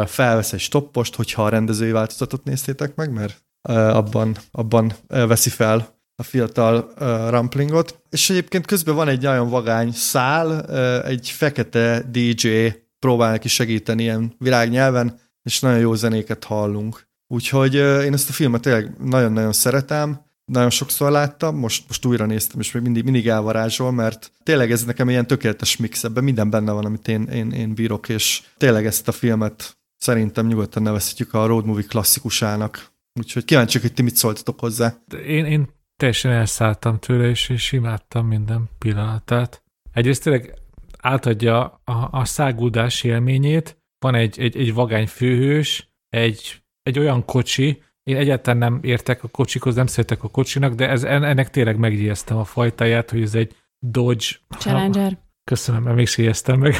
felvesz egy stoppost, hogyha a rendezői változatot néztétek meg, mert abban, abban veszi fel a fiatal uh, ramplingot, és egyébként közben van egy nagyon vagány szál, uh, egy fekete DJ próbál neki segíteni ilyen virágnyelven, és nagyon jó zenéket hallunk. Úgyhogy uh, én ezt a filmet tényleg nagyon-nagyon szeretem, nagyon sokszor láttam, most, most újra néztem, és még mindig, mindig elvarázsol, mert tényleg ez nekem ilyen tökéletes mix, ebben minden benne van, amit én, én, én bírok, és tényleg ezt a filmet szerintem nyugodtan nevezhetjük a road movie klasszikusának. Úgyhogy kíváncsiak, hogy ti mit szóltatok hozzá. Én, én teljesen elszálltam tőle, és, és imádtam minden pillanatát. Egyrészt tényleg átadja a, a száguldás élményét, van egy, egy, egy vagány főhős, egy, egy olyan kocsi, én egyáltalán nem értek a kocsikhoz, nem szeretek a kocsinak, de ez, ennek tényleg megijesztem a fajtáját, hogy ez egy Dodge. Challenger. Köszönöm, mert még jegyeztem meg.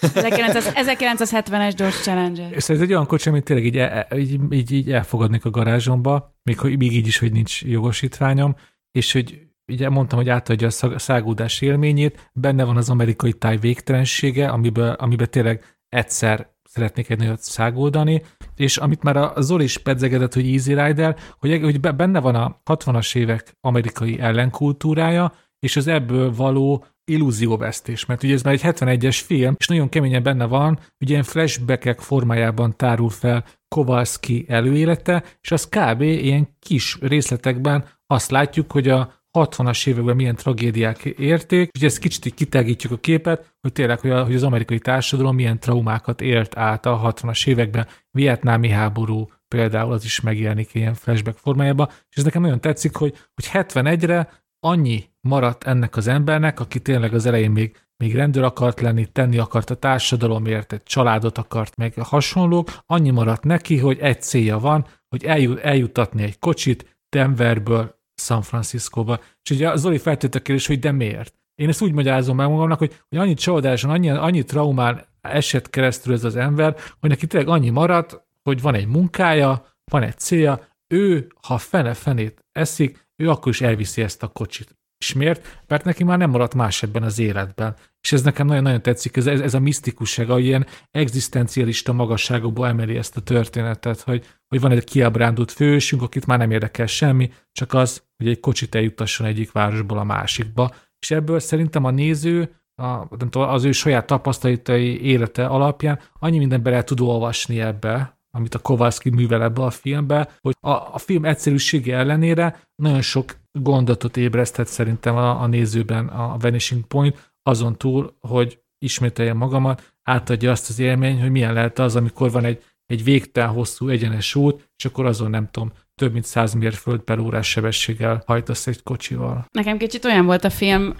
1900 1970-es Dodge Challenger. És ez egy olyan kocsi, amit tényleg így, el, így, így, így elfogadnék a garázsomba, még, még így is, hogy nincs jogosítványom, és hogy ugye mondtam, hogy átadja a szágúdás élményét, benne van az amerikai táj végtelensége, amiben, amiben tényleg egyszer szeretnék egy nagyot szágódani, és amit már a Zoli is pedzegedett, hogy Easy Rider, hogy, hogy be- benne van a 60-as évek amerikai ellenkultúrája, és az ebből való illúzióvesztés, mert ugye ez már egy 71-es film, és nagyon keményen benne van, ugye ilyen flashbackek formájában tárul fel Kowalski előélete, és az kb. ilyen kis részletekben azt látjuk, hogy a 60-as években milyen tragédiák érték, és ezt kicsit így kitágítjuk a képet, hogy tényleg, hogy, a, hogy az amerikai társadalom milyen traumákat élt át a 60-as években, vietnámi háború, például az is megjelenik ilyen flashback formájában, és ez nekem nagyon tetszik, hogy, hogy 71-re annyi maradt ennek az embernek, aki tényleg az elején még, még rendőr akart lenni, tenni akart a társadalomért, egy családot akart, meg hasonlók, annyi maradt neki, hogy egy célja van, hogy eljut, eljutatni egy kocsit Denverből San Franciscóba. És ugye Zoli feltette a kérdés, hogy de miért? Én ezt úgy magyarázom meg magamnak, hogy, hogy annyi csalódáson, annyi, annyi traumán esett keresztül ez az ember, hogy neki tényleg annyi maradt, hogy van egy munkája, van egy célja, ő, ha fene-fenét eszik, ő akkor is elviszi ezt a kocsit. És miért? Mert neki már nem maradt más ebben az életben. És ez nekem nagyon-nagyon tetszik, ez, ez a misztikusság, ahogy ilyen egzisztencialista magasságokból emeli ezt a történetet, hogy, hogy van egy kiábrándult fősünk, akit már nem érdekel semmi, csak az, hogy egy kocsit eljutasson egyik városból a másikba. És ebből szerintem a néző a, nem tudom, az ő saját tapasztalatai élete alapján annyi minden bele tud olvasni ebbe, amit a Kowalski művel ebbe a filmbe, hogy a, a film egyszerűsége ellenére nagyon sok gondotot ébresztett szerintem a, a nézőben a Vanishing Point, azon túl, hogy ismételje magamat, átadja azt az élmény, hogy milyen lehet az, amikor van egy, egy végtelen hosszú egyenes út, és akkor azon nem tudom, több mint 100 mérföld per órás sebességgel hajtasz egy kocsival. Nekem kicsit olyan volt a film,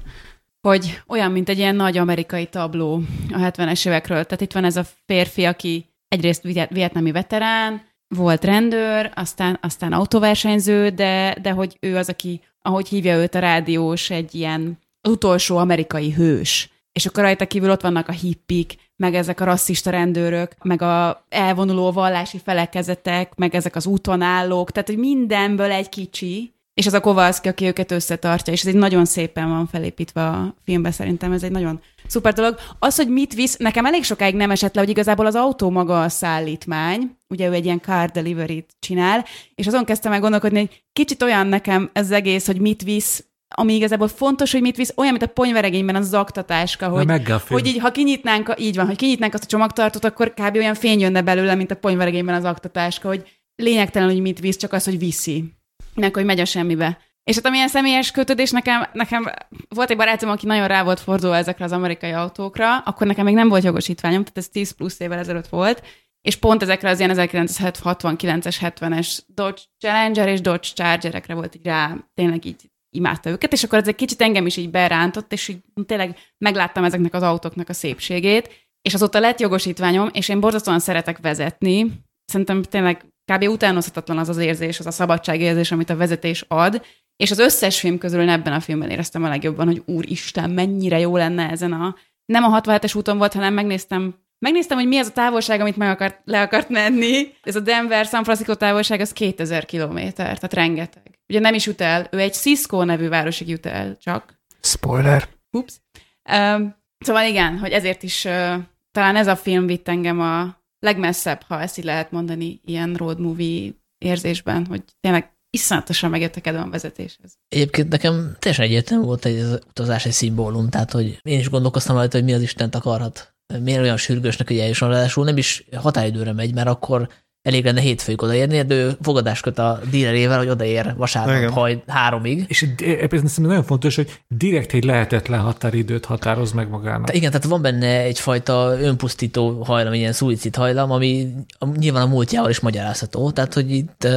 hogy olyan, mint egy ilyen nagy amerikai tabló a 70-es évekről. Tehát itt van ez a férfi, aki egyrészt vietnami veterán, volt rendőr, aztán, aztán autóversenyző, de, de hogy ő az, aki, ahogy hívja őt a rádiós, egy ilyen utolsó amerikai hős. És akkor rajta kívül ott vannak a hippik, meg ezek a rasszista rendőrök, meg a elvonuló vallási felekezetek, meg ezek az útonállók, tehát hogy mindenből egy kicsi, és az a Kowalski, aki őket összetartja, és ez egy nagyon szépen van felépítve a filmben, szerintem ez egy nagyon szuper dolog. Az, hogy mit visz, nekem elég sokáig nem esett le, hogy igazából az autó maga a szállítmány, ugye ő egy ilyen car delivery-t csinál, és azon kezdtem el gondolkodni, hogy kicsit olyan nekem ez egész, hogy mit visz, ami igazából fontos, hogy mit visz, olyan, mint a ponyveregényben az zaktatáska, hogy, hogy így, ha kinyitnánk, így van, hogy kinyitnánk azt a csomagtartót, akkor kb. olyan fény jönne belőle, mint a ponyveregényben az aktatáska, hogy lényegtelen, hogy mit visz, csak az, hogy viszi meg hogy megy a semmibe. És hát amilyen személyes kötődés, nekem, nekem volt egy barátom, aki nagyon rá volt fordulva ezekre az amerikai autókra, akkor nekem még nem volt jogosítványom, tehát ez 10 plusz évvel ezelőtt volt, és pont ezekre az ilyen 1969-es, 70-es Dodge Challenger és Dodge Chargerekre volt így rá, tényleg így imádta őket, és akkor ez egy kicsit engem is így berántott, és így tényleg megláttam ezeknek az autóknak a szépségét, és azóta lett jogosítványom, és én borzasztóan szeretek vezetni. Szerintem tényleg kb. utánozhatatlan az az érzés, az a szabadságérzés, amit a vezetés ad, és az összes film közül én ebben a filmben éreztem a legjobban, hogy úristen, mennyire jó lenne ezen a... Nem a 67-es úton volt, hanem megnéztem Megnéztem, hogy mi az a távolság, amit meg akart, le akart menni. Ez a Denver-San Francisco távolság, az 2000 kilométer, tehát rengeteg. Ugye nem is jut el, ő egy Cisco nevű városig jut el csak. Spoiler. Ups. Um, szóval igen, hogy ezért is uh, talán ez a film vitt engem a, legmesszebb, ha ezt így lehet mondani, ilyen road movie érzésben, hogy tényleg iszonyatosan megjöttek kedvem a vezetéshez. Egyébként nekem teljesen egyértelmű volt egy utazás egy szimbólum, tehát hogy én is gondolkoztam rajta, hogy mi az Isten akarhat. Miért olyan sürgősnek, hogy eljusson, ráadásul nem is határidőre megy, mert akkor elég lenne hétfőig odaérni, de ő fogadást köt a dílerével, hogy odaér vasárnap haj háromig. És ez szerintem nagyon fontos, hogy direkt egy lehetetlen határidőt határoz meg magának. Igen, tehát van benne egyfajta önpusztító hajlam, ilyen szuicid hajlam, ami nyilván a múltjával is magyarázható, tehát hogy itt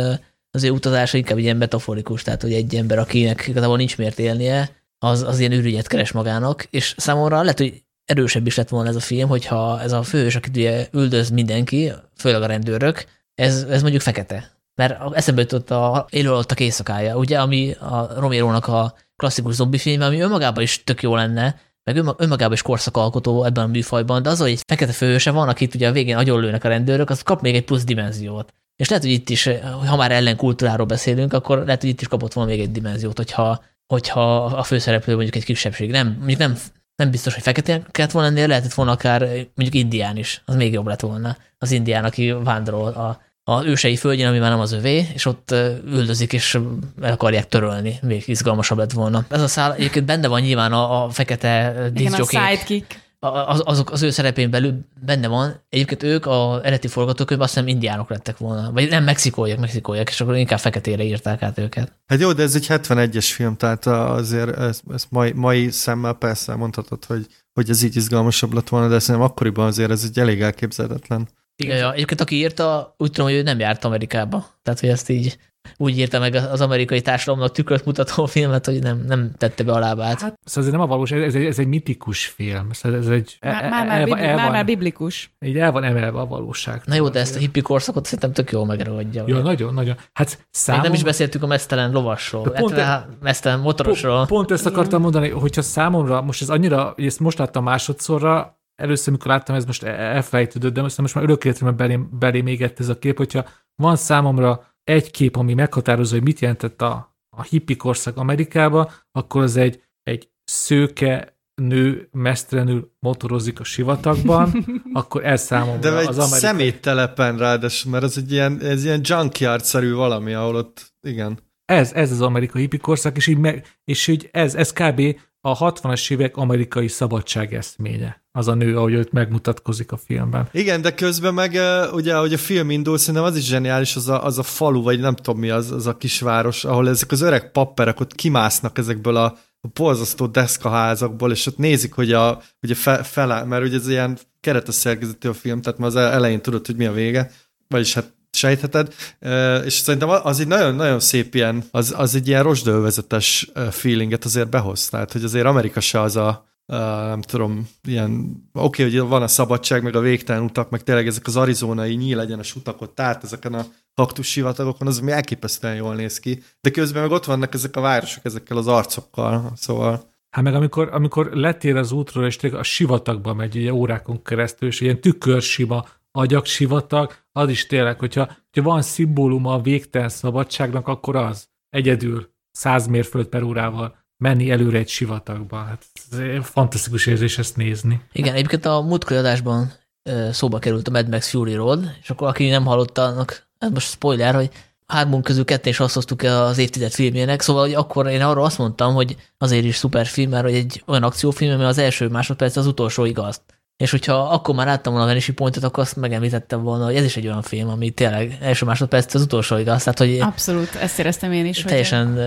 az ő utazása inkább ilyen metaforikus, tehát hogy egy ember, akinek igazából nincs miért élnie, az, az ilyen ürügyet keres magának, és számomra lehet, hogy erősebb is lett volna ez a film, hogyha ez a főhős, akit ugye üldöz mindenki, főleg a rendőrök, ez, ez mondjuk fekete. Mert eszembe jutott a élőalottak éjszakája, ugye, ami a Romero-nak a klasszikus zombi film, ami önmagában is tök jó lenne, meg önmagában is korszakalkotó ebben a műfajban, de az, hogy egy fekete főhőse van, akit ugye a végén agyonlőnek a rendőrök, az kap még egy plusz dimenziót. És lehet, hogy itt is, ha már ellenkultúráról beszélünk, akkor lehet, hogy itt is kapott volna még egy dimenziót, hogyha, hogyha a főszereplő mondjuk egy kisebbség. Nem, mondjuk nem, nem biztos, hogy fekete kellett volna lennie, lehetett volna akár mondjuk indián is, az még jobb lett volna. Az indián, aki vándorol a a ősei földjén, ami már nem az övé, és ott üldözik, és el akarják törölni. Még izgalmasabb lett volna. Ez a szál egyébként benne van nyilván a, a fekete diszjokék. a sidekick. Az, azok az ő szerepén belül benne van. Egyébként ők a eredeti forgatókönyvben azt hiszem indiánok lettek volna. Vagy nem, mexikóiak, mexikóiak, és akkor inkább feketére írták át őket. Hát jó, de ez egy 71-es film, tehát azért ezt, ezt mai, mai szemmel persze mondhatod, hogy, hogy ez így izgalmasabb lett volna, de szerintem akkoriban azért ez egy elég elképzelhetetlen Ja, ja. Egyébként aki írta, úgy tudom, hogy ő nem járt Amerikába. Tehát, hogy ezt így úgy írta meg az amerikai társadalomnak tükröt mutató filmet, hogy nem, nem tette be a lábát. Hát, szóval ez nem a valós, ez egy, ez egy mitikus film. Szóval ez egy, Már, már, már, el, bibli, el már, van, már biblikus. így el van emelve a valóság. Na jó, de ezt a hippi korszakot szerintem tök jól megragadja. Jó, nagyon, nagyon. Hát Még számomra... nem is beszéltük a mesztelen lovasról, pont hát mesztelen motorosról. Pont, pont ezt akartam mondani, hogyha számomra, most ez annyira, hogy ezt most láttam másodszorra, először, mikor láttam, ez most el- elfelejtődött, de most, most már örökéletemben belém, belém égett ez a kép, hogyha van számomra egy kép, ami meghatározza, hogy mit jelentett a, a hippi korszak Amerikába, akkor az egy, egy szőke nő mesztelenül motorozik a sivatagban, akkor ez számomra De egy az amerikai... szeméttelepen ráadásul, mert ez egy ilyen, ez ilyen junkyard-szerű valami, ahol ott, igen. Ez, ez az amerikai hippi korszak, és, így meg, és így ez, ez kb. a 60-as évek amerikai szabadság eszménye. Az a nő, ahogy őt megmutatkozik a filmben. Igen, de közben meg ugye, ahogy a film indul, szerintem az is zseniális, az a, az a falu, vagy nem tudom mi az, az a kisváros, ahol ezek az öreg papperek ott kimásznak ezekből a, a borzasztó deszkaházakból, és ott nézik, hogy a, ugye fe, fel, mert ugye ez ilyen keretes szerkezetű a film, tehát már az elején tudod, hogy mi a vége, vagyis hát sejtheted, és szerintem az egy nagyon-nagyon szép ilyen, az, az egy ilyen rozsdővezetes feelinget azért behoz, tehát hogy azért Amerika se az a, uh, nem tudom, ilyen, oké, okay, hogy van a szabadság, meg a végtelen utak, meg tényleg ezek az arizonai nyílegyenes utak ott át ezeken a kaktus sivatagokon, az ami elképesztően jól néz ki. De közben meg ott vannak ezek a városok ezekkel az arcokkal, szóval... Hát meg amikor, amikor letér az útról, és a sivatagba megy ugye órákon keresztül, és ilyen tükörsima agyak sivatag, az is tényleg, hogyha, hogyha van szimbóluma a végtelen szabadságnak, akkor az egyedül 100 mérföld per órával menni előre egy sivatagba. Hát ez fantasztikus érzés ezt nézni. Igen, egyébként a múltkori adásban szóba került a Mad Max Fury Road, és akkor aki nem hallotta, annak, ez most spoiler, hogy hármunk közül ketten is azt hoztuk az évtized filmjének, szóval hogy akkor én arra azt mondtam, hogy azért is szuper film, mert hogy egy olyan akciófilm, ami az első másodperc az utolsó igaz. És hogyha akkor már láttam volna a Vanishing Pointot, akkor azt megemlítettem volna, hogy ez is egy olyan film, ami tényleg első másodperc az utolsó igaz. Tehát, hogy Abszolút, ezt éreztem én is. teljesen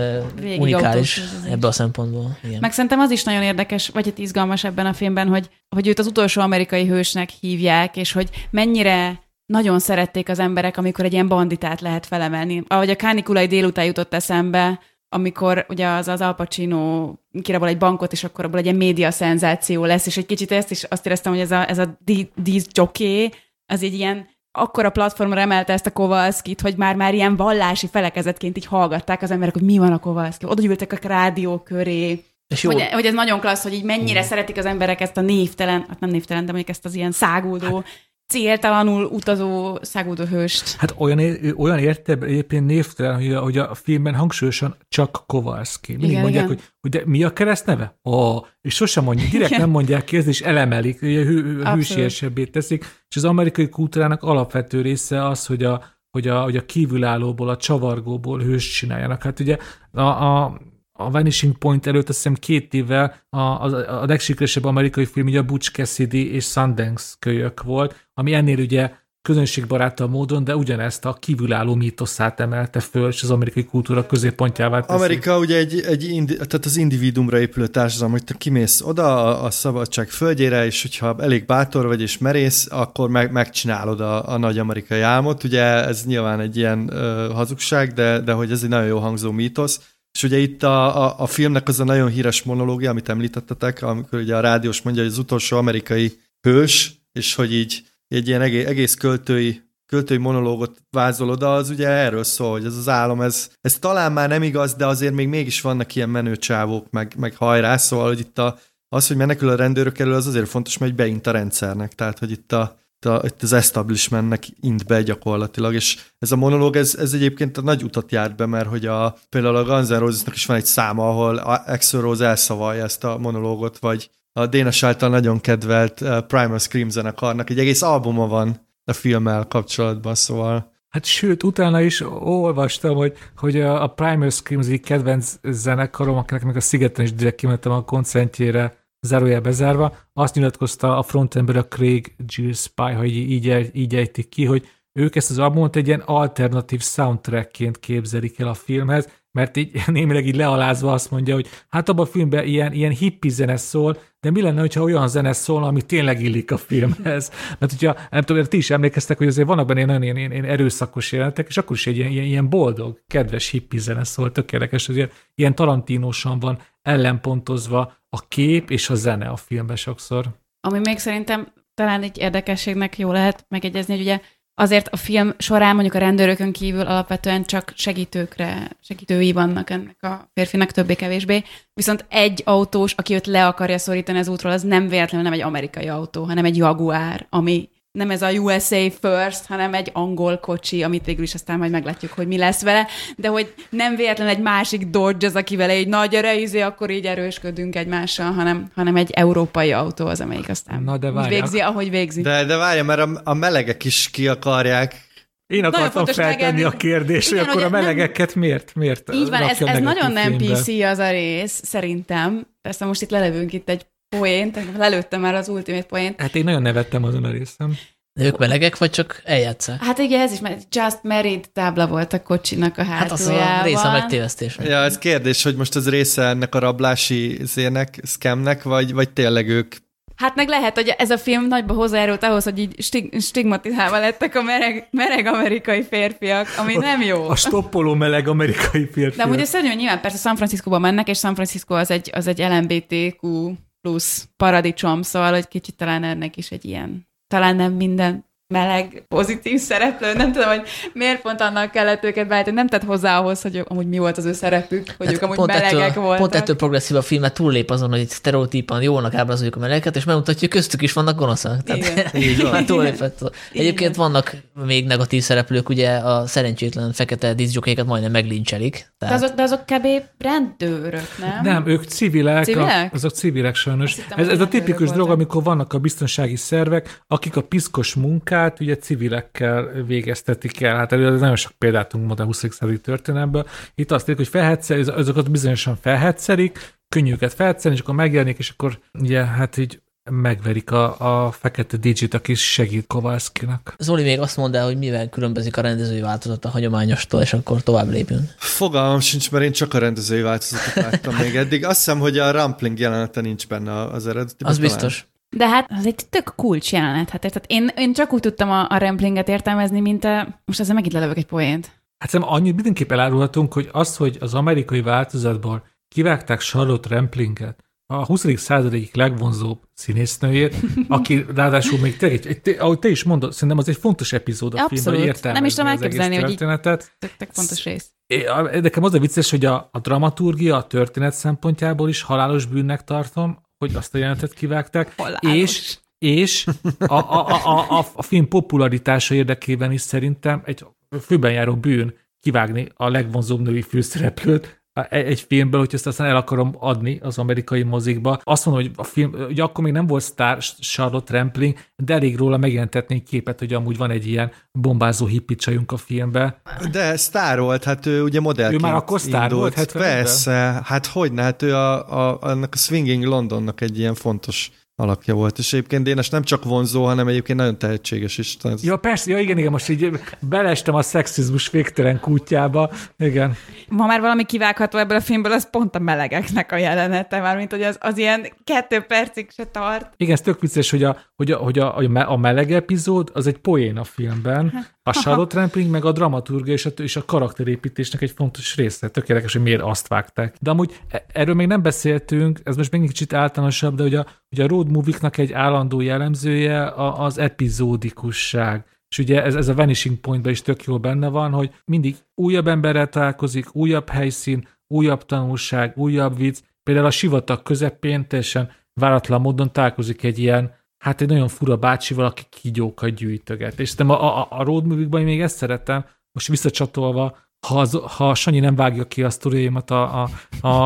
unikális ebből a szempontból. Igen. Meg szerintem az is nagyon érdekes, vagy hát izgalmas ebben a filmben, hogy, hogy őt az utolsó amerikai hősnek hívják, és hogy mennyire nagyon szerették az emberek, amikor egy ilyen banditát lehet felemelni. Ahogy a kánikulai délután jutott eszembe, amikor ugye az az Al Pacino kirabol egy bankot, és akkor abból egy ilyen média szenzáció lesz, és egy kicsit ezt is azt éreztem, hogy ez a, ez a dísz jockey, az egy ilyen akkora platformra emelte ezt a Kowalskit, hogy már-már ilyen vallási felekezetként így hallgatták az emberek, hogy mi van a Kowalski. Oda gyűltek a rádió köré, És jó, hogy, hogy ez nagyon klassz, hogy így mennyire szeretik az emberek ezt a névtelen, hát nem névtelen, de mondjuk ezt az ilyen száguldó, céltalanul utazó száguldó hőst. Hát olyan, olyan érte egyébként névtelen, hogy a, hogy a filmben hangsúlyosan csak Kowalski. Mindig Igen, mondják, igen. hogy, hogy de mi a keresztneve? Ó, és sosem mondják, direkt Igen. nem mondják ki, és elemelik, hű, hű, Abszolút. hűsiesebbé teszik, és az amerikai kultúrának alapvető része az, hogy a, hogy a, hogy a kívülállóból, a csavargóból hőst csináljanak. Hát ugye a, a, a Vanishing Point előtt azt hiszem két évvel a, a, a legsikeresebb amerikai film ugye a Butch Cassidy és Sundance kölyök volt, ami ennél ugye közönségbarátabb módon, de ugyanezt a kívülálló mítoszát emelte föl, és az amerikai kultúra középpontjává teszi. Amerika ugye egy, egy indi, tehát az individumra épülő társadalom, hogy te kimész oda a, a szabadság földjére, és hogyha elég bátor vagy és merész, akkor meg, megcsinálod a, a nagy amerikai álmot. Ugye ez nyilván egy ilyen ö, hazugság, de, de hogy ez egy nagyon jó hangzó mítosz. És ugye itt a, a, a filmnek az a nagyon híres monológia, amit említettetek, amikor ugye a rádiós mondja, hogy az utolsó amerikai hős, és hogy így egy ilyen egész, egész költői költői monológot vázol oda, az ugye erről szól, hogy ez az álom, ez, ez talán már nem igaz, de azért még mégis vannak ilyen menő csávók, meg, meg hajrá, szóval, hogy itt a, az, hogy menekül a rendőrök elől, az azért fontos, mert beint a rendszernek, tehát, hogy itt, a, itt, a, itt az establishmentnek int be gyakorlatilag, és ez a monológ, ez, ez egyébként a nagy utat járt be, mert hogy a, például a Guns N' Rosesnak is van egy száma, ahol Axl Rose elszavalja ezt a monológot, vagy a Dénes által nagyon kedvelt uh, Primal Scream zenekarnak. Egy egész albuma van a filmmel kapcsolatban, szóval. Hát sőt, utána is olvastam, hogy, hogy a, Primal Scream az kedvenc zenekarom, akinek meg a Szigeten is direkt kimentem a koncertjére, zárójel bezárva, azt nyilatkozta a frontember a Craig Gillespie, hogy így, így, így ejtik ki, hogy ők ezt az albumot egy ilyen alternatív soundtrackként képzelik el a filmhez, mert így némileg így lealázva azt mondja, hogy hát abban a filmben ilyen, ilyen hippi zene szól, de mi lenne, hogyha olyan zene szól, ami tényleg illik a filmhez? Mert hogyha, nem tudom, ti is emlékeztek, hogy azért vannak benne ilyen, ilyen, ilyen, ilyen erőszakos jelenetek, és akkor is egy ilyen, ilyen, boldog, kedves hippi zene szól, tökéletes, hogy ilyen, ilyen tarantínosan van ellenpontozva a kép és a zene a filmben sokszor. Ami még szerintem talán egy érdekességnek jó lehet megegyezni, hogy ugye azért a film során mondjuk a rendőrökön kívül alapvetően csak segítőkre, segítői vannak ennek a férfinak többé-kevésbé. Viszont egy autós, aki őt le akarja szorítani az útról, az nem véletlenül nem egy amerikai autó, hanem egy Jaguar, ami nem ez a USA first, hanem egy angol kocsi, amit végül is aztán majd meglátjuk, hogy mi lesz vele, de hogy nem véletlen egy másik Dodge az, aki vele egy nagy gyere, izé, akkor így erősködünk egymással, hanem, hanem egy európai autó az, amelyik aztán Na, de úgy várjál. végzi, ahogy végzi. De, de várja, mert a, a melegek is ki akarják. Én akartam fontos feltenni megemlít- a kérdést, hogy akkor a hogy nem- melegeket miért? miért Így van, ez, ez nagyon nem? PC az a rész, szerintem. Persze most itt lelövünk itt egy poént, lelőttem már az ultimate poént. Hát én nagyon nevettem azon a részem. De ők melegek, vagy csak eljátszák? Hát igen, ez is, mert Just Married tábla volt a kocsinak a Hát az hátuljában. a része a megtévesztés. Ja, ez kérdés, hogy most ez része ennek a rablási zének, scamnek, vagy, vagy tényleg ők Hát meg lehet, hogy ez a film nagyba hozzájárult ahhoz, hogy így stig- stigmatizálva lettek a mereg, mereg amerikai férfiak, ami nem jó. A stoppoló meleg amerikai férfi. De szörnyű, hogy nyilván persze San Franciscóba mennek, és San Francisco az egy, az egy LMBTQ plusz paradicsom, szóval, hogy kicsit talán ennek is egy ilyen, talán nem minden meleg, pozitív szereplő, nem tudom, hogy miért pont annak kellett őket beállítani, nem tett hozzá ahhoz, hogy ők- amúgy mi volt az ő szerepük, hogy ők amúgy pont melegek ettől, voltak. Pont ettől progresszív a film, mert túllép azon, hogy sztereotípan jónak ábrázoljuk a melegeket, és megmutatja, hogy köztük is vannak gonoszak. Tehát Igen. Már túllépett. Egyébként vannak még negatív szereplők, ugye a szerencsétlen fekete diszjokéket majdnem meglincselik. De Tehát azok, de azok kb. rendőrök, nem? Nem, ők civilek, Civilek? A, azok civilek sajnos. Hittem, ez, ez a tipikus dolog, amikor vannak a biztonsági szervek, akik a piszkos munkát ugye civilekkel végeztetik el. Hát előre nagyon sok példát tudunk mondani a 20. századi történelemből. Itt azt írjuk, hogy felhetszer, azokat bizonyosan felhetszerik, könnyű őket felhetszerni, és akkor megjelenik, és akkor ugye hát így megverik a, a fekete digit, aki segít Kovalszkinak. Zoli még azt mondta, hogy mivel különbözik a rendezői változat a hagyományostól, és akkor tovább lépünk. Fogalmam sincs, mert én csak a rendezői változatot láttam még eddig. Azt hiszem, hogy a Rampling jelenete nincs benne az eredetiben. Az talán. biztos. De hát az egy tök kulcs jelenet. Hát érted? Én, én csak úgy tudtam a, a Ramplinget értelmezni, mint a... Most ezzel megint lelövök egy poént. Hát szerintem annyit mindenképp elárulhatunk, hogy az, hogy az amerikai változatból kivágták Charlotte Ramplinget, a 20. század egyik legvonzóbb színésznőjét, aki ráadásul még tényleg, egy, egy, ahogy te is mondod, szerintem az egy fontos epizód a Abszolút. filmben, Nem értelmezni is tudom elképzelni, hogy így- történetet. Tök fontos rész. É, Nekem az a vicces, hogy a, a dramaturgia, a történet szempontjából is halálos bűnnek tartom, hogy azt a jelenetet kivágták, Halálos. és és a, a, a, a, a, film popularitása érdekében is szerintem egy főben járó bűn kivágni a legvonzóbb női főszereplőt egy egy filmből, hogy ezt aztán el akarom adni az amerikai mozikba. Azt mondom, hogy a film, ugye akkor még nem volt sztár Charlotte Rampling, de elég róla megjelentetni egy képet, hogy amúgy van egy ilyen bombázó hippi csajunk a filmben. De sztár volt, hát ő ugye modellként Ő már akkor sztár indult. volt, 70-ben? Persze, hát hogy ne, hát ő a, a, annak a Swinging Londonnak egy ilyen fontos alapja volt, és egyébként Dénes nem csak vonzó, hanem egyébként nagyon tehetséges is. Ez, Ja, persze, ja igen, igen, most így belestem a szexizmus végtelen kútjába. Igen. Ma már valami kivágható ebből a filmből, az pont a melegeknek a jelenete, mármint hogy az, az ilyen kettő percig se tart. Igen, ez tök vicces, hogy a, hogy a, hogy a, a me- a meleg epizód az egy poén a filmben, a Charlotte Rampling meg a dramaturgia és a, és a karakterépítésnek egy fontos része. Tök érdekes, hogy miért azt vágták. De amúgy e- erről még nem beszéltünk, ez most még egy kicsit általánosabb, de hogy a, hogy a road movie-knak egy állandó jellemzője a, az epizódikusság. És ugye ez, ez a Vanishing Pointban is tök jól benne van, hogy mindig újabb emberrel találkozik, újabb helyszín, újabb tanulság, újabb vicc. Például a sivatag közepén teljesen váratlan módon találkozik egy ilyen, hát egy nagyon fura bácsival, aki kígyókat gyűjtöget. És szerintem a, a, a road movie-ban én még ezt szeretem, most visszacsatolva, ha, az, ha Sanyi nem vágja ki a sztoriaimat a, a, a,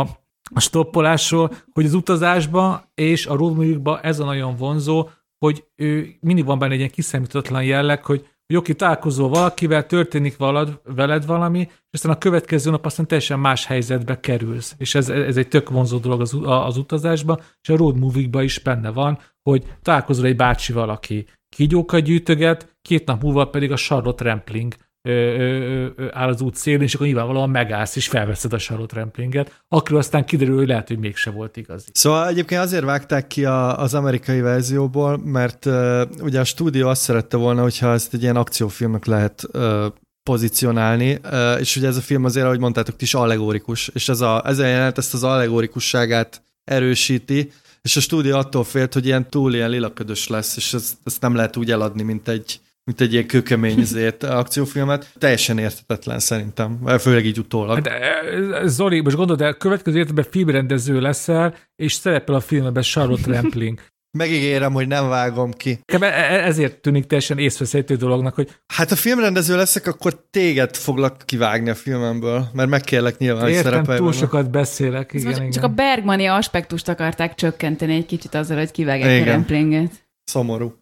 a stoppolásról, hogy az utazásba és a road movie-ba ez a nagyon vonzó, hogy ő mindig van benne egy ilyen kiszámítatlan jelleg, hogy, hogy oké, találkozol valakivel, történik valad, veled valami, és aztán a következő nap aztán teljesen más helyzetbe kerülsz. És ez, ez egy tök vonzó dolog az, az utazásban, és a road movie is benne van, hogy találkozol egy bácsival, aki kígyókat gyűjtöget, két nap múlva pedig a Charlotte Rampling ö, ö, ö, áll az út szélén, és akkor nyilvánvalóan megállsz, és felveszed a Charlotte Ramplinget, akiről aztán kiderül, hogy lehet, hogy mégse volt igazi. Szóval egyébként azért vágták ki a, az amerikai verzióból, mert uh, ugye a stúdió azt szerette volna, hogyha ezt egy ilyen akciófilmnek lehet uh, pozícionálni, uh, és ugye ez a film azért, ahogy mondtátok, is allegorikus, és ez a, ez a jelenet ezt az allegorikusságát erősíti, és a stúdió attól félt, hogy ilyen túl ilyen lilaködös lesz, és ezt, ezt nem lehet úgy eladni, mint egy, mint egy ilyen kőkemény zét akciófilmet. Teljesen értetetlen szerintem, főleg így utólag. De, Zoli, most gondolod, a következő életben filmrendező leszel, és szerepel a filmben Charlotte Rampling. Megígérem, hogy nem vágom ki. E- e- Ezért tűnik teljesen észveszélytő dolognak, hogy Hát ha filmrendező leszek, akkor téged foglak kivágni a filmemből, mert megkérlek nyilván, hogy értem, szerepelj túl benne. sokat beszélek. Igen, Szóval igen. csak a Bergmani aspektust akarták csökkenteni egy kicsit azzal, hogy kivágják a remplinget. Szomorú.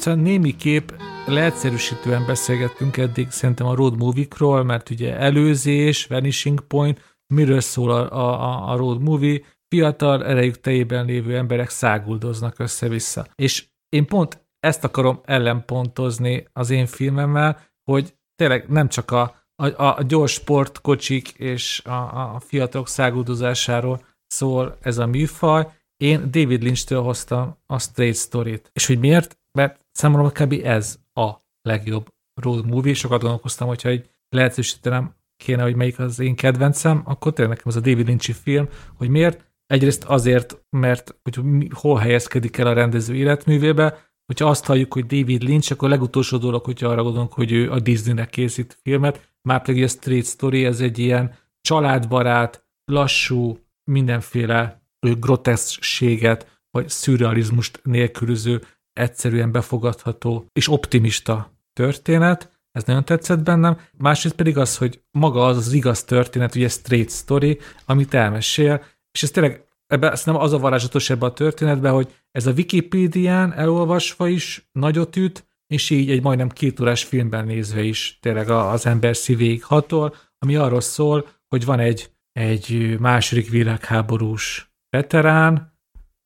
Egyszerűen némi kép leegyszerűsítően beszélgettünk eddig szerintem a road movie-król, mert ugye előzés, vanishing point, miről szól a, a, a road movie, fiatal erejük tejében lévő emberek száguldoznak össze-vissza. És én pont ezt akarom ellenpontozni az én filmemmel, hogy tényleg nem csak a, a, a gyors sportkocsik és a, a fiatalok száguldozásáról szól ez a műfaj. Én David Lynch-től hoztam a Straight Story-t. És hogy miért? Mert számomra kb. ez a legjobb road movie. Sokat gondolkoztam, hogyha egy lehetősítenem kéne, hogy melyik az én kedvencem, akkor tényleg nekem ez a David Lynch film, hogy miért? Egyrészt azért, mert hogy hol helyezkedik el a rendező életművébe, hogyha azt halljuk, hogy David Lynch, akkor a legutolsó dolog, hogyha arra gondolunk, hogy ő a Disneynek készít filmet, már pedig a Straight Story, ez egy ilyen családbarát, lassú, mindenféle groteszséget, vagy szürrealizmust nélkülöző, egyszerűen befogadható és optimista történet. Ez nagyon tetszett bennem. Másrészt pedig az, hogy maga az az igaz történet, ugye straight story, amit elmesél, és ez tényleg ebbe, nem az a varázslatos ebbe a történetben, hogy ez a Wikipédián elolvasva is nagyot üt, és így egy majdnem két órás filmben nézve is tényleg az ember szívéig hatol, ami arról szól, hogy van egy, egy második világháborús veterán,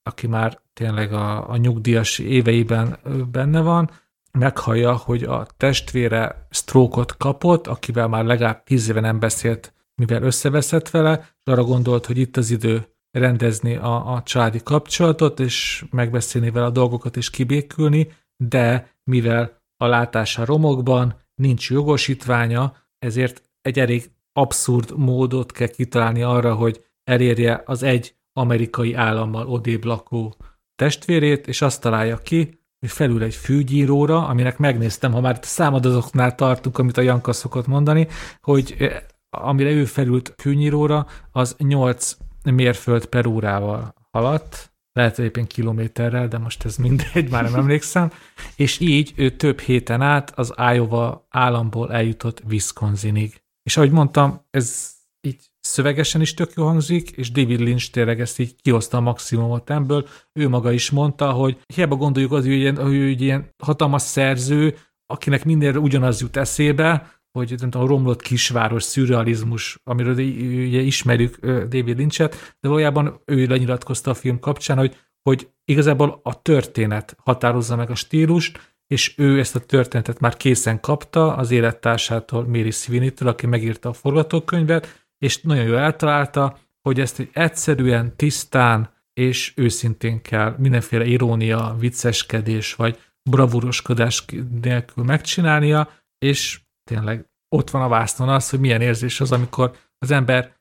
aki már tényleg a, a nyugdíjas éveiben benne van, meghallja, hogy a testvére sztrókot kapott, akivel már legalább tíz éve nem beszélt, mivel összeveszett vele, és arra gondolt, hogy itt az idő rendezni a, a családi kapcsolatot, és megbeszélni vele a dolgokat, és kibékülni, de mivel a látása romokban, nincs jogosítványa, ezért egy elég abszurd módot kell kitalálni arra, hogy elérje az egy amerikai állammal odébb lakó testvérét, és azt találja ki, hogy felül egy fűgyíróra, aminek megnéztem, ha már számadozoknál tartunk, amit a Janka szokott mondani, hogy eh, amire ő felült fűnyíróra, az 8 mérföld per órával haladt, lehet éppen kilométerrel, de most ez mindegy, már nem emlékszem, és így ő több héten át az Iowa államból eljutott Wisconsinig. És ahogy mondtam, ez így szövegesen is tök jó hangzik, és David Lynch tényleg ezt így kihozta a maximumot ebből. Ő maga is mondta, hogy hiába gondoljuk az, hogy ilyen, hogy egy ilyen hatalmas szerző, akinek mindenre ugyanaz jut eszébe, hogy nem tudom, a romlott kisváros, szürrealizmus, amiről ugye ismerjük David Lynchet, de valójában ő lenyilatkozta a film kapcsán, hogy, hogy igazából a történet határozza meg a stílust, és ő ezt a történetet már készen kapta az élettársától, Mary Sweeney-től, aki megírta a forgatókönyvet, és nagyon jól eltalálta, hogy ezt egy egyszerűen, tisztán és őszintén kell mindenféle irónia, vicceskedés vagy bravúroskodás nélkül megcsinálnia, és tényleg ott van a vásznon az, hogy milyen érzés az, amikor az ember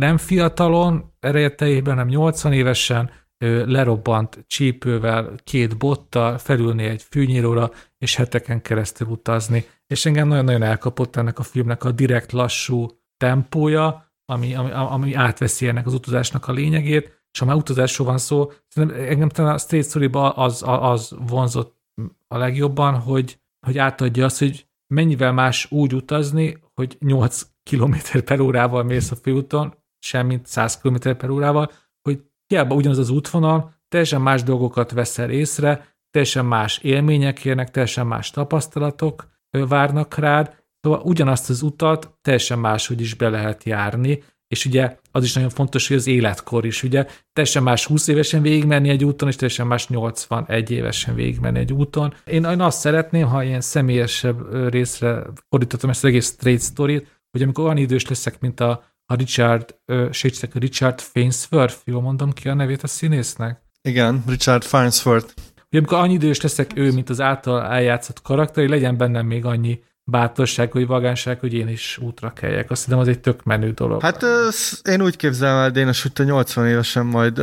nem fiatalon, erejetejében, hanem 80 évesen lerobbant csípővel, két bottal, felülni egy fűnyíróra, és heteken keresztül utazni. És engem nagyon-nagyon elkapott ennek a filmnek a direkt lassú tempója, ami, ami, ami átveszi ennek az utazásnak a lényegét, és ha már utazásról van szó, szerintem engem talán a Straight story az, az vonzott a legjobban, hogy, hogy átadja azt, hogy mennyivel más úgy utazni, hogy 8 km per órával mész a főúton, semmint 100 km per órával, hogy hiába ugyanaz az útvonal, teljesen más dolgokat veszel észre, teljesen más élmények érnek, teljesen más tapasztalatok várnak rád, szóval ugyanazt az utat teljesen máshogy is be lehet járni, és ugye az is nagyon fontos, hogy az életkor is, ugye teljesen más 20 évesen végigmenni egy úton, és teljesen más 81 évesen végigmenni egy úton. Én, én azt szeretném, ha ilyen személyesebb részre fordítottam ezt az egész straight story hogy amikor olyan idős leszek, mint a, a Richard, sétstek, Richard Fainsworth, jól mondom ki a nevét a színésznek? Igen, Richard Farnsworth. Hogy amikor annyi idős leszek ő, mint az által eljátszott karakter, hogy legyen bennem még annyi bátorság, vagy vagánság, hogy én is útra keljek. Azt hiszem, az egy tök menő dolog. Hát sz- én úgy képzelem el, Dénes, hogy te 80 évesen majd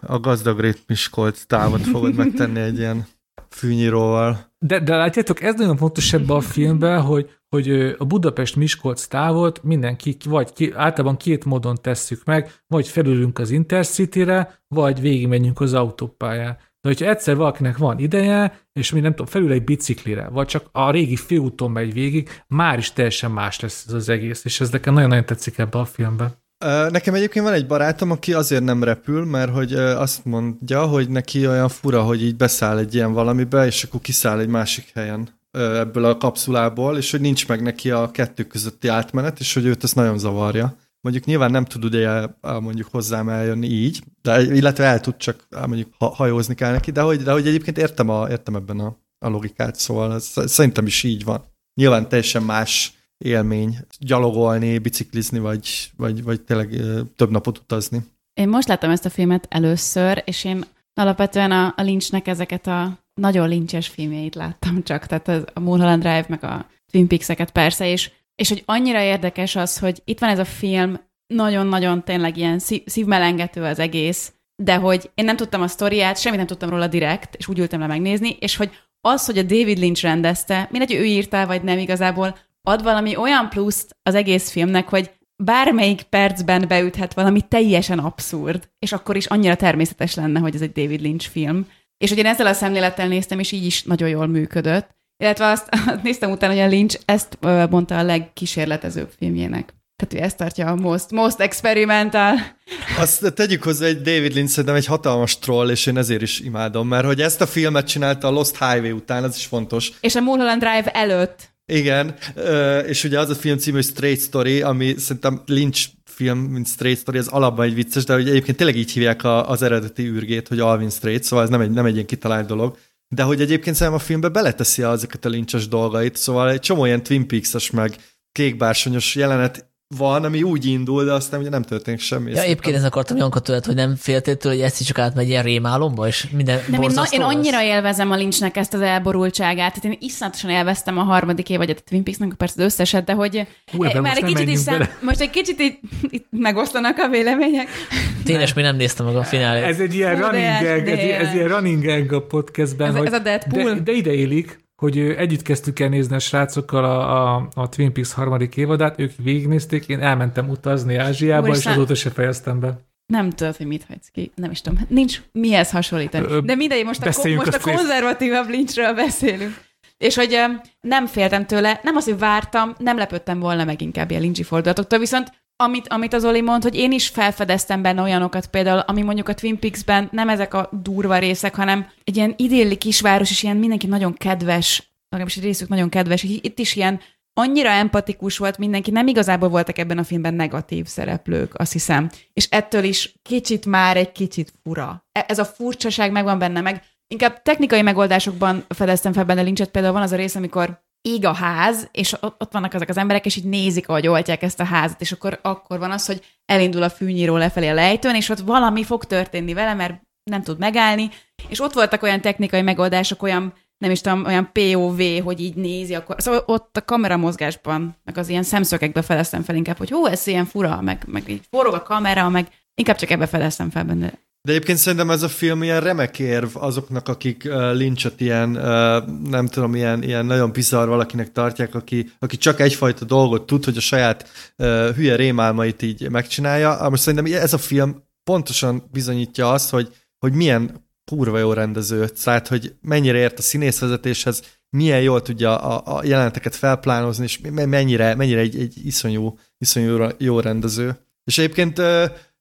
a gazdag Rét Miskolc távot fogod megtenni egy ilyen fűnyíróval. De, de látjátok, ez nagyon fontos ebben a filmben, hogy, hogy a Budapest-Miskolc távot mindenki, vagy ki, általában két módon tesszük meg, vagy felülünk az Intercity-re, vagy végigmegyünk az autópályán. De hogyha egyszer valakinek van ideje, és mi nem tudom, felül egy biciklire, vagy csak a régi főúton megy végig, már is teljesen más lesz ez az egész, és ez nekem nagyon-nagyon tetszik ebbe a filmben. Ö, Nekem egyébként van egy barátom, aki azért nem repül, mert hogy azt mondja, hogy neki olyan fura, hogy így beszáll egy ilyen valamibe, és akkor kiszáll egy másik helyen ebből a kapszulából, és hogy nincs meg neki a kettő közötti átmenet, és hogy őt ez nagyon zavarja. Mondjuk nyilván nem tud ugye mondjuk hozzám eljönni így, de, illetve el tud, csak mondjuk ha, hajózni kell neki, de hogy, de hogy egyébként értem, a, értem ebben a, a logikát, szóval ez, szerintem is így van. Nyilván teljesen más élmény gyalogolni, biciklizni, vagy, vagy, vagy tényleg több napot utazni. Én most láttam ezt a filmet először, és én alapvetően a, a Lynchnek ezeket a nagyon lincses filmjeit láttam csak, tehát az, a Mulholland Drive, meg a Twin Peaks-eket persze, és, és hogy annyira érdekes az, hogy itt van ez a film, nagyon-nagyon tényleg ilyen szív, szívmelengető az egész, de hogy én nem tudtam a sztoriát, semmit nem tudtam róla direkt, és úgy ültem le megnézni, és hogy az, hogy a David Lynch rendezte, mindegy, ő írta, vagy nem igazából, ad valami olyan pluszt az egész filmnek, hogy bármelyik percben beüthet valami teljesen abszurd, és akkor is annyira természetes lenne, hogy ez egy David Lynch film. És hogy én ezzel a szemlélettel néztem, és így is nagyon jól működött. Illetve azt néztem utána, hogy a Lynch ezt mondta a legkísérletezőbb filmjének. Tehát ő ezt tartja a most, most experimental. Azt tegyük hozzá, hogy David Lynch szerintem egy hatalmas troll, és én ezért is imádom, mert hogy ezt a filmet csinálta a Lost Highway után, ez is fontos. És a Mulholland Drive előtt. Igen, és ugye az a film cím, hogy Straight Story, ami szerintem Lynch film, mint Straight Story, az alapban egy vicces, de hogy egyébként tényleg így hívják a, az eredeti űrgét, hogy Alvin Straight, szóval ez nem egy, nem egy ilyen kitalált dolog. De hogy egyébként szerintem a filmbe beleteszi azokat a lincses dolgait, szóval egy csomó ilyen Twin Peaks-es meg kékbársonyos jelenet van, ami úgy indul, de aztán ugye nem történik semmi. Ja, egyébként ezt akartam Janka tőled, hogy nem féltél tőle, hogy ezt is csak átmegy ilyen rémálomba, és minden Nem, én, na, én lesz? annyira élvezem a Lynchnek ezt az elborultságát, tehát én iszonyatosan élveztem a harmadik évadot a Twin Peaks-nek, persze az összeset, de hogy Hú, ebben már most egy kicsit is most egy kicsit itt, itt megosztanak a vélemények. Tényleg még nem néztem meg a finálét. Ez egy ilyen de running gag, ez, de- ez ilyen running gag a podcastben, Ez- hogy ez a Deadpool. De, de ide élik, hogy együtt kezdtük el nézni a srácokkal a, a, a Twin Peaks harmadik évadát, ők végignézték, én elmentem utazni Ázsiába, és Úristen. azóta se fejeztem be. Nem tudod, hogy mit hagysz ki. Nem is tudom. Nincs mihez hasonlítani. De mindegy, most a, most a a konzervatívabb Lynchről beszélünk. És hogy nem féltem tőle, nem az, hogy vártam, nem lepődtem volna meg inkább ilyen Lynchy fordulatoktól, viszont amit, amit az Oli mond, hogy én is felfedeztem benne olyanokat például, ami mondjuk a Twin Peaks-ben nem ezek a durva részek, hanem egy ilyen idilli kisváros, és ilyen mindenki nagyon kedves, legalábbis egy részük nagyon kedves, itt is ilyen annyira empatikus volt mindenki, nem igazából voltak ebben a filmben negatív szereplők, azt hiszem. És ettől is kicsit már egy kicsit fura. E- Ez a furcsaság megvan benne, meg inkább technikai megoldásokban fedeztem fel benne Lynchet, például van az a rész, amikor ég a ház, és ott, vannak ezek az emberek, és így nézik, ahogy oltják ezt a házat, és akkor, akkor van az, hogy elindul a fűnyíró lefelé a lejtőn, és ott valami fog történni vele, mert nem tud megállni, és ott voltak olyan technikai megoldások, olyan nem is tudom, olyan POV, hogy így nézi, akkor szóval ott a kameramozgásban, meg az ilyen szemszögekbe fedeztem fel inkább, hogy hó, ez ilyen fura, meg, meg így forog a kamera, meg inkább csak ebbe fedeztem fel benne. De egyébként szerintem ez a film ilyen remek érv azoknak, akik uh, Lynchet ilyen, uh, nem tudom, ilyen, ilyen nagyon bizarr valakinek tartják, aki, aki csak egyfajta dolgot tud, hogy a saját uh, hülye rémálmait így megcsinálja. Most szerintem ez a film pontosan bizonyítja azt, hogy, hogy milyen kurva jó rendező, tehát hogy mennyire ért a színészvezetéshez, milyen jól tudja a, a jeleneteket felplánozni, és mennyire, mennyire egy, egy iszonyú, iszonyú jó rendező. És egyébként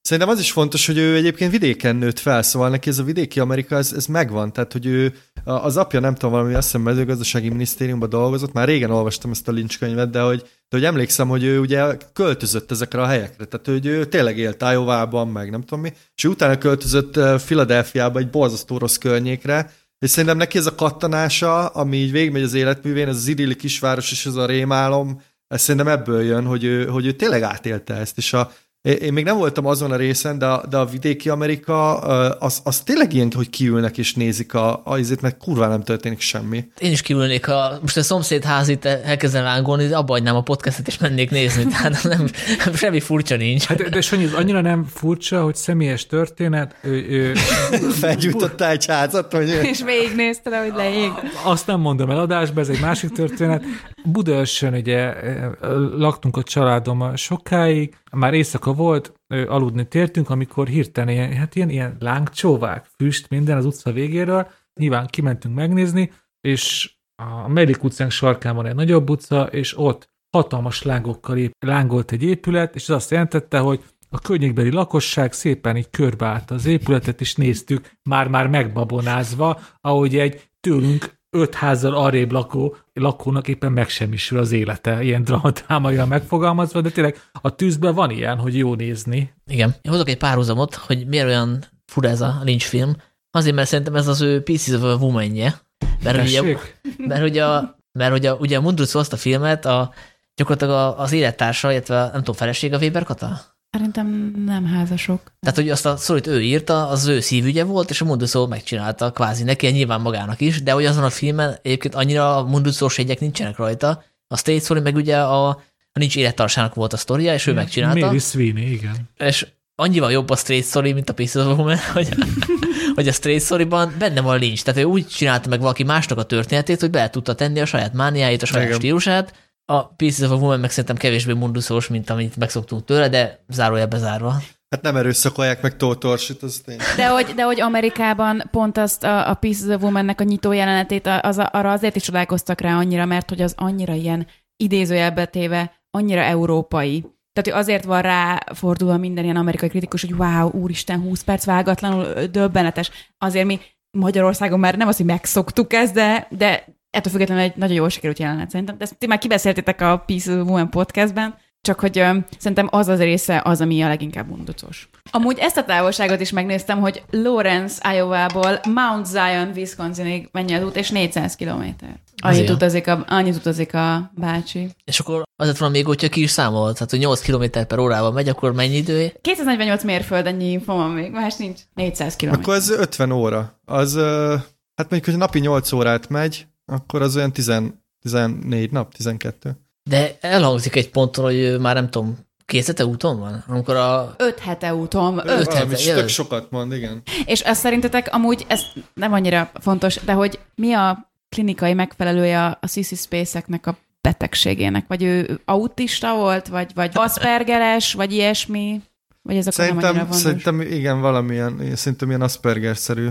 Szerintem az is fontos, hogy ő egyébként vidéken nőtt fel, szóval neki ez a vidéki Amerika, ez, ez megvan, tehát hogy ő, az apja nem tudom, valami azt hiszem mezőgazdasági minisztériumban dolgozott, már régen olvastam ezt a Lynch könyvet, de hogy, de hogy emlékszem, hogy ő ugye költözött ezekre a helyekre, tehát hogy ő tényleg élt iowa meg nem tudom mi, és utána költözött Philadelphiába egy borzasztó rossz környékre, és szerintem neki ez a kattanása, ami így végigmegy az életművén, ez az idilli kisváros és ez a rémálom, ez szerintem ebből jön, hogy ő, hogy ő tényleg átélte ezt, és a, én még nem voltam azon a részen, de, a, de a vidéki Amerika az, az tényleg ilyen, hogy kiülnek és nézik a, a izét, mert kurva nem történik semmi. Én is kiülnék, a, most a szomszéd házit elkezdem lángolni, abba hagynám a podcastet és mennék nézni, tehát nem, semmi furcsa nincs. Hát, de Sanyi, az annyira nem furcsa, hogy személyes történet. Ő, ő, Felgyújtottál egy házat, hogy... És végignézte, hogy leég. Azt nem mondom el adásba, ez egy másik történet. Budaörsön ugye laktunk a családommal sokáig, már éjszaka volt, aludni tértünk, amikor hirtelen ilyen, hát ilyen, ilyen lángcsóvák, füst, minden az utca végéről, nyilván kimentünk megnézni, és a Medik utcánk sarkán van egy nagyobb utca, és ott hatalmas lángokkal ép, lángolt egy épület, és ez azt jelentette, hogy a környékbeli lakosság szépen így körbeállt az épületet, és néztük, már-már megbabonázva, ahogy egy tőlünk öt házzal arrébb lakó lakónak éppen megsemmisül az élete, ilyen dramatámaian megfogalmazva, de tényleg a tűzben van ilyen, hogy jó nézni. Igen. Én hozok egy párhuzamot, hogy miért olyan fura ez a Lynch film. Azért, mert szerintem ez az ő Pieces of a woman -je. Mert ugye, mert ugye, a, mert ugye, ugye a Mundrucó azt a filmet a, gyakorlatilag az élettársa, illetve nem tudom, feleség a Weber Kata? Szerintem nem házasok. Tehát, hogy azt a szorít ő írta, az ő szívügye volt, és a Munduszó megcsinálta kvázi neki, nyilván magának is, de hogy azon a filmen egyébként annyira a Munduszós egyek nincsenek rajta. A Straight Story meg ugye a, a nincs élettarsának volt a sztoria, és ő megcsinálta. Mary Sweeney, igen. És annyival jobb a Straight Story, mint a Pieces of Woman, hogy, hogy a Straight Story-ban benne van a lincs. Tehát ő úgy csinálta meg valaki másnak a történetét, hogy be tudta tenni a saját mániáit, a saját Igen. stílusát, a Pieces of a Woman meg szerintem kevésbé munduszós, mint amit megszoktunk tőle, de zárója bezárva. Hát nem erőszakolják meg Tótorsit, az tény. De hogy, de hogy Amerikában pont azt a, a Pieces of Woman-nek a nyitó jelenetét, az, arra azért is csodálkoztak rá annyira, mert hogy az annyira ilyen idézőjelbe téve, annyira európai. Tehát, hogy azért van rá fordulva minden ilyen amerikai kritikus, hogy wow, úristen, 20 perc vágatlanul döbbenetes. Azért mi Magyarországon már nem az, hogy megszoktuk ezt, de, de ettől függetlenül egy nagyon jól sikerült jelenet szerintem. De ezt ti már kibeszéltétek a Peace of Woman podcastben, csak hogy ö, szerintem az az része az, ami a leginkább undocos. Amúgy ezt a távolságot is megnéztem, hogy Lawrence, Iowa-ból Mount Zion, Wisconsinig mennyi az út, és 400 kilométer. Annyit utazik, a, annyit utazik a bácsi. És akkor azért van még, hogyha ki is számolt, tehát hogy 8 km per órával megy, akkor mennyi idő? 248 mérföld, ennyi info van még, más nincs. 400 km. Akkor ez 50 óra. Az, hát mondjuk, hogy napi 8 órát megy, akkor az olyan 10, 14 nap, 12. De elhangzik egy ponton, hogy már nem tudom, két hete úton van? Amikor a... Öt hete úton. Öt, öt hete, tök sokat mond, igen. És azt szerintetek amúgy, ez nem annyira fontos, de hogy mi a klinikai megfelelője a Sissy Space-eknek a betegségének? Vagy ő autista volt, vagy, vagy aspergeres, vagy ilyesmi? Vagy ez akkor szerintem, nem Szerintem igen, valamilyen, szerintem ilyen Asperger-szerű,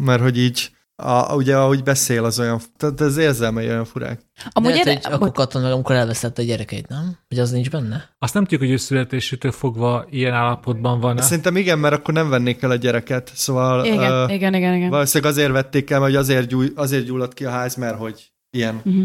mert hogy így a, ugye ahogy beszél, az olyan, tehát az érzelmei olyan furák. Amúgy Lehet, hogy akkor meg, amikor elveszett a gyerekeit, nem? Hogy az nincs benne? Azt nem tudjuk, hogy ő születésétől fogva ilyen állapotban van. Szerintem igen, mert akkor nem vennék el a gyereket, szóval... Igen, uh, igen, igen, igen. Valószínűleg azért vették el, hogy azért, gyúj, azért gyulladt ki a ház, mert hogy ilyen. Uh-huh.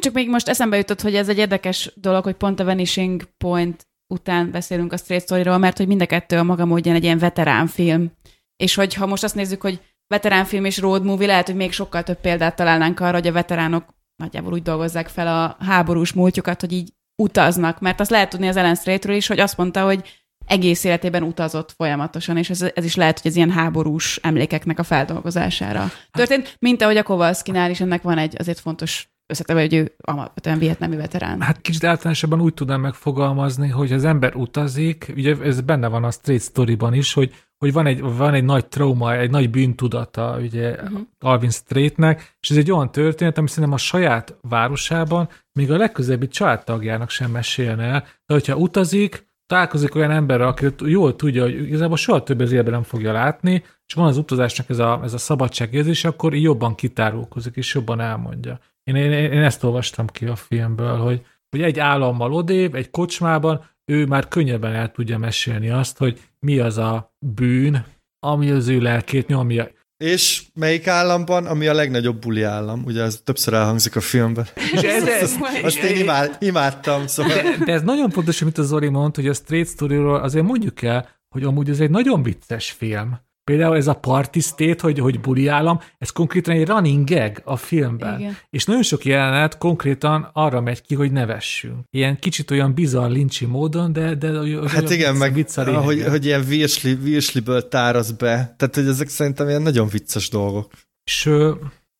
Csak még most eszembe jutott, hogy ez egy érdekes dolog, hogy pont a Vanishing Point után beszélünk a Straight Story-ról, mert hogy mind a kettő a maga módján egy ilyen veterán film. És hogy ha most azt nézzük, hogy veteránfilm és road movie, lehet, hogy még sokkal több példát találnánk arra, hogy a veteránok nagyjából úgy dolgozzák fel a háborús múltjukat, hogy így utaznak, mert azt lehet tudni az Ellen Straightről is, hogy azt mondta, hogy egész életében utazott folyamatosan, és ez, ez is lehet, hogy ez ilyen háborús emlékeknek a feldolgozására történt, mint ahogy a Kowalski-nál is ennek van egy azért fontos összeteve, hogy ő alapvetően vietnami veterán. Hát kicsit általánosabban úgy tudnám megfogalmazni, hogy az ember utazik, ugye ez benne van a Straight Story-ban is, hogy hogy van egy, van egy nagy trauma, egy nagy bűntudata ugye uh-huh. Alvin Straitnek, és ez egy olyan történet, ami szerintem a saját városában még a legközelebbi családtagjának sem mesélne el, de hogyha utazik, találkozik olyan emberrel, aki jól tudja, hogy igazából soha több az életben nem fogja látni, és van az utazásnak ez a, ez a szabadságérzés, akkor jobban kitárulkozik, és jobban elmondja. Én, én, én ezt olvastam ki a filmből, hogy, hogy egy állammal odébb, egy kocsmában, ő már könnyebben el tudja mesélni azt, hogy mi az a bűn, ami az ő lelkét nyomja. És melyik államban, ami a legnagyobb buli állam? Ugye ez többször elhangzik a filmben. És ez, ez, Azt én imád, imádtam, szóval... de, de ez nagyon fontos, amit a Zoli mondta, hogy a Straight Story-ról azért mondjuk el, hogy amúgy ez egy nagyon vicces film. Például ez a party state, hogy, hogy buli állam, ez konkrétan egy running gag a filmben. Igen. És nagyon sok jelenet konkrétan arra megy ki, hogy nevessünk. Ilyen kicsit olyan bizarr lincsi módon, de, de Hát igen, meg vicc hogy, hogy ilyen virsli, virsliből tárasz be. Tehát, hogy ezek szerintem ilyen nagyon vicces dolgok. És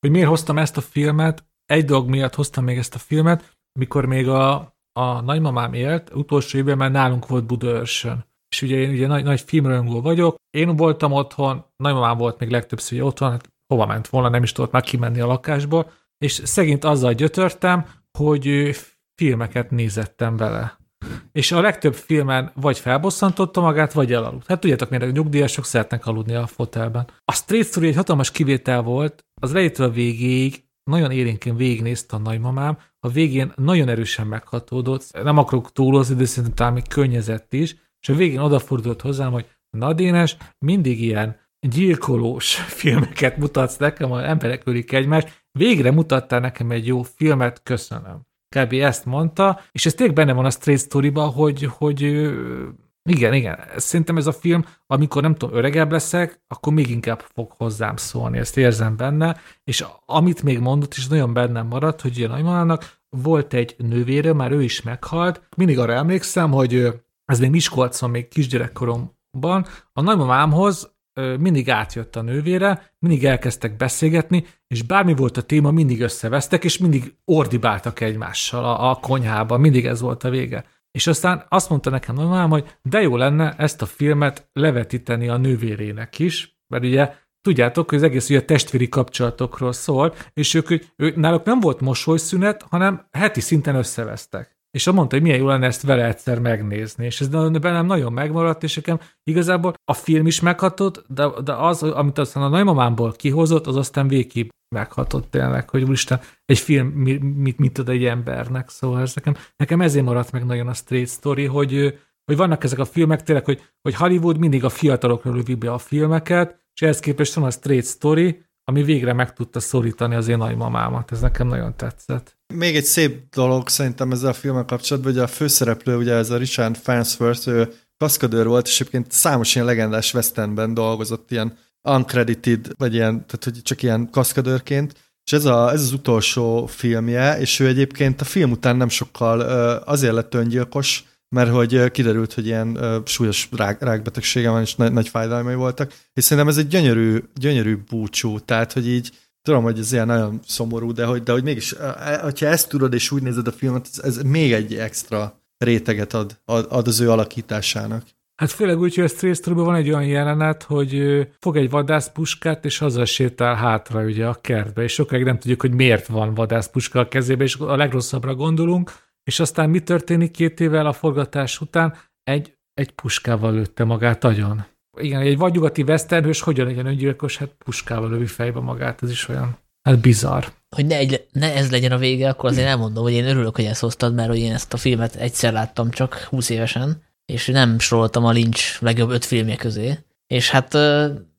hogy miért hoztam ezt a filmet, egy dolog miatt hoztam még ezt a filmet, mikor még a, a nagymamám élt, utolsó évben már nálunk volt Budaörsön. És ugye én ugye nagy, nagy filmrajongó vagyok, én voltam otthon, nagymamám volt még legtöbbször ugye otthon, hát hova ment volna, nem is tudott már kimenni a lakásból, és szegényt azzal gyötörtem, hogy filmeket nézettem vele. És a legtöbb filmen vagy felbosszantotta magát, vagy elaludt. Hát tudjátok, miért a nyugdíjasok szeretnek aludni a fotelben. A Straight Story egy hatalmas kivétel volt, az elejétől a végéig nagyon élénkén végignézte a nagymamám, a végén nagyon erősen meghatódott, nem akarok túlozni, de szerintem talán még könnyezett is, és a végén odafordult hozzám, hogy na Dénes, mindig ilyen gyilkolós filmeket mutatsz nekem, ahol emberek ölik egymást, végre mutattál nekem egy jó filmet, köszönöm. Kb. ezt mondta, és ez tényleg benne van a Straight story hogy, hogy igen, igen, szerintem ez a film, amikor nem tudom, öregebb leszek, akkor még inkább fog hozzám szólni, ezt érzem benne, és amit még mondott, is nagyon bennem maradt, hogy a nagymamának volt egy nővére, már ő is meghalt, mindig arra emlékszem, hogy ez még Miskolcon, még kisgyerekkoromban, a nagymamámhoz mindig átjött a nővére, mindig elkezdtek beszélgetni, és bármi volt a téma, mindig összevesztek, és mindig ordibáltak egymással a, a konyhában, mindig ez volt a vége. És aztán azt mondta nekem nagymamám, hogy de jó lenne ezt a filmet levetíteni a nővérének is, mert ugye tudjátok, hogy az egész ugye testvéri kapcsolatokról szól, és ők, ők náluk nem volt mosolyszünet, hanem heti szinten összevesztek. És mondta, hogy milyen jó lenne ezt vele egyszer megnézni. És ez bennem nagyon megmaradt, és nekem igazából a film is meghatott, de, de az, amit aztán a nagymamámból kihozott, az aztán végképp meghatott tényleg, hogy úristen, egy film mi- mit, mit ad egy embernek, szóval ez nekem, nekem ezért maradt meg nagyon a straight story, hogy, hogy vannak ezek a filmek tényleg, hogy, hogy Hollywood mindig a fiatalokra lövi be a filmeket, és ehhez képest van a straight story, ami végre meg tudta szorítani az én nagymamámat. Ez nekem nagyon tetszett. Még egy szép dolog szerintem ezzel a filmmel kapcsolatban, hogy a főszereplő, ugye ez a Richard Farnsworth, ő kaszkadőr volt, és egyébként számos ilyen legendás westernben dolgozott, ilyen uncredited, vagy ilyen, tehát hogy csak ilyen kaszkadőrként, és ez, a, ez az utolsó filmje, és ő egyébként a film után nem sokkal azért lett öngyilkos, mert hogy kiderült, hogy ilyen súlyos rák, rákbetegsége van, és nagy, nagy fájdalmai voltak, és szerintem ez egy gyönyörű, gyönyörű búcsú, tehát hogy így tudom, hogy ez ilyen nagyon szomorú, de hogy, de hogy mégis, hogyha ezt tudod és úgy nézed a filmet, ez, ez még egy extra réteget ad, ad, ad az ő alakításának. Hát főleg úgy, hogy a story van egy olyan jelenet, hogy fog egy vadászpuskát, és azzal sétál hátra ugye a kertbe, és sokáig nem tudjuk, hogy miért van vadászpuska a kezébe, és a legrosszabbra gondolunk, és aztán mi történik két évvel a forgatás után? Egy, egy puskával lőtte magát agyon. Igen, egy vadnyugati westernhős hogyan legyen öngyilkos, hát puskával lövi fejbe magát, ez is olyan, hát bizarr. Hogy ne, egy, ne ez legyen a vége, akkor azért elmondom, hogy én örülök, hogy ezt hoztad, mert hogy én ezt a filmet egyszer láttam csak 20 évesen, és nem soroltam a Lynch legjobb öt filmje közé. És hát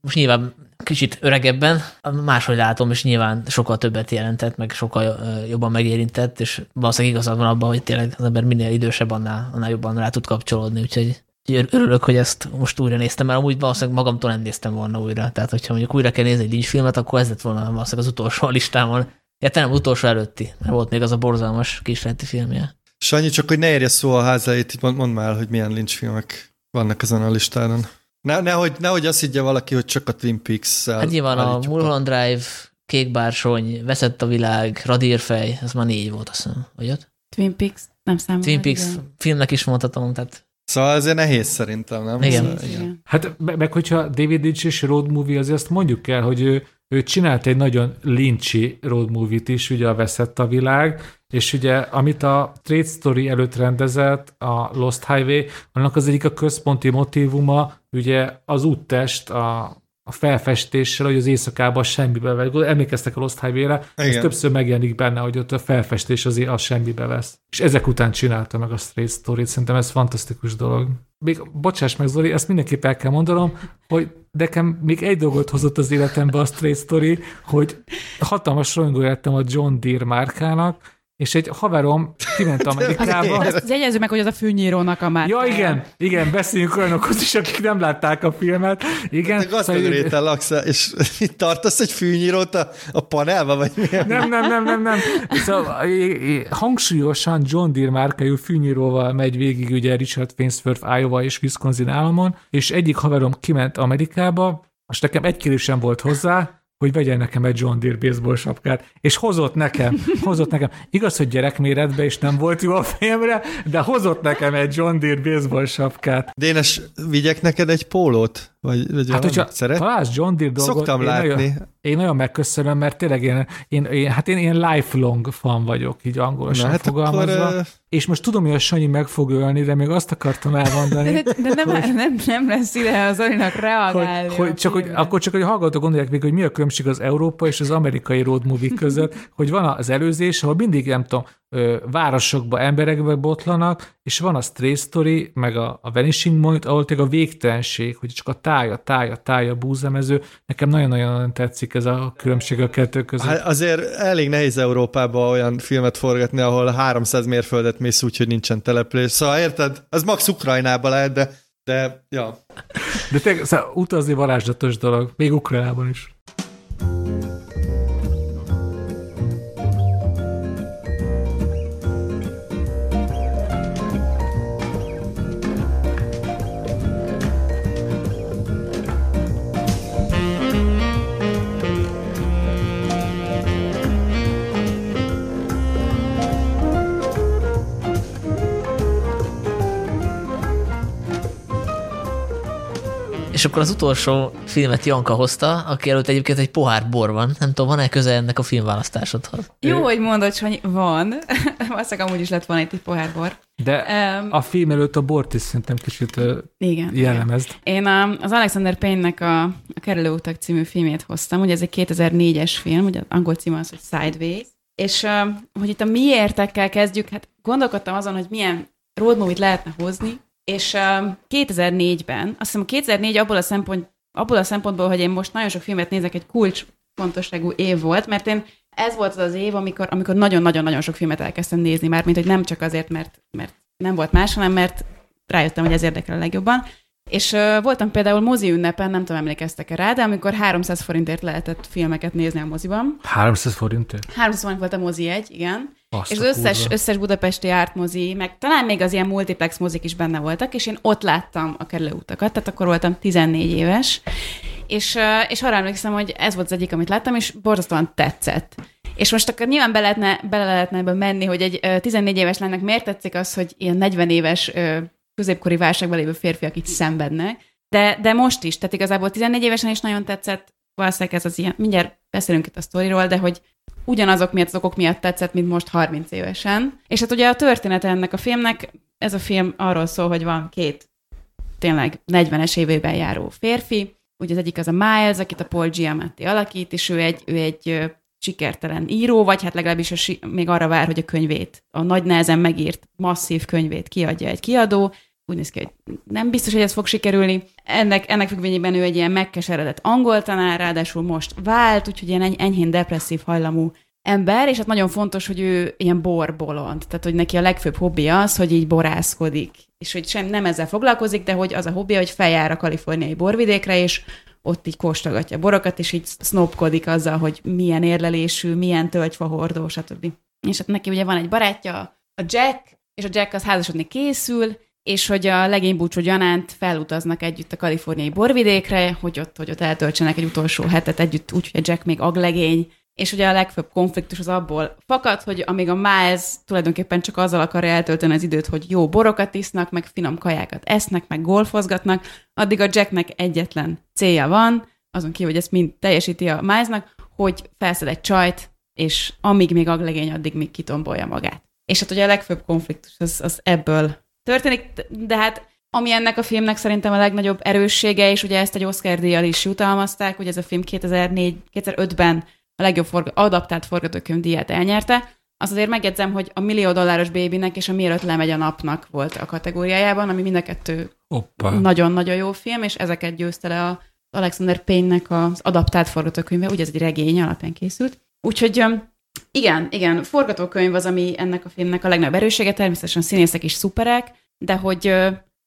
most nyilván kicsit öregebben, máshogy látom, és nyilván sokkal többet jelentett, meg sokkal jobban megérintett, és valószínűleg igazad van abban, hogy tényleg az ember minél idősebb, annál, annál jobban rá tud kapcsolódni, úgyhogy örülök, hogy ezt most újra néztem, mert amúgy valószínűleg magamtól nem néztem volna újra. Tehát, hogyha mondjuk újra kell nézni egy Lynch filmet, akkor ez lett volna valószínűleg az utolsó a listámon. Ja, te nem utolsó előtti, mert volt még az a borzalmas kísérleti filmje. Sanyi, csak hogy ne érje szó a mond, mondd már, hogy milyen Lynch filmek vannak ezen a listádon. Ne, nehogy, nehogy azt higgye valaki, hogy csak a Twin Peaks-szel Hát nyilván a Mulholland Drive, Kék bársony, Veszett a világ, Radírfej, ez már négy volt, azt hiszem, vagy öt? Twin Peaks nem számol. Twin Peaks filmnek is mondhatom, tehát Szóval ezért nehéz szerintem, nem? Igen. Szóval, Igen. Hát me- meg hogyha David Lynch és road movie, azért azt mondjuk el, hogy ő, ő csinált egy nagyon lincsi road movie-t is, ugye a Veszett a világ, és ugye amit a Trade Story előtt rendezett, a Lost Highway, annak az egyik a központi motívuma, ugye az úttest, a a felfestéssel, hogy az éjszakában semmibe vesz. Emlékeztek a Lost Highway-re, ez többször megjelenik benne, hogy ott a felfestés az, az semmibe vesz. És ezek után csinálta meg a Straight Story-t, szerintem ez fantasztikus dolog. Még, bocsáss meg Zoli, ezt mindenképp el kell mondanom, hogy nekem még egy dolgot hozott az életembe a Straight Story, hogy hatalmas rajongó lettem a John Deere márkának, és egy haverom kiment Amerikába. Azt jegyezzük meg, hogy az a fűnyírónak a már. Ja, igen, igen, beszéljünk olyanokhoz is, akik nem látták a filmet. Igen, Te gazdag szóval- laksz, és itt tartasz egy fűnyírót a, a panelba, vagy mi? nem, nem, nem, nem, nem. Szóval hangsúlyosan John Deere márkájú fűnyíróval megy végig ugye Richard Fainsworth, Iowa és Wisconsin államon, és egyik haverom kiment Amerikába, és nekem egy kérésem volt hozzá, hogy vegyen nekem egy John Deere baseball sapkát, és hozott nekem, hozott nekem. Igaz, hogy gyerekméretben és nem volt jó a fejemre, de hozott nekem egy John Deere baseball sapkát. Dénes, vigyek neked egy pólót? Vagy, vagy Hát, hogyha Szeret? találsz John Deere dolgot, Szoktam látni. Nagyon, én nagyon megköszönöm, mert tényleg én, én, én, hát én ilyen lifelong fan vagyok, így angolosan Na, hát fogalmazva. akkor, És most tudom, hogy a Sanyi meg fog ölni, de még azt akartam elmondani, De, de nem, nem, nem lesz ide az Zolinak reagálni. hogy, hogy, csak, hogy akkor csak, hogy a hallgatók gondolják még, hogy mi a különbség az Európa és az amerikai road movie között, hogy van az előzés, ahol mindig, nem tudom, ö, városokba, emberekbe botlanak, és van a Stray Story, meg a, a Vanishing Point, ahol tényleg a végtelenség, hogy csak a táj, a táj, a táj, a búzemező. Nekem nagyon-nagyon tetszik ez a különbség a kettő között. Hát azért elég nehéz Európában olyan filmet forgatni, ahol 300 mérföldet mész úgy, hogy nincsen település. Szóval érted? Az max Ukrajnában lehet, de, de ja. De tényleg szóval utazni varázslatos dolog, még Ukrajnában is. És akkor az utolsó filmet Janka hozta, aki előtt egyébként egy pohár bor van. Nem tudom, van-e köze ennek a filmválasztásodhoz? Jó, hogy mondod, hogy van. Valószínűleg amúgy is lett volna itt egy pohár bor. De Um, a film előtt a bort is szerintem kicsit ö, igen. igen. jellemezd. Én a, az Alexander Payne-nek a, a Kerülőutak című filmét hoztam, ugye ez egy 2004-es film, ugye az angol címe az, hogy Sideways, és uh, hogy itt a miértekkel kezdjük, hát gondolkodtam azon, hogy milyen road movie-t lehetne hozni, és uh, 2004-ben, azt hiszem 2004 abból a, szempont, abból a szempontból, hogy én most nagyon sok filmet nézek, egy kulcs fontosságú év volt, mert én ez volt az az év, amikor, amikor nagyon-nagyon-nagyon sok filmet elkezdtem nézni, már mint hogy nem csak azért, mert, mert nem volt más, hanem mert rájöttem, hogy ez érdekel a legjobban. És uh, voltam például mozi ünnepen, nem tudom, emlékeztek-e rá, de amikor 300 forintért lehetett filmeket nézni a moziban. 300 forintért? 300 forint volt a mozi egy, igen. Azt és az összes, kurva. összes budapesti ártmozi, meg talán még az ilyen multiplex mozik is benne voltak, és én ott láttam a kerülőutakat, tehát akkor voltam 14 éves, és, és arra emlékszem, hogy ez volt az egyik, amit láttam, és borzasztóan tetszett. És most akkor nyilván be lehetne, bele lehetne ebbe menni, hogy egy ö, 14 éves lánynak miért tetszik az, hogy ilyen 40 éves középkori válságban lévő férfiak így szenvednek. De, de most is, tehát igazából 14 évesen is nagyon tetszett, valószínűleg ez az ilyen, mindjárt beszélünk itt a sztoriról, de hogy ugyanazok miatt, az okok miatt tetszett, mint most 30 évesen. És hát ugye a története ennek a filmnek, ez a film arról szól, hogy van két tényleg 40-es évében járó férfi, ugye az egyik az a Miles, akit a Paul Giamatti alakít, és ő egy, ő egy sikertelen író, vagy hát legalábbis a, még arra vár, hogy a könyvét, a nagy nehezen megírt masszív könyvét kiadja egy kiadó, úgy néz ki, hogy nem biztos, hogy ez fog sikerülni. Ennek, ennek függvényében ő egy ilyen megkeseredett angol tanár, ráadásul most vált, úgyhogy ilyen eny- enyhén depresszív hajlamú ember, és hát nagyon fontos, hogy ő ilyen borbolond, tehát hogy neki a legfőbb hobbija az, hogy így borászkodik, és hogy sem nem ezzel foglalkozik, de hogy az a hobbija, hogy feljár a kaliforniai borvidékre, és ott így kóstolgatja borokat, és így sznopkodik azzal, hogy milyen érlelésű, milyen tölgyfahordó, stb. És hát neki ugye van egy barátja, a Jack, és a Jack az házasodni készül, és hogy a legény búcsú gyanánt felutaznak együtt a kaliforniai borvidékre, hogy ott, hogy ott eltöltsenek egy utolsó hetet együtt, úgy, hogy a Jack még aglegény, és ugye a legfőbb konfliktus az abból fakad, hogy amíg a Miles tulajdonképpen csak azzal akarja eltölteni az időt, hogy jó borokat isznak, meg finom kajákat esznek, meg golfozgatnak, addig a Jacknek egyetlen célja van, azon kívül, hogy ezt mind teljesíti a Milesnak, hogy felszed egy csajt, és amíg még aglegény, addig még kitombolja magát. És hát ugye a legfőbb konfliktus az, az ebből történik, de hát Ami ennek a filmnek szerintem a legnagyobb erőssége, és ugye ezt egy Oscar díjjal is jutalmazták, hogy ez a film 2004, 2005-ben a legjobb forga- adaptált forgatókönyv díját elnyerte. Azt azért megjegyzem, hogy a millió dolláros bébinek és a mielőtt lemegy a napnak volt a kategóriájában, ami mind a kettő Oppa. nagyon-nagyon jó film, és ezeket győzte le a Alexander Payne-nek az adaptált forgatókönyve, ugye ez egy regény alapján készült. Úgyhogy igen, igen, forgatókönyv az, ami ennek a filmnek a legnagyobb erőssége, természetesen a színészek is szuperek, de hogy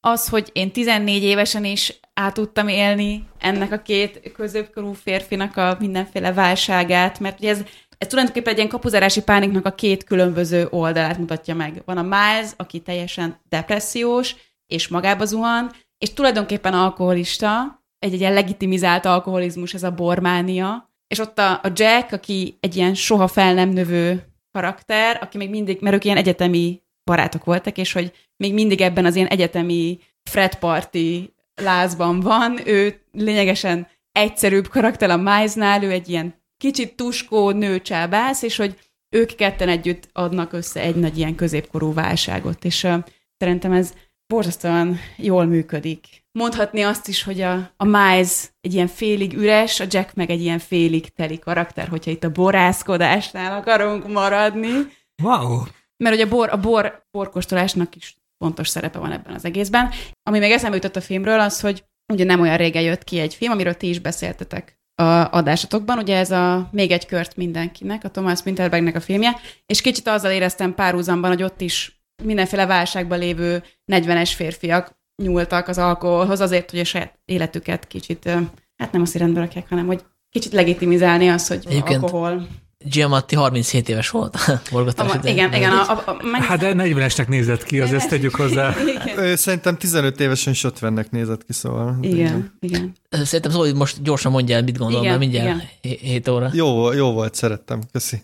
az, hogy én 14 évesen is át tudtam élni ennek a két középkorú férfinak a mindenféle válságát, mert ugye ez, ez tulajdonképpen egy ilyen kapuzárási pániknak a két különböző oldalát mutatja meg. Van a Miles, aki teljesen depressziós, és magába zuhan, és tulajdonképpen alkoholista, egy, egy ilyen legitimizált alkoholizmus, ez a bormánia, és ott a, a Jack, aki egy ilyen soha fel nem növő karakter, aki még mindig, mert ők ilyen egyetemi barátok voltak, és hogy még mindig ebben az ilyen egyetemi Fred Party lázban van, ő lényegesen egyszerűbb karakter a Milesnál, ő egy ilyen kicsit tuskó nőcsábász, és hogy ők ketten együtt adnak össze egy nagy ilyen középkorú válságot, és uh, szerintem ez borzasztóan jól működik. Mondhatni azt is, hogy a, a Miles egy ilyen félig üres, a Jack meg egy ilyen félig teli karakter, hogyha itt a borászkodásnál akarunk maradni. Wow. Mert ugye a bor, a bor, borkóstolásnak is fontos szerepe van ebben az egészben. Ami még eszembe jutott a filmről, az, hogy ugye nem olyan régen jött ki egy film, amiről ti is beszéltetek a adásatokban, ugye ez a Még egy kört mindenkinek, a Thomas Winterbergnek a filmje, és kicsit azzal éreztem párhuzamban, hogy ott is mindenféle válságban lévő 40-es férfiak nyúltak az alkoholhoz azért, hogy a saját életüket kicsit, hát nem azt rendbe rakják, hanem hogy kicsit legitimizálni az, hogy Egyébként alkohol. Giamatti 37 éves volt forgatás idején. igen, igen. A, a, a, meg... Hát de 40-esnek nézett ki, az ezt tegyük hozzá. igen. Szerintem 15 évesen is 50-nek nézett ki, szóval. Igen, igen. Szerintem Zoli most gyorsan mondja el, mit gondol, Igen, mert mindjárt igen. 7 óra. Jó, jó volt, szerettem. Köszi.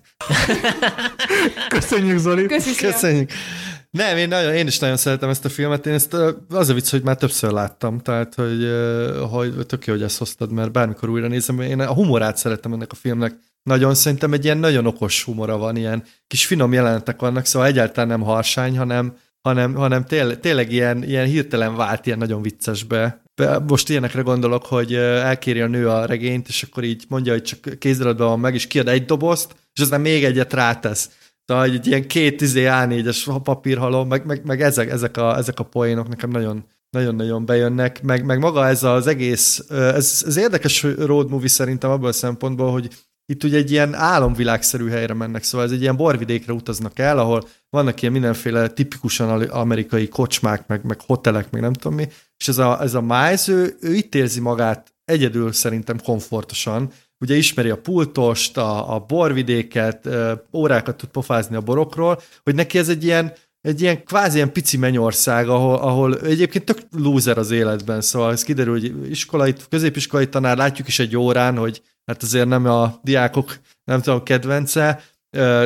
Köszönjük, Zoli. Köszi. Köszönjük. Nem, én, nagyon, én is nagyon szeretem ezt a filmet. Én ezt az a vicc, hogy már többször láttam, tehát hogy, hogy tök jó, hogy ezt hoztad, mert bármikor újra nézem. Én a humorát szeretem ennek a filmnek. Nagyon szerintem egy ilyen nagyon okos humora van, ilyen kis finom jelenetek vannak, szóval egyáltalán nem harsány, hanem, hanem, hanem tényleg, tényleg ilyen, ilyen hirtelen vált ilyen nagyon viccesbe. Be- Most ilyenekre gondolok, hogy elkéri a nő a regényt, és akkor így mondja, hogy csak kéziradatban van meg, és kiad egy dobozt, és aztán még egyet rátesz. Szóval egy ilyen két izé A4-es papírhalom, meg, meg, meg ezek, ezek, a, ezek a poénok nekem nagyon, nagyon-nagyon bejönnek, meg, meg maga ez az egész, ez, ez érdekes road movie szerintem abban a szempontból, hogy itt ugye egy ilyen álomvilágszerű helyre mennek, szóval ez egy ilyen borvidékre utaznak el, ahol vannak ilyen mindenféle tipikusan amerikai kocsmák, meg, meg hotelek, meg nem tudom mi, és ez a, ez a Miles, ő, ő itt érzi magát egyedül szerintem komfortosan, ugye ismeri a pultost, a, a borvidéket, órákat tud pofázni a borokról, hogy neki ez egy ilyen, egy ilyen kvázi ilyen pici mennyország, ahol, ahol egyébként tök loser az életben, szóval ez kiderül, hogy iskolai, középiskolai tanár, látjuk is egy órán, hogy hát azért nem a diákok, nem tudom, kedvence,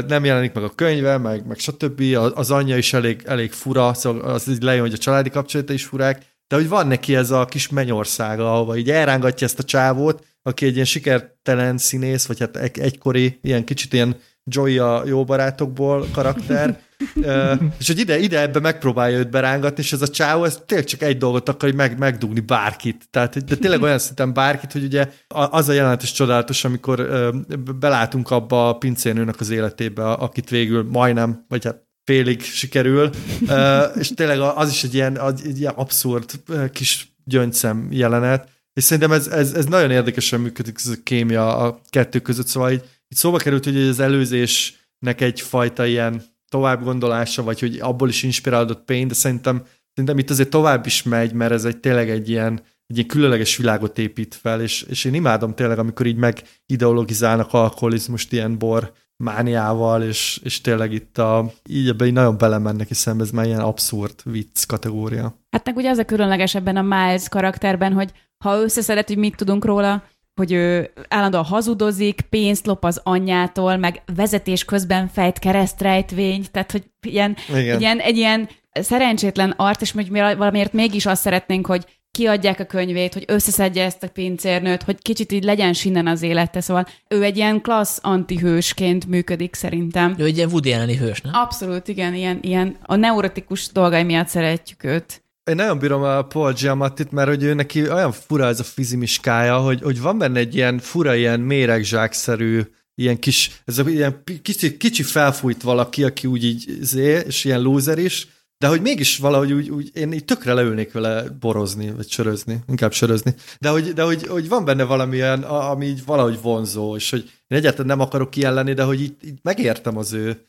nem jelenik meg a könyve, meg, meg stb. Az anyja is elég, elég fura, szóval az így lejön, hogy a családi kapcsolata is furák, de hogy van neki ez a kis mennyországa, ahova így elrángatja ezt a csávót, aki egy ilyen sikertelen színész, vagy hát egy, egykori, ilyen kicsit ilyen Joey a jó barátokból karakter, Ö, és hogy ide, ide ebbe megpróbálja őt berángatni, és ez a csávó, ez tényleg csak egy dolgot akar, hogy meg, megdugni bárkit. Tehát, de tényleg olyan szinten bárkit, hogy ugye az a jelenet is csodálatos, amikor ö, belátunk abba a pincénőnek az életébe, akit végül majdnem, vagy hát félig sikerül, Ö, és tényleg az is egy ilyen, egy ilyen abszurd kis gyöngyszem jelenet, és szerintem ez, ez, ez nagyon érdekesen működik, ez a kémia a kettő között, szóval így, így szóba került, hogy az előzésnek egyfajta ilyen tovább gondolása, vagy hogy abból is inspirálódott Payne, de szerintem, szerintem itt azért tovább is megy, mert ez egy tényleg egy ilyen, egy ilyen különleges világot épít fel, és, és én imádom tényleg, amikor így megideologizálnak alkoholizmust ilyen bor mániával, és, és tényleg itt a, így ebben így nagyon belemennek, hiszen ez már ilyen abszurd vicc kategória. Hát meg ugye az a különleges ebben a Miles karakterben, hogy ha összeszedett, hogy mit tudunk róla, hogy ő állandóan hazudozik, pénzt lop az anyjától, meg vezetés közben fejt keresztrejtvényt, tehát hogy ilyen, Igen. ilyen, egy ilyen szerencsétlen art, és hogy mi valamiért mégis azt szeretnénk, hogy kiadják a könyvét, hogy összeszedje ezt a pincérnőt, hogy kicsit így legyen sinnen az élete, szóval ő egy ilyen klassz antihősként működik szerintem. Ő egy ilyen Woody elleni hős, nem? Abszolút, igen, ilyen, ilyen a neurotikus dolgai miatt szeretjük őt. én nagyon bírom a Paul Giamattit, mert hogy ő neki olyan fura ez a fizimiskája, hogy, hogy van benne egy ilyen fura, ilyen méregzsákszerű, ilyen kis, ez a ilyen kicsi, kicsi felfújt valaki, aki úgy így zé, és ilyen loser is, de hogy mégis valahogy úgy, úgy én így tökre leülnék vele borozni, vagy sörözni, inkább sörözni. De hogy, de hogy, hogy van benne valamilyen, ami így valahogy vonzó, és hogy én egyáltalán nem akarok ilyen lenni, de hogy így, így megértem az ő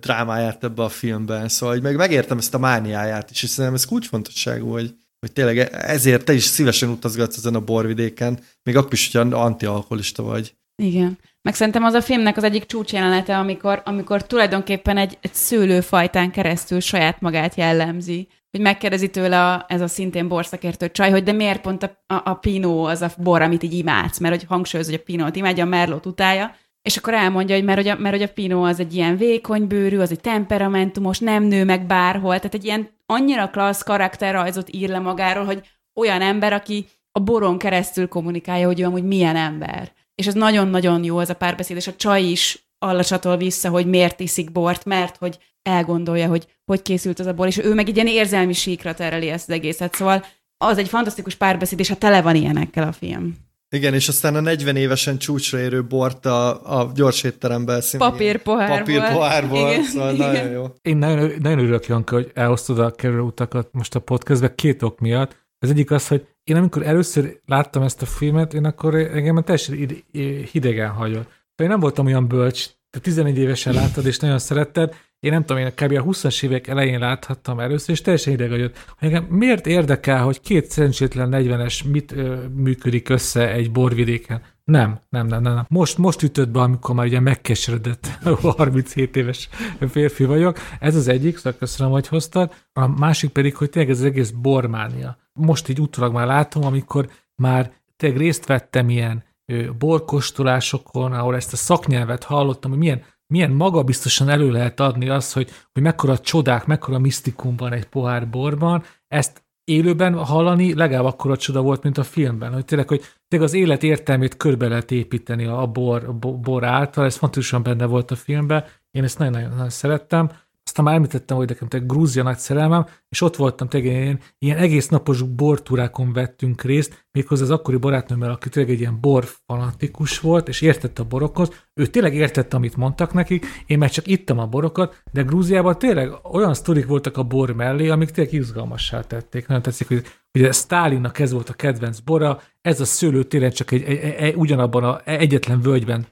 drámáját ebbe a filmben, szóval hogy meg megértem ezt a mániáját is, és szerintem ez kulcsfontosságú, hogy, hogy tényleg ezért te is szívesen utazgatsz ezen a borvidéken, még akkor is, hogy antialkoholista vagy. Igen. Meg szerintem az a filmnek az egyik csúcsjelenete, amikor, amikor tulajdonképpen egy, egy szőlőfajtán keresztül saját magát jellemzi. Hogy megkérdezi tőle a, ez a szintén borszakértő csaj, hogy de miért pont a, a, a Pinot az a bor, amit így imádsz, mert hogy hangsúlyoz, hogy a Pinot imádja, a Merlot utálja, és akkor elmondja, hogy mert hogy, a, mert hogy a Pinot az egy ilyen vékony bőrű, az egy temperamentumos, nem nő meg bárhol, tehát egy ilyen annyira klassz karakterrajzot ír le magáról, hogy olyan ember, aki a boron keresztül kommunikálja, hogy ő amúgy milyen ember és ez nagyon-nagyon jó ez a párbeszéd, és a csaj is allacsatol vissza, hogy miért iszik bort, mert hogy elgondolja, hogy hogy készült az a bor, és ő meg egy ilyen érzelmi síkra tereli ezt az egészet. Szóval az egy fantasztikus párbeszéd, és a tele van ilyenekkel a film. Igen, és aztán a 40 évesen csúcsra érő bort a, a gyors étteremben szintén. Papírpohárból. Papírpohárból, Igen, szóval igen. nagyon jó. Én nagyon, nagyon örülök, Janka, hogy elhoztad a kerülőutakat most a podcastbe két ok miatt. Az egyik az, hogy én amikor először láttam ezt a filmet, én akkor engem teljesen ide- hidegen hagyott. Én nem voltam olyan bölcs, te 11 évesen láttad, és nagyon szeretted, én nem tudom, én kb. a 20-as évek elején láthattam először, és teljesen ideg. Hogy engem miért érdekel, hogy két szerencsétlen 40-es mit ö, működik össze egy borvidéken? Nem, nem, nem, nem. Most, most ütött be, amikor már ugye megkeseredett 37 éves férfi vagyok. Ez az egyik, szóval köszönöm, hogy hoztad. A másik pedig, hogy tényleg ez az egész bormánia. Most így utólag már látom, amikor már tényleg részt vettem ilyen ö, borkóstolásokon, ahol ezt a szaknyelvet hallottam, hogy milyen, milyen magabiztosan elő lehet adni azt, hogy, hogy mekkora csodák, mekkora misztikum van egy pohár borban, ezt élőben hallani legalább akkora csoda volt, mint a filmben, hogy tényleg, hogy tényleg az élet értelmét körbe lehet építeni a bor, a bo- bor által, ez fontosan benne volt a filmben, én ezt nagyon-nagyon szerettem. Aztán már említettem, hogy nekem tényleg Grúzia nagy szerelmem, és ott voltam tényleg ilyen, ilyen egész napos bortúrákon vettünk részt, méghozzá az akkori barátnőmmel, aki tényleg egy ilyen bor fanatikus volt, és értette a borokhoz. Ő tényleg értette, amit mondtak nekik, én meg csak ittam a borokat, de Grúziában tényleg olyan sztorik voltak a bor mellé, amik tényleg izgalmassá tették. Nagyon tetszik, hogy ugye Stálinnak ez volt a kedvenc bora, ez a szőlő tényleg csak egy, egy, egy, ugyanabban a egyetlen völgyben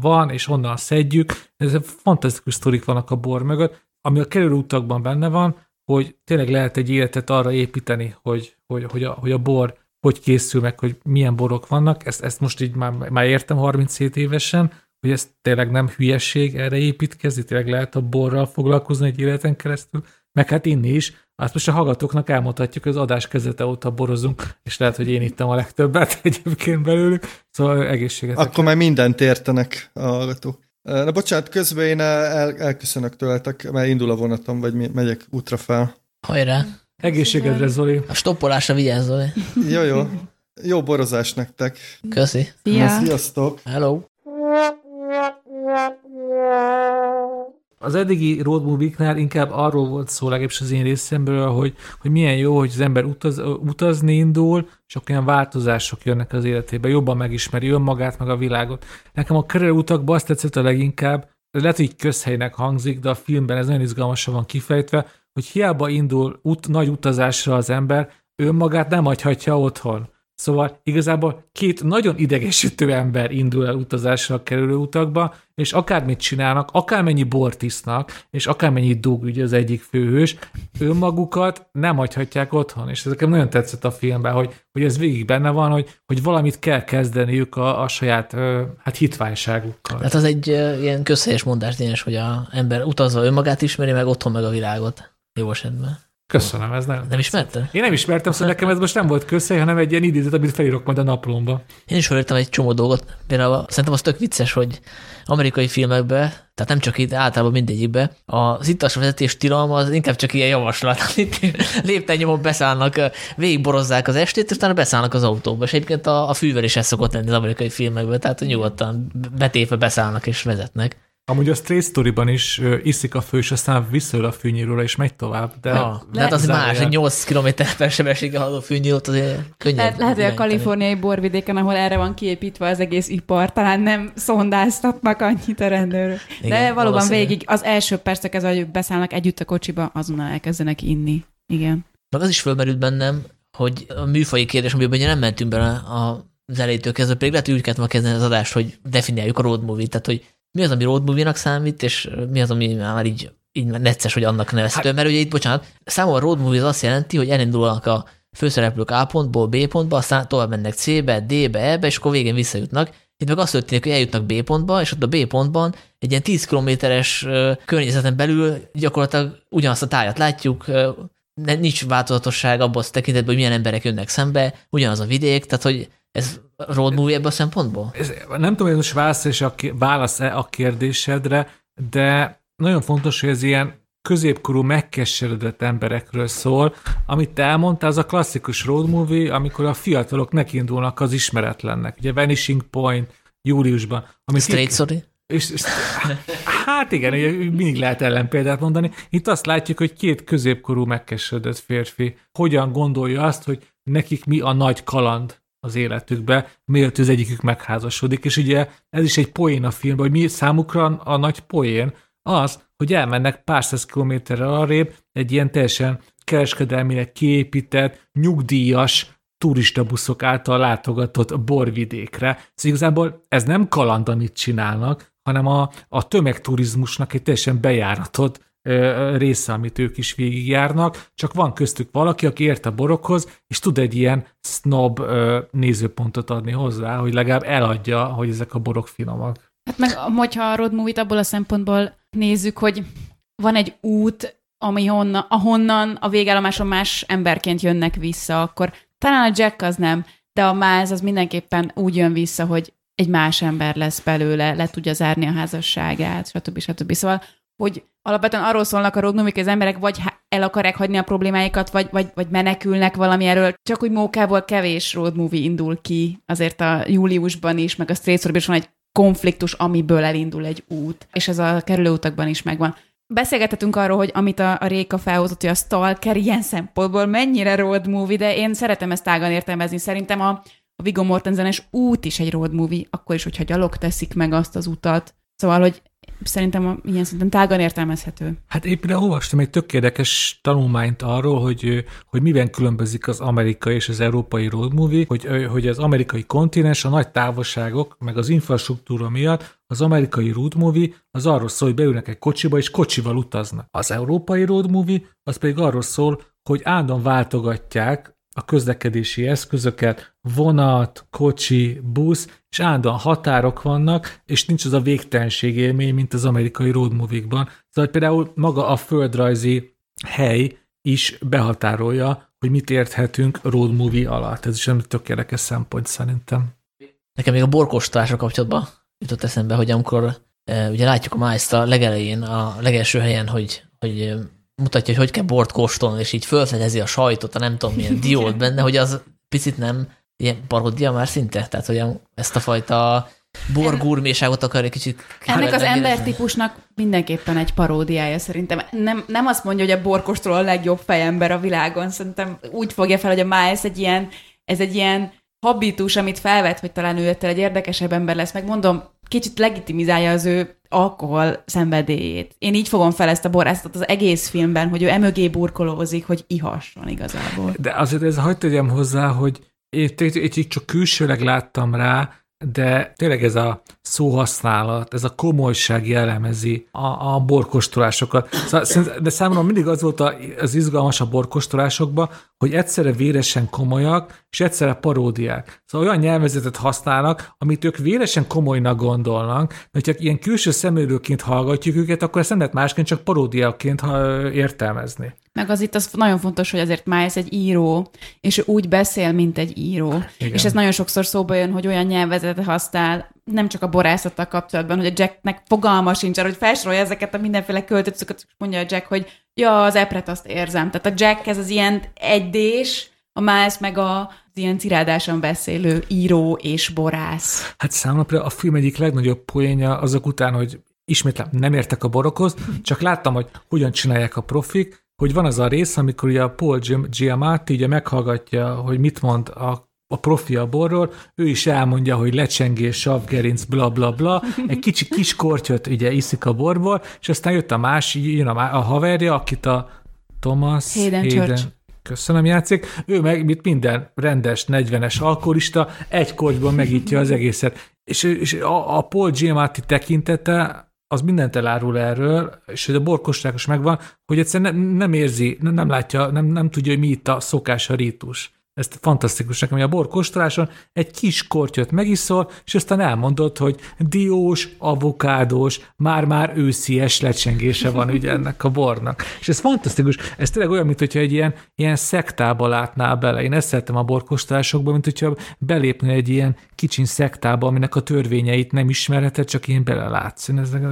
van, és onnan szedjük. Ez fantasztikus sztorik vannak a bor mögött, ami a kerülőutakban benne van, hogy tényleg lehet egy életet arra építeni, hogy, hogy, hogy, a, hogy a bor hogy készül meg, hogy milyen borok vannak. Ezt, ezt most így már, már értem 37 évesen, hogy ez tényleg nem hülyeség erre építkezni, tényleg lehet a borral foglalkozni egy életen keresztül, meg hát inni is. Azt most a hallgatóknak elmondhatjuk, hogy az adás kezdete óta borozunk, és lehet, hogy én ittam a legtöbbet egyébként belőlük, szóval egészséget. Akkor már mindent értenek a hallgatók. Na bocsánat, közben én el, elköszönök tőletek, mert indul a vonatom, vagy mi- megyek útra fel. Hajrá! Egészségedre, Zoli! A stoppolásra vigyázzol. Jó, jó. Jó borozás nektek. Köszi. Szia! Sziasztok! Hello. Az eddigi road movie-knál inkább arról volt szó, legalábbis az én részemből, hogy, hogy milyen jó, hogy az ember utaz, utazni indul, és akkor olyan változások jönnek az életébe, jobban megismeri önmagát, meg a világot. Nekem a utakban azt tetszett a leginkább, lehet, hogy közhelynek hangzik, de a filmben ez nagyon izgalmasan van kifejtve, hogy hiába indul ut, nagy utazásra az ember, önmagát nem hagyhatja otthon. Szóval igazából két nagyon idegesítő ember indul el utazásra kerülő utakba, és akármit csinálnak, akármennyi bort isznak, és akármennyi dug ugye az egyik főhős, önmagukat nem hagyhatják otthon. És ez nekem nagyon tetszett a filmben, hogy, hogy ez végig benne van, hogy, hogy valamit kell kezdeniük a, a saját hát hitványságukkal. Hát az egy ilyen közhelyes mondás tényes, hogy a ember utazva önmagát ismeri, meg otthon meg a világot. Jó esetben. Köszönöm, ez nagyon Nem ismerted? Én nem ismertem, szóval nekem ez most nem volt közhely, hanem egy ilyen idézet, amit felírok majd a naplomba. Én is felírtam egy csomó dolgot. Például szerintem az tök vicces, hogy amerikai filmekben, tehát nem csak itt, általában mindegyikben, az ittas vezetés tilalma az inkább csak ilyen javaslat, amit lépten nyomon beszállnak, végigborozzák az estét, és utána beszállnak az autóba. És egyébként a, a fűvel is ez szokott lenni az amerikai filmekben, tehát nyugodtan betéve beszállnak és vezetnek. Amúgy a Stray Story-ban is ö, iszik a fő, és aztán visszaül a fűnyíróra, és megy tovább. De Ja, de hát az más, egy 8 km per sebességgel haladó fűnyírót azért könnyebb. Lehet, lehet, hogy a kaliforniai borvidéken, ahol erre van kiépítve az egész ipar, talán nem szondáztatnak annyit a rendőrök. De Igen, valóban végig az első percek ez, hogy beszállnak együtt a kocsiba, azonnal elkezdenek inni. Igen. Meg az is fölmerült bennem, hogy a műfai kérdés, amiben ugye nem mentünk bele a az elejétől kezdve, pedig lehet, hogy úgy kellett volna kezdeni az adást, hogy definiáljuk a road movie, tehát hogy mi az, ami road movie-nak számít, és mi az, ami már így, így necces, hogy annak nevezhető. Hát, mert ugye itt, bocsánat, számomra road movie az azt jelenti, hogy elindulnak a főszereplők A pontból B pontba, aztán tovább mennek C-be, D-be, E-be, és akkor végén visszajutnak. Itt meg azt történik, hogy eljutnak B pontba, és ott a B pontban egy ilyen 10 kilométeres környezeten belül gyakorlatilag ugyanazt a tájat látjuk, nincs változatosság abban a tekintetben, hogy milyen emberek jönnek szembe, ugyanaz a vidék, tehát hogy ez road movie ebből a szempontból? ez, nem tudom, hogy ez most válasz, és a, ké- válasz a kérdésedre, de nagyon fontos, hogy ez ilyen középkorú megkeseredett emberekről szól. Amit te elmondtál, az a klasszikus road movie, amikor a fiatalok nekiindulnak az ismeretlennek. Ugye Vanishing Point júliusban. Amit Straight sorry? És, és, hát igen, ugye mindig lehet ellenpéldát mondani. Itt azt látjuk, hogy két középkorú megkeseredett férfi hogyan gondolja azt, hogy nekik mi a nagy kaland az életükbe, mielőtt az egyikük megházasodik. És ugye ez is egy poén a filmben, hogy mi számukra a nagy poén az, hogy elmennek pár száz kilométerre arrébb egy ilyen teljesen kereskedelmileg kiépített, nyugdíjas turistabuszok által látogatott borvidékre. Szóval igazából ez nem kaland, amit csinálnak, hanem a, a tömegturizmusnak egy teljesen bejáratott része, amit ők is végigjárnak, csak van köztük valaki, aki ért a borokhoz, és tud egy ilyen snob nézőpontot adni hozzá, hogy legalább eladja, hogy ezek a borok finomak. Hát meg, hogyha a road movie-t abból a szempontból nézzük, hogy van egy út, ami honna, ahonnan a végállomáson más emberként jönnek vissza, akkor talán a Jack az nem, de a Miles az mindenképpen úgy jön vissza, hogy egy más ember lesz belőle, le tudja zárni a házasságát, stb. stb. Szóval, hogy alapvetően arról szólnak a movie hogy az emberek vagy el akarják hagyni a problémáikat, vagy, vagy, vagy menekülnek valami erről. Csak úgy mókából kevés road movie indul ki, azért a júliusban is, meg a Story-ban is van egy konfliktus, amiből elindul egy út, és ez a kerülőutakban is megvan. Beszélgethetünk arról, hogy amit a, a Réka felhozott, hogy a Stalker ilyen szempontból mennyire road movie, de én szeretem ezt tágan értelmezni. Szerintem a, a Viggo Mortensenes út is egy road movie, akkor is, hogyha gyalog teszik meg azt az utat. Szóval, hogy szerintem ilyen szinten tágan értelmezhető. Hát éppen olvastam egy tök érdekes tanulmányt arról, hogy, hogy miben különbözik az amerikai és az európai road movie, hogy, hogy az amerikai kontinens a nagy távolságok, meg az infrastruktúra miatt az amerikai road movie az arról szól, hogy beülnek egy kocsiba, és kocsival utaznak. Az európai road movie az pedig arról szól, hogy állandóan váltogatják a közlekedési eszközöket, vonat, kocsi, busz, és állandóan határok vannak, és nincs az a végtelenség élmény, mint az amerikai road movie-kban. Szóval például maga a földrajzi hely is behatárolja, hogy mit érthetünk road movie alatt. Ez is egy tök érdekes szempont szerintem. Nekem még a borkóstolásra kapcsolatban jutott eszembe, hogy amikor e, ugye látjuk a miles a legelején, a legelső helyen, hogy, hogy e, mutatja, hogy hogy kell bort kóstolni, és így felfedezi a sajtot, a nem tudom milyen diót benne, hogy az picit nem ilyen paródia már szinte? Tehát, hogy ezt a fajta borgurméságot akar egy kicsit Ennek az embertípusnak mindenképpen egy paródiája szerintem. Nem, nem azt mondja, hogy a borkostról a legjobb fejember a világon. Szerintem úgy fogja fel, hogy a Miles egy ilyen, ez egy ilyen habitus, amit felvet, hogy talán ő egy érdekesebb ember lesz. Megmondom, kicsit legitimizálja az ő alkohol szenvedélyét. Én így fogom fel ezt a borrászatot az egész filmben, hogy ő emögé burkolózik, hogy ihasson igazából. De azért ez hagyd tegyem hozzá, hogy én én így csak külsőleg láttam rá, de tényleg ez a szóhasználat, ez a komolyság jellemezi a, a borkostolásokat. Szóval, de számomra mindig az volt az izgalmas a borkostolásokban, hogy egyszerre véresen komolyak, és egyszerre paródiák. Szóval olyan nyelvezetet használnak, amit ők véresen komolynak gondolnak, de hogyha ilyen külső szemlélőként hallgatjuk őket, akkor ezt nem lehet másként, csak paródiaként értelmezni. Meg az itt az nagyon fontos, hogy azért Miles egy író, és ő úgy beszél, mint egy író. Igen. És ez nagyon sokszor szóba jön, hogy olyan nyelvezetet használ, nem csak a borászattal kapcsolatban, hogy a Jacknek fogalma sincs arra, hogy felsorolja ezeket a mindenféle költőcöket, és mondja a Jack, hogy ja, az epret azt érzem. Tehát a Jack ez az ilyen egydés, a Miles meg a, az ilyen cirádásan beszélő író és borász. Hát számomra a film egyik legnagyobb poénja azok után, hogy ismétlem, nem értek a borokhoz, csak láttam, hogy hogyan csinálják a profik, hogy van az a rész, amikor ugye a Paul Gi- Giamatti ugye meghallgatja, hogy mit mond a a profi a borról, ő is elmondja, hogy lecsengés, savgerinc, bla bla bla, egy kicsi kis kortyot ugye iszik a borból, és aztán jött a másik, jön a, má- a haverja, akit a Thomas Hayden Church. köszönöm, játszik. Ő meg, mint minden rendes 40-es alkoholista, egy kortyban megítja az egészet. És, és a, a Paul Giamatti tekintete az mindent elárul erről, és hogy a borkostákos megvan, hogy egyszerűen nem, nem érzi, nem, nem látja, nem, nem tudja, hogy mi itt a szokás, a rítus. Ez fantasztikus nekem, hogy a borkóstoláson egy kis kortyot megiszol, és aztán elmondod, hogy diós, avokádós, már-már őszies lecsengése van ugye ennek a bornak. És ez fantasztikus. Ez tényleg olyan, mint hogyha egy ilyen, ilyen szektába látnál bele. Én ezt szeretem a borkóstolásokban, mint hogyha belépnél egy ilyen kicsin szektába, aminek a törvényeit nem ismerheted, csak én belelátsz. Én, ezek,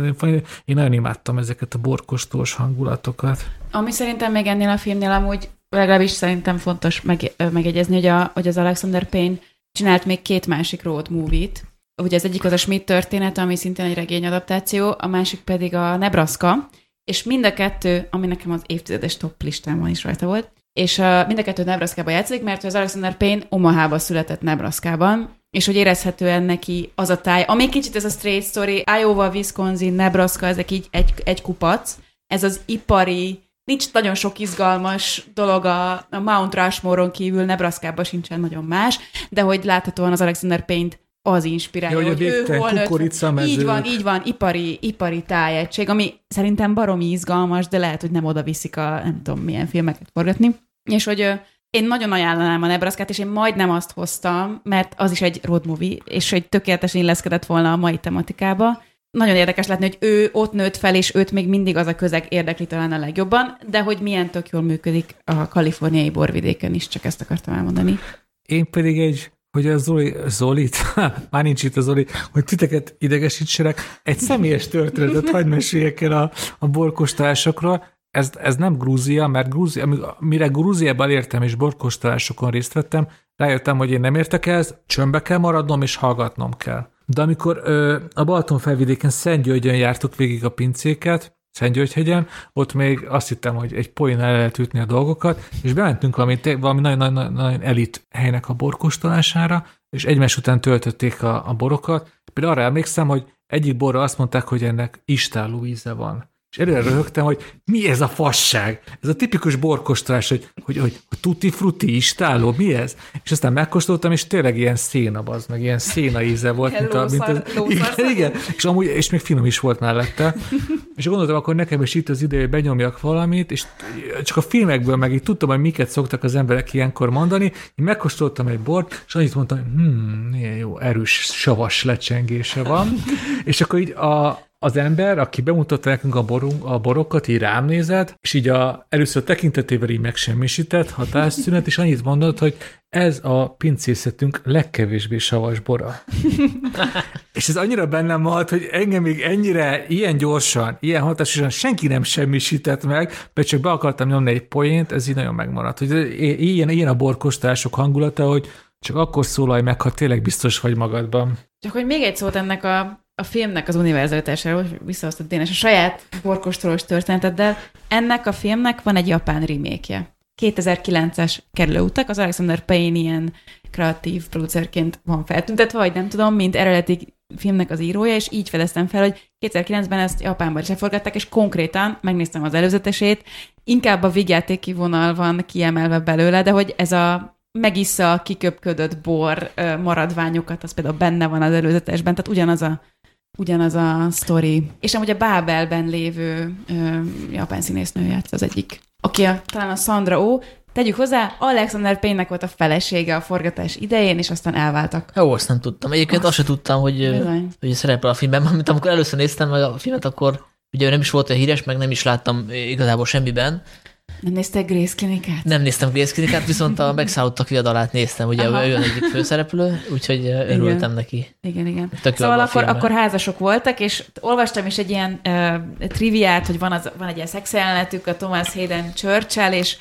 én nagyon imádtam ezeket a borkostós hangulatokat. Ami szerintem még ennél a filmnél amúgy legalábbis szerintem fontos meg, ö, megjegyezni, hogy, a, hogy az Alexander Payne csinált még két másik road movie-t. Ugye az egyik az a Schmidt történet, ami szintén egy regényadaptáció, a másik pedig a Nebraska, és mind a kettő, ami nekem az évtizedes top listámon is rajta volt, és uh, mind a kettő Nebraska-ban játszik, mert az Alexander Payne Omahába született Nebraska-ban, és hogy érezhetően neki az a táj, ami kicsit ez a straight story, Iowa, Wisconsin, Nebraska, ezek így egy, egy kupac, ez az ipari, nincs nagyon sok izgalmas dolog a, a Mount Rushmore-on kívül, Nebraska-ban sincsen nagyon más, de hogy láthatóan az Alexander Payne az inspirálja, Ja, hogy ő hol kukoricamezők. Így van, így van, ipari, ipari tájegység, ami szerintem baromi izgalmas, de lehet, hogy nem oda viszik a nem tudom milyen filmeket forgatni. És hogy én nagyon ajánlanám a Nebraska-t, és én majdnem azt hoztam, mert az is egy road movie, és hogy tökéletesen illeszkedett volna a mai tematikába. Nagyon érdekes látni, hogy ő ott nőtt fel, és őt még mindig az a közeg érdekli talán a legjobban, de hogy milyen tök jól működik a kaliforniai borvidéken is, csak ezt akartam elmondani. Én pedig egy, hogy a Zoli, Zolit, már nincs itt a Zoli, hogy titeket idegesítsenek, egy személyes történetet hagyd meséljek el a, a borkostásokról. Ez, ez nem Grúzia, mert Grúzia, mire Grúziában értem és borkostásokon részt vettem, rájöttem, hogy én nem értek ehhez, csömbbe kell maradnom és hallgatnom kell. De amikor ö, a Balaton felvidéken Szentgyörgyön jártuk végig a pincéket, Szentgyörgyhegyen, ott még azt hittem, hogy egy poén el lehet ütni a dolgokat, és bementünk valami, valami nagyon, nagyon, nagyon elit helynek a borkóstolására, és egymás után töltötték a, a borokat. Például arra emlékszem, hogy egyik borra azt mondták, hogy ennek istálló íze van. És előre röhögtem, hogy mi ez a fasság? Ez a tipikus borkostolás, hogy, hogy, hogy, tutti frutti istálló, mi ez? És aztán megkóstoltam, és tényleg ilyen széna, az meg ilyen széna íze volt. mint a, mint az, igen, igen, és, amúgy, és még finom is volt mellette. És gondoltam, akkor nekem is itt az ideje, hogy benyomjak valamit, és csak a filmekből meg így tudtam, hogy miket szoktak az emberek ilyenkor mondani. Én megkóstoltam egy bort, és annyit mondtam, hogy hmm, milyen jó, erős, savas lecsengése van. és akkor így a, az ember, aki bemutatta nekünk a, borunk, a borokat, így rám nézett, és így a, először tekintetével így megsemmisített hatásszünet, és annyit mondott, hogy ez a pincészetünk legkevésbé savas bora. És ez annyira bennem maradt, hogy engem még ennyire, ilyen gyorsan, ilyen hatásosan senki nem semmisített meg, mert csak be akartam nyomni egy poént, ez így nagyon megmaradt. Hogy ilyen, ilyen a borkostások hangulata, hogy csak akkor szólalj meg, ha tényleg biztos vagy magadban. Csak hogy még egy szót ennek a, a filmnek az univerzalitásáról, visszahoztad Dénes a saját borkostolós történeteddel, ennek a filmnek van egy japán remake 2009-es kerülőutak, az Alexander Payne ilyen kreatív producerként van feltüntetve, vagy nem tudom, mint eredeti filmnek az írója, és így fedeztem fel, hogy 2009-ben ezt Japánban is leforgatták, és konkrétan megnéztem az előzetesét, inkább a vigyátéki vonal van kiemelve belőle, de hogy ez a megissza a kiköpködött bor maradványokat, az például benne van az előzetesben, tehát ugyanaz a, ugyanaz a sztori. És amúgy a Bábelben lévő ö, japán színésznő játszott az egyik, aki a, talán a Sandra O, tegyük hozzá, Alexander Payne-nek volt a felesége a forgatás idején, és aztán elváltak. Jó, azt nem tudtam. Egyébként azt se tudtam, hogy, Bizony. hogy szerepel a filmben, mint amikor először néztem meg a filmet, akkor ugye ő nem is volt olyan híres, meg nem is láttam igazából semmiben. Nem nézte Grace Klinikát? Nem néztem Grace Klinikát, viszont a megszállottak viadalát néztem, ugye Aha. ő egyik főszereplő, úgyhogy örültem Igen. neki. Igen, igen. Tök szóval akkor, filmben. akkor házasok voltak, és olvastam is egy ilyen uh, triviát, hogy van, az, van egy ilyen szexjelenetük a Thomas Hayden church és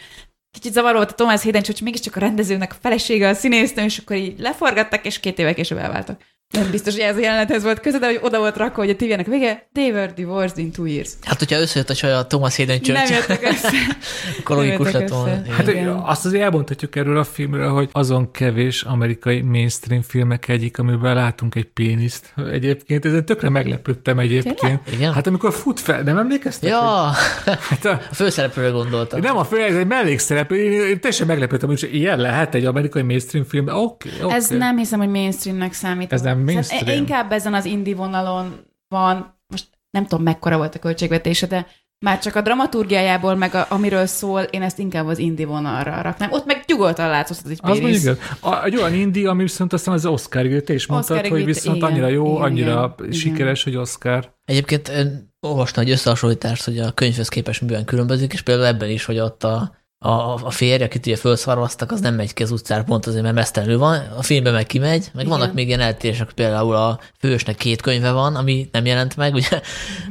kicsit zavaró volt a Thomas Hayden Church, mégiscsak a rendezőnek a felesége, a színésznő, és akkor így leforgattak, és két évvel később elváltak. Nem biztos, hogy ez a jelenethez volt köze, de hogy oda volt rakva, hogy a tévének vége, they were divorced in two years. Hát, hogyha összejött a csaj a Thomas Hayden Nem Church, jöttek össze. akkor logikus lett volna. Hát Igen. azt azért elmondhatjuk erről a filmről, hogy azon kevés amerikai mainstream filmek egyik, amiben látunk egy péniszt. Egyébként ezen tökre meglepődtem egyébként. Igen? Hát amikor fut fel, nem emlékeztek? Ja, Hát a, a főszereplőre gondoltam. nem a fő, ez egy mellékszereplő. Én, én teljesen meglepődtem, hogy ilyen lehet egy amerikai mainstream film. Oké, okay, Ez nem hiszem, hogy mainstreamnek számít. Ez nem Szerintem mainstream. Inkább ezen az indie vonalon van, most nem tudom mekkora volt a költségvetése, de már csak a dramaturgiájából, meg a, amiről szól, én ezt inkább az indie vonalra raknám. Ott meg nyugodtan látszott az egy Az mondjuk, a- egy olyan indi, ami viszont aztán az Oscar te is mondtad, hogy viszont igen, annyira jó, igen, annyira igen, sikeres, hogy Oscar. Egyébként én olvastam egy összehasonlítást, hogy a könyvhöz képest miben különbözik, és például ebben is, hogy ott a, a, a férj, akit ugye felszarvaztak, az nem megy ki az utcára pont azért, mert mesztelenül van, a filmben meg kimegy, meg Igen. vannak még ilyen eltérések, például a fősnek két könyve van, ami nem jelent meg, ugye,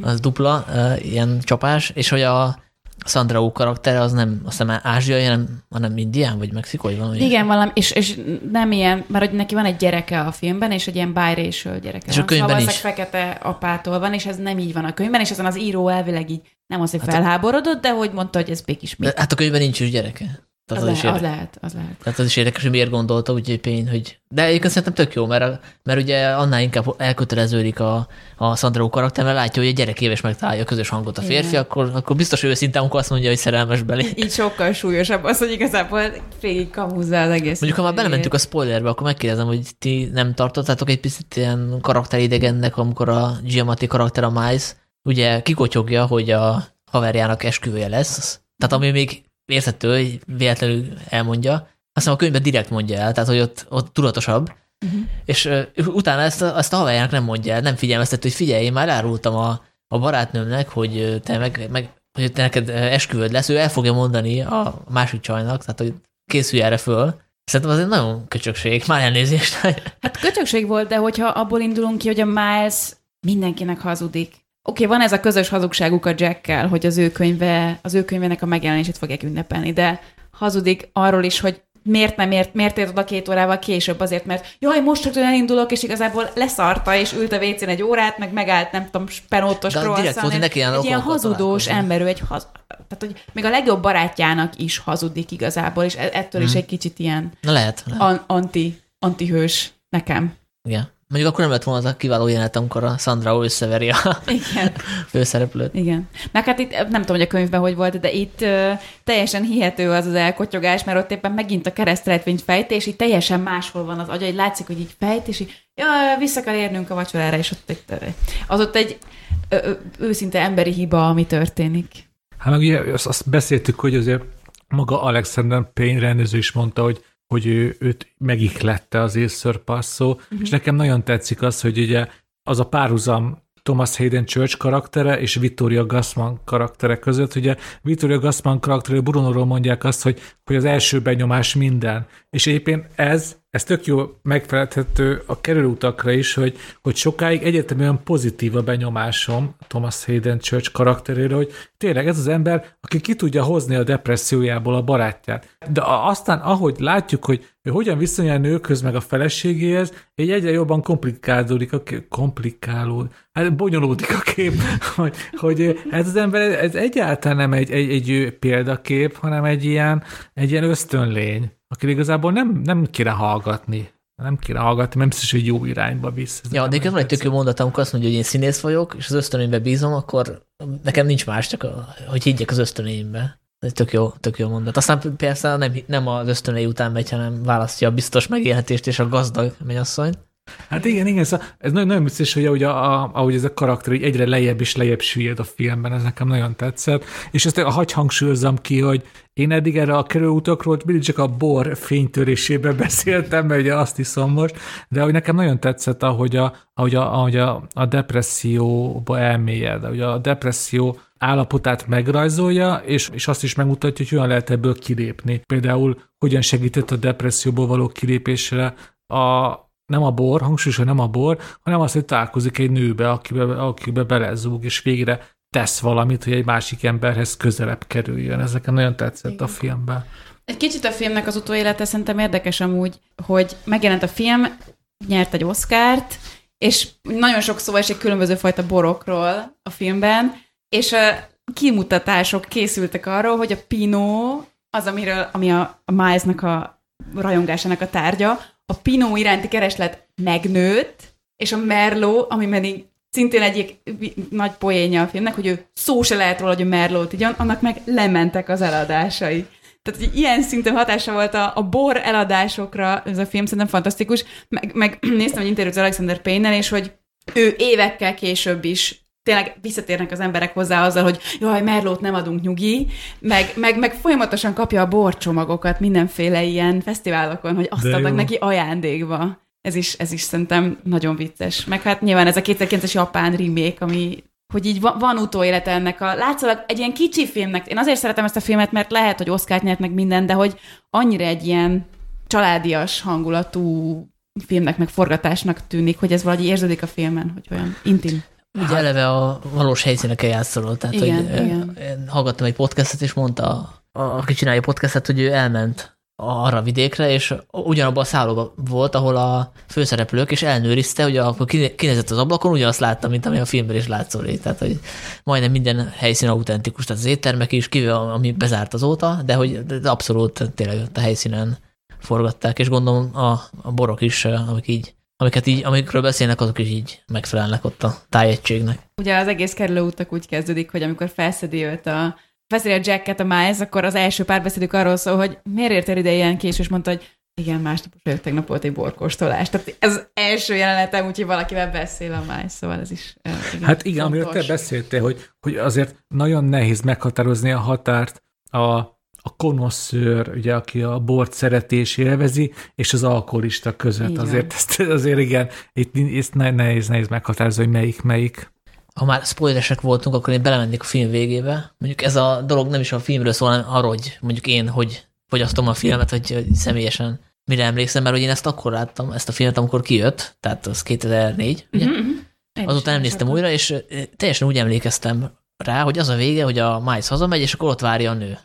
az dupla ilyen csapás, és hogy a Sandra Oh karaktere az nem, azt hiszem ázsiai, hanem, hanem indián, vagy mexikói van. Igen, valami, és, és nem ilyen, mert hogy neki van egy gyereke a filmben, és egy ilyen biracial gyereke És a van. könyvben szóval is. fekete apától van, és ez nem így van a könyvben, és ezen az író elvileg így nem az, hogy Hát a- felháborodott, de hogy mondta, hogy ez békis mi. Hát a könyvben nincs is gyereke. Az, az, is le, az érdekes. lehet, az lehet. Tehát az is érdekes, hogy miért gondolta, úgyhogy pény, hogy... De egyébként szerintem tök jó, mert, a- mert ugye annál inkább elköteleződik a, a Sandra Oh karakter, mert látja, hogy egy gyerekéves megtalálja a közös hangot a férfi, Igen. akkor, akkor biztos ő őszintén, amikor azt mondja, hogy szerelmes belé. Így sokkal súlyosabb az, hogy igazából végig kamúzza az egész. Mondjuk, ha már belementünk a spoilerbe, akkor megkérdezem, hogy ti nem tartottátok egy picit ilyen karakteridegennek, amikor a Giamatti karakter a Miles ugye kikotyogja, hogy a haverjának esküvője lesz. Tehát ami még érthető, hogy véletlenül elmondja, aztán a könyvben direkt mondja el, tehát hogy ott, ott tudatosabb. Uh-huh. És uh, utána ezt ezt a haverjának nem mondja el, nem figyelmeztet, hogy figyelj, én már elárultam a, a barátnőmnek, hogy te meg, meg hogy te neked esküvőd lesz, ő el fogja mondani a másik csajnak, tehát hogy készülj erre föl. Szerintem az egy nagyon köcsökség, már elnézést. Hát köcsökség volt, de hogyha abból indulunk ki, hogy a Miles mindenkinek hazudik. Oké, okay, van ez a közös hazugságuk a Jackkel, hogy az ő könyve, az ő könyvének a megjelenését fogják ünnepelni, de hazudik arról is, hogy miért nem ért, miért ért oda két órával később, azért, mert jaj, most rögtön elindulok, és igazából leszarta, és ült a WC-n egy órát, meg megállt, nem tudom, spenótos neki ilyen Egy ilyen hazudós ember, ő egy haz... Tehát, hogy még a legjobb barátjának is hazudik igazából, és e- ettől Hmm. is egy kicsit ilyen Na lehet, lehet. an- anti, antihős nekem. Igen. Mondjuk akkor nem lett volna az a kiváló jelenet, amikor a Sandra összeveri a Igen. főszereplőt. Igen. Meg hát itt nem tudom, hogy a könyvben hogy volt, de itt ö, teljesen hihető az az elkotyogás, mert ott éppen megint a keresztrejtvényt fejt, és így teljesen máshol van az agya, hogy látszik, hogy így fejt, és így ja, vissza kell érnünk a vacsorára, és ott egy, az ott egy ö, ö, őszinte emberi hiba, ami történik. Hát meg ugye azt, azt beszéltük, hogy azért maga Alexander Payne rendező is mondta, hogy hogy ő, őt megiklette az észszörpasszó, uh-huh. és nekem nagyon tetszik az, hogy ugye az a párhuzam Thomas Hayden Church karaktere és Vittoria Gassman karaktere között. Ugye Vittoria Gassman karaktere Brunoról mondják azt, hogy, hogy az első benyomás minden. És egyébként ez, ez tök jó megfelelhető a kerülőutakra is, hogy, hogy sokáig egyértelműen pozitív a benyomásom Thomas Hayden Church karakterére, hogy tényleg ez az ember, aki ki tudja hozni a depressziójából a barátját. De aztán, ahogy látjuk, hogy ő hogyan viszonyul a nőkhöz meg a feleségéhez, így egyre jobban komplikálódik a kép, komplikálód, hát bonyolódik a kép, hogy, hogy ez az ember, ez egyáltalán nem egy, egy, egy példakép, hanem egy ilyen, egy ilyen ösztönlény, aki igazából nem, nem kéne hallgatni. Nem kéne hallgatni, nem biztos, hogy jó irányba visz. Ez Ja, de van egy tök tetszik. jó mondat, amikor azt mondja, hogy én színész vagyok, és az ösztönömbe bízom, akkor nekem nincs más, csak a, hogy higgyek az ösztönéimbe. Ez tök jó, tök jó mondat. Aztán persze nem, nem az ösztönei után megy, hanem választja a biztos megélhetést és a gazdag mennyasszonyt. Hát igen, igen, szóval ez nagyon, nagyon biztos, hogy ahogy, a, a, ahogy ez a karakter így egyre lejjebb és lejjebb süllyed a filmben, ez nekem nagyon tetszett. És ezt a hagy hangsúlyozom ki, hogy én eddig erre a kerülőutakról mindig csak a bor fénytörésében beszéltem, mert ugye azt iszom most, de hogy nekem nagyon tetszett, ahogy a, ahogy a, ahogy a, a depresszióba elmélyed, ahogy a depresszió állapotát megrajzolja, és, és azt is megmutatja, hogy hogyan lehet ebből kilépni. Például hogyan segített a depresszióból való kilépésre a, nem a bor, hangsúlyos, hogy nem a bor, hanem az, hogy találkozik egy nőbe, akibe, akibe belezúg, és végre tesz valamit, hogy egy másik emberhez közelebb kerüljön. Ez nekem nagyon tetszett a filmben. Egy kicsit a filmnek az utóélete szerintem érdekes amúgy, hogy megjelent a film, nyert egy Oscárt, és nagyon sok szó esik különböző fajta borokról a filmben, és a kimutatások készültek arról, hogy a Pinot, az, amiről, ami a, a Milesnak a rajongásának a tárgya, a Pinot iránti kereslet megnőtt, és a Merlot, ami pedig szintén egyik nagy poénja a filmnek, hogy ő szó se lehet róla, hogy a Merlot igyon, annak meg lementek az eladásai. Tehát hogy ilyen szinten hatása volt a, a bor eladásokra, ez a film szerintem fantasztikus, meg, meg néztem egy interjút az Alexander Payne-nel, és hogy ő évekkel később is tényleg visszatérnek az emberek hozzá azzal, hogy jaj, Merlót nem adunk nyugi, meg, meg, meg folyamatosan kapja a borcsomagokat mindenféle ilyen fesztiválokon, hogy azt De adnak jó. neki ajándékba. Ez is, ez is szerintem nagyon vicces. Meg hát nyilván ez a 2009-es japán remake, ami hogy így van, van utóélete ennek a... Látszólag egy ilyen kicsi filmnek, én azért szeretem ezt a filmet, mert lehet, hogy Oscar nyert meg minden, de hogy annyira egy ilyen családias hangulatú filmnek, meg forgatásnak tűnik, hogy ez valahogy érződik a filmen, hogy olyan intim. Ugye eleve a valós helyszíneken játszol, tehát Igen, hogy, igen. én hallgattam egy podcastet, és mondta, aki csinálja a podcastet, hogy ő elment arra a vidékre, és ugyanabban a szállóban volt, ahol a főszereplők, és elnőrizte, hogy akkor kinézett az ablakon, ugyanazt látta, mint ami a filmben is látszol. Tehát, hogy majdnem minden helyszín autentikus, tehát az éttermek is, kivéve ami bezárt azóta, de hogy abszolút tényleg ott a helyszínen forgatták, és gondolom a, a borok is, amik így, amiket így, amikről beszélnek, azok is így megfelelnek ott a tájegységnek. Ugye az egész kerülőutak úgy kezdődik, hogy amikor felszedi őt a felszedi a Jacket a Miles, akkor az első párbeszédük arról szól, hogy miért értél ide ilyen késő, és mondta, hogy igen, másnap vagyok, tegnap volt egy borkóstolás. Tehát ez az első jelenetem, úgyhogy valakivel beszél a Miles, szóval ez is eh, igen, Hát igen, amiről te fontos. beszéltél, hogy, hogy azért nagyon nehéz meghatározni a határt a, a konoszőr, ugye, aki a bort szereti és élvezi, és az alkoholista között. Van. azért, ezt, azért igen, itt, itt ne- nehéz, nehéz meghatározni, hogy melyik melyik. ha már spoileresek voltunk, akkor én belemennék a film végébe. Mondjuk ez a dolog nem is a filmről szól, hanem arról, hogy mondjuk én, hogy fogyasztom a filmet, hogy, hogy személyesen mire emlékszem, mert hogy én ezt akkor láttam, ezt a filmet, amikor kijött, tehát az 2004, ugye? Mhm, mhm. Azután nem néztem újra, és ö, teljesen úgy emlékeztem rá, hogy az a vége, hogy a Miles hazamegy, és akkor ott várja a nő.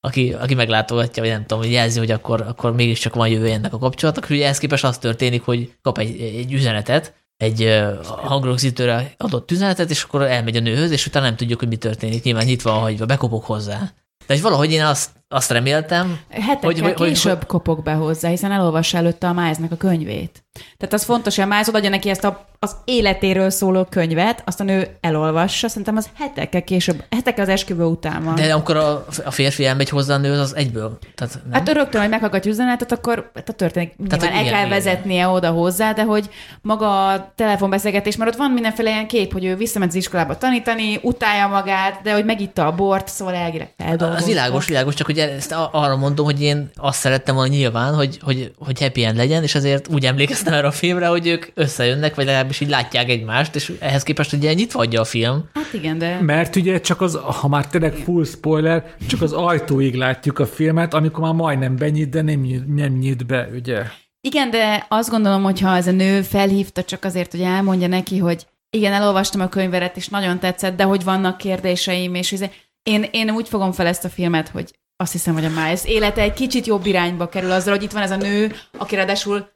Aki, aki meglátogatja, vagy nem tudom, hogy jelzi, hogy akkor, akkor mégiscsak van jövő ennek a kapcsolatnak, hogy ehhez képest az történik, hogy kap egy, egy üzenetet, egy hangrögzítőre adott üzenetet, és akkor elmegy a nőhöz, és utána nem tudjuk, hogy mi történik. Nyilván nyitva van hagyva, bekopok hozzá. De hogy valahogy én azt, azt reméltem, Hetekkel Hogy- hogy, hogy- hogy- később kopok be hozzá, hiszen elolvassa előtte a Milesnek a könyvét. Tehát az fontos, hogy a Miles odaadja neki ezt a, az életéről szóló könyvet, aztán ő elolvassa, szerintem az hetekkel később, hetekkel az esküvő után van. de amikor a, a férfi elmegy hozzá a nőhöz, az egyből. Tehát nem? Hát rögtön, hogy meghallgatja üzenetet, akkor tehát történik, nyilván hogy el igen, kell igen. vezetnie oda hozzá, de hogy maga a telefonbeszélgetés, mert ott van mindenféle ilyen kép, hogy ő visszament az iskolába tanítani, utálja magát, de hogy megitta a bort, szóval elvileg feldolgozta. Az világos, világos, csak ugye ezt arra mondom, hogy én azt szerettem volna nyilván, hogy, hogy, hogy happy end legyen, és ezért úgy emlékeztem erre a filmre, hogy ők összejönnek, vagy legalábbis így látják egymást, és ehhez képest ugye nyitva adja a film. Hát igen, de... Mert ugye csak az, ha már tényleg full spoiler, csak az ajtóig látjuk a filmet, amikor már majdnem benyit, de nem nyit, nem nyit be, ugye? Igen, de azt gondolom, hogy ha ez a nő felhívta csak azért, hogy elmondja neki, hogy igen, elolvastam a könyveret, és nagyon tetszett, de hogy vannak kérdéseim, és izé- én, én úgy fogom fel ezt a filmet, hogy azt hiszem, hogy a Miles élete egy kicsit jobb irányba kerül azzal, hogy itt van ez a nő, aki ráadásul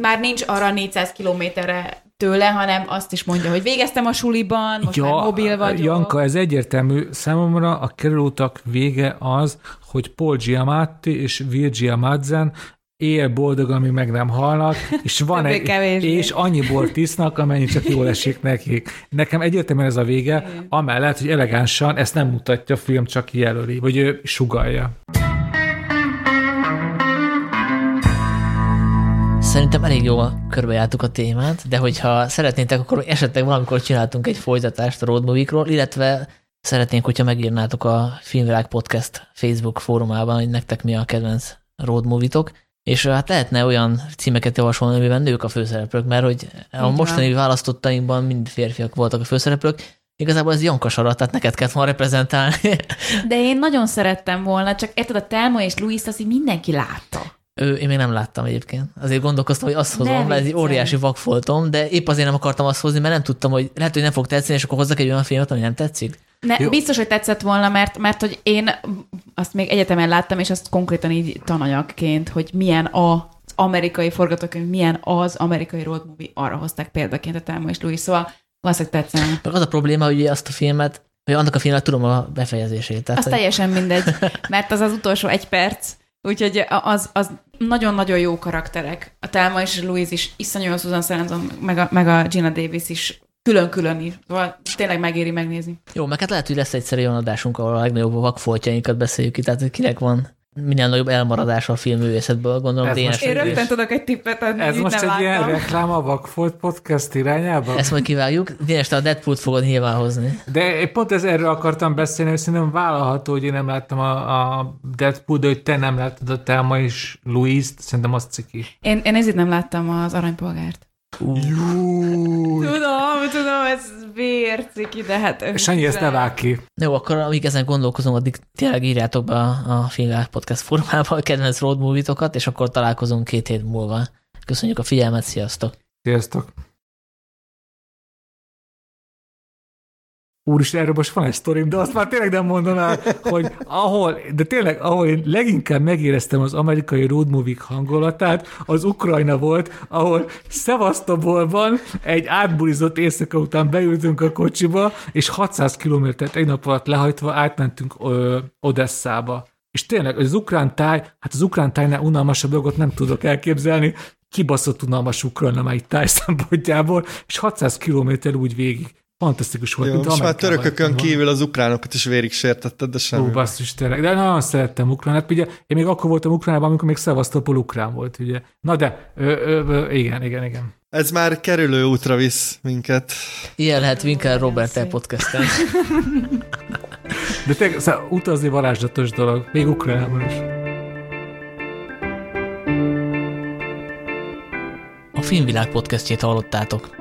már nincs arra 400 kilométerre tőle, hanem azt is mondja, hogy végeztem a suliban, most már mobil vagyok. Janka, ez egyértelmű. Számomra a kerülőutak vége az, hogy Paul Giamatti és Virgia Madsen él boldog, amíg meg nem halnak, és van egy, Többé-kevésbé. és annyi bort isznak, amennyi csak jól esik nekik. Nekem egyértelműen ez a vége, amellett, hogy elegánsan ezt nem mutatja a film, csak jelöli, vagy ő sugalja. Szerintem elég jól körbejártuk a témát, de hogyha szeretnétek, akkor esetleg valamikor csináltunk egy folytatást a road movie-król, illetve szeretnénk, hogyha megírnátok a Filmvilág Podcast Facebook fórumában, hogy nektek mi a kedvenc road movie-tok, és hát lehetne olyan címeket javasolni, amiben nők a főszereplők, mert hogy a van. mostani választottainkban mind férfiak voltak a főszereplők, igazából ez Janka sarat, tehát neked kellett volna reprezentálni. De én nagyon szerettem volna, csak érted, a Telma és Luis azt így mindenki látta. Ő, én még nem láttam egyébként. Azért gondolkoztam, hogy azt hozom, mert ez egy óriási vakfoltom, de épp azért nem akartam azt hozni, mert nem tudtam, hogy lehet, hogy nem fog tetszeni, és akkor hozzak egy olyan filmet, ami nem tetszik. Ne, Jó. biztos, hogy tetszett volna, mert, mert hogy én azt még egyetemen láttam, és azt konkrétan így tananyagként, hogy milyen a, az amerikai forgatókönyv, milyen az amerikai road movie, arra hozták példaként a Telma és Louis, szóval valószínűleg tetszene. Meg az a probléma, hogy azt a filmet, hogy annak a filmnek tudom a befejezését. Tehát, Az hogy- teljesen mindegy, mert az az utolsó egy perc, úgyhogy az, az nagyon-nagyon jó karakterek. A Telma és Louise is, iszonyú a Susan Sarandon, meg a, meg a Gina Davis is külön-külön is. Szóval tényleg megéri megnézni. Jó, meg hát lehet, hogy lesz egyszer olyan adásunk, ahol a legnagyobb vakfoltjainkat beszéljük ki, tehát hogy kinek van minél nagyobb elmaradása a filmművészetből, gondolom Ez Dénes. most Én egy- rögtön tudok egy tippet adni, Ez most nem egy ilyen láttam. reklám a Vakfolt Podcast irányába? Ezt majd kivágjuk. Dénes, te a Deadpool-t fogod nyilván hozni. De én pont ez erről akartam beszélni, hogy szerintem vállalható, hogy én nem láttam a, a Deadpool, de hogy te nem láttad a Telma és Louise-t, szerintem az ciki. Én, én ezért nem láttam az aranypolgárt. Tudom, tudom, ez vérciki, de hát... Sanyi, ezt ne vág ki. Jó, akkor amíg ezen gondolkozom, addig tényleg írjátok be a, Filmvilág Podcast formába a kedvenc road és akkor találkozunk két hét múlva. Köszönjük a figyelmet, sziasztok! Sziasztok! Úristen, erről most van egy sztorim, de azt már tényleg nem mondom el, hogy ahol, de tényleg, ahol én leginkább megéreztem az amerikai road movie hangulatát, az Ukrajna volt, ahol Szevasztobolban egy átbulizott éjszaka után beültünk a kocsiba, és 600 kilométert egy nap alatt lehajtva átmentünk ö, Odesszába. És tényleg, az ukrán táj, hát az ukrán tájnál unalmasabb dolgot nem tudok elképzelni, kibaszott unalmas Ukrajna már itt táj szempontjából, és 600 kilométer úgy végig. Fantasztikus volt. Jó, mint most már törökökön van. kívül az ukránokat is vérig sértetted, de semmi. Ó, basszus, tényleg. De nagyon szerettem Ukránát. Ugye én még akkor voltam Ukránában, amikor még Szevasztopol ukrán volt, ugye. Na de, ö, ö, ö, igen, igen, igen. Ez már kerülő útra visz minket. Ilyen lehet Winkler Robert el podcasten. De tényleg, szóval utazni varázslatos dolog, még Ukránában is. A Filmvilág podcastjét hallottátok.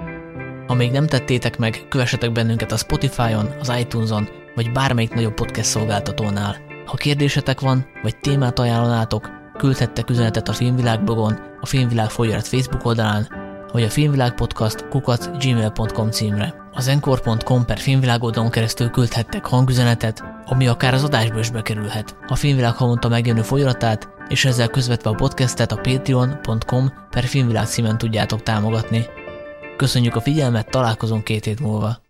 Ha még nem tettétek meg, kövessetek bennünket a Spotify-on, az iTunes-on, vagy bármelyik nagyobb podcast szolgáltatónál. Ha kérdésetek van, vagy témát ajánlanátok, küldhettek üzenetet a Filmvilág blogon, a Filmvilág folyarat Facebook oldalán, vagy a Filmvilág Podcast kukat gmail.com címre. Az encore.com per Filmvilág oldalon keresztül küldhettek hangüzenetet, ami akár az adásba is bekerülhet. A Filmvilág havonta megjelenő folyaratát, és ezzel közvetve a podcastet a patreon.com per Filmvilág címen tudjátok támogatni. Köszönjük a figyelmet, találkozunk két hét múlva.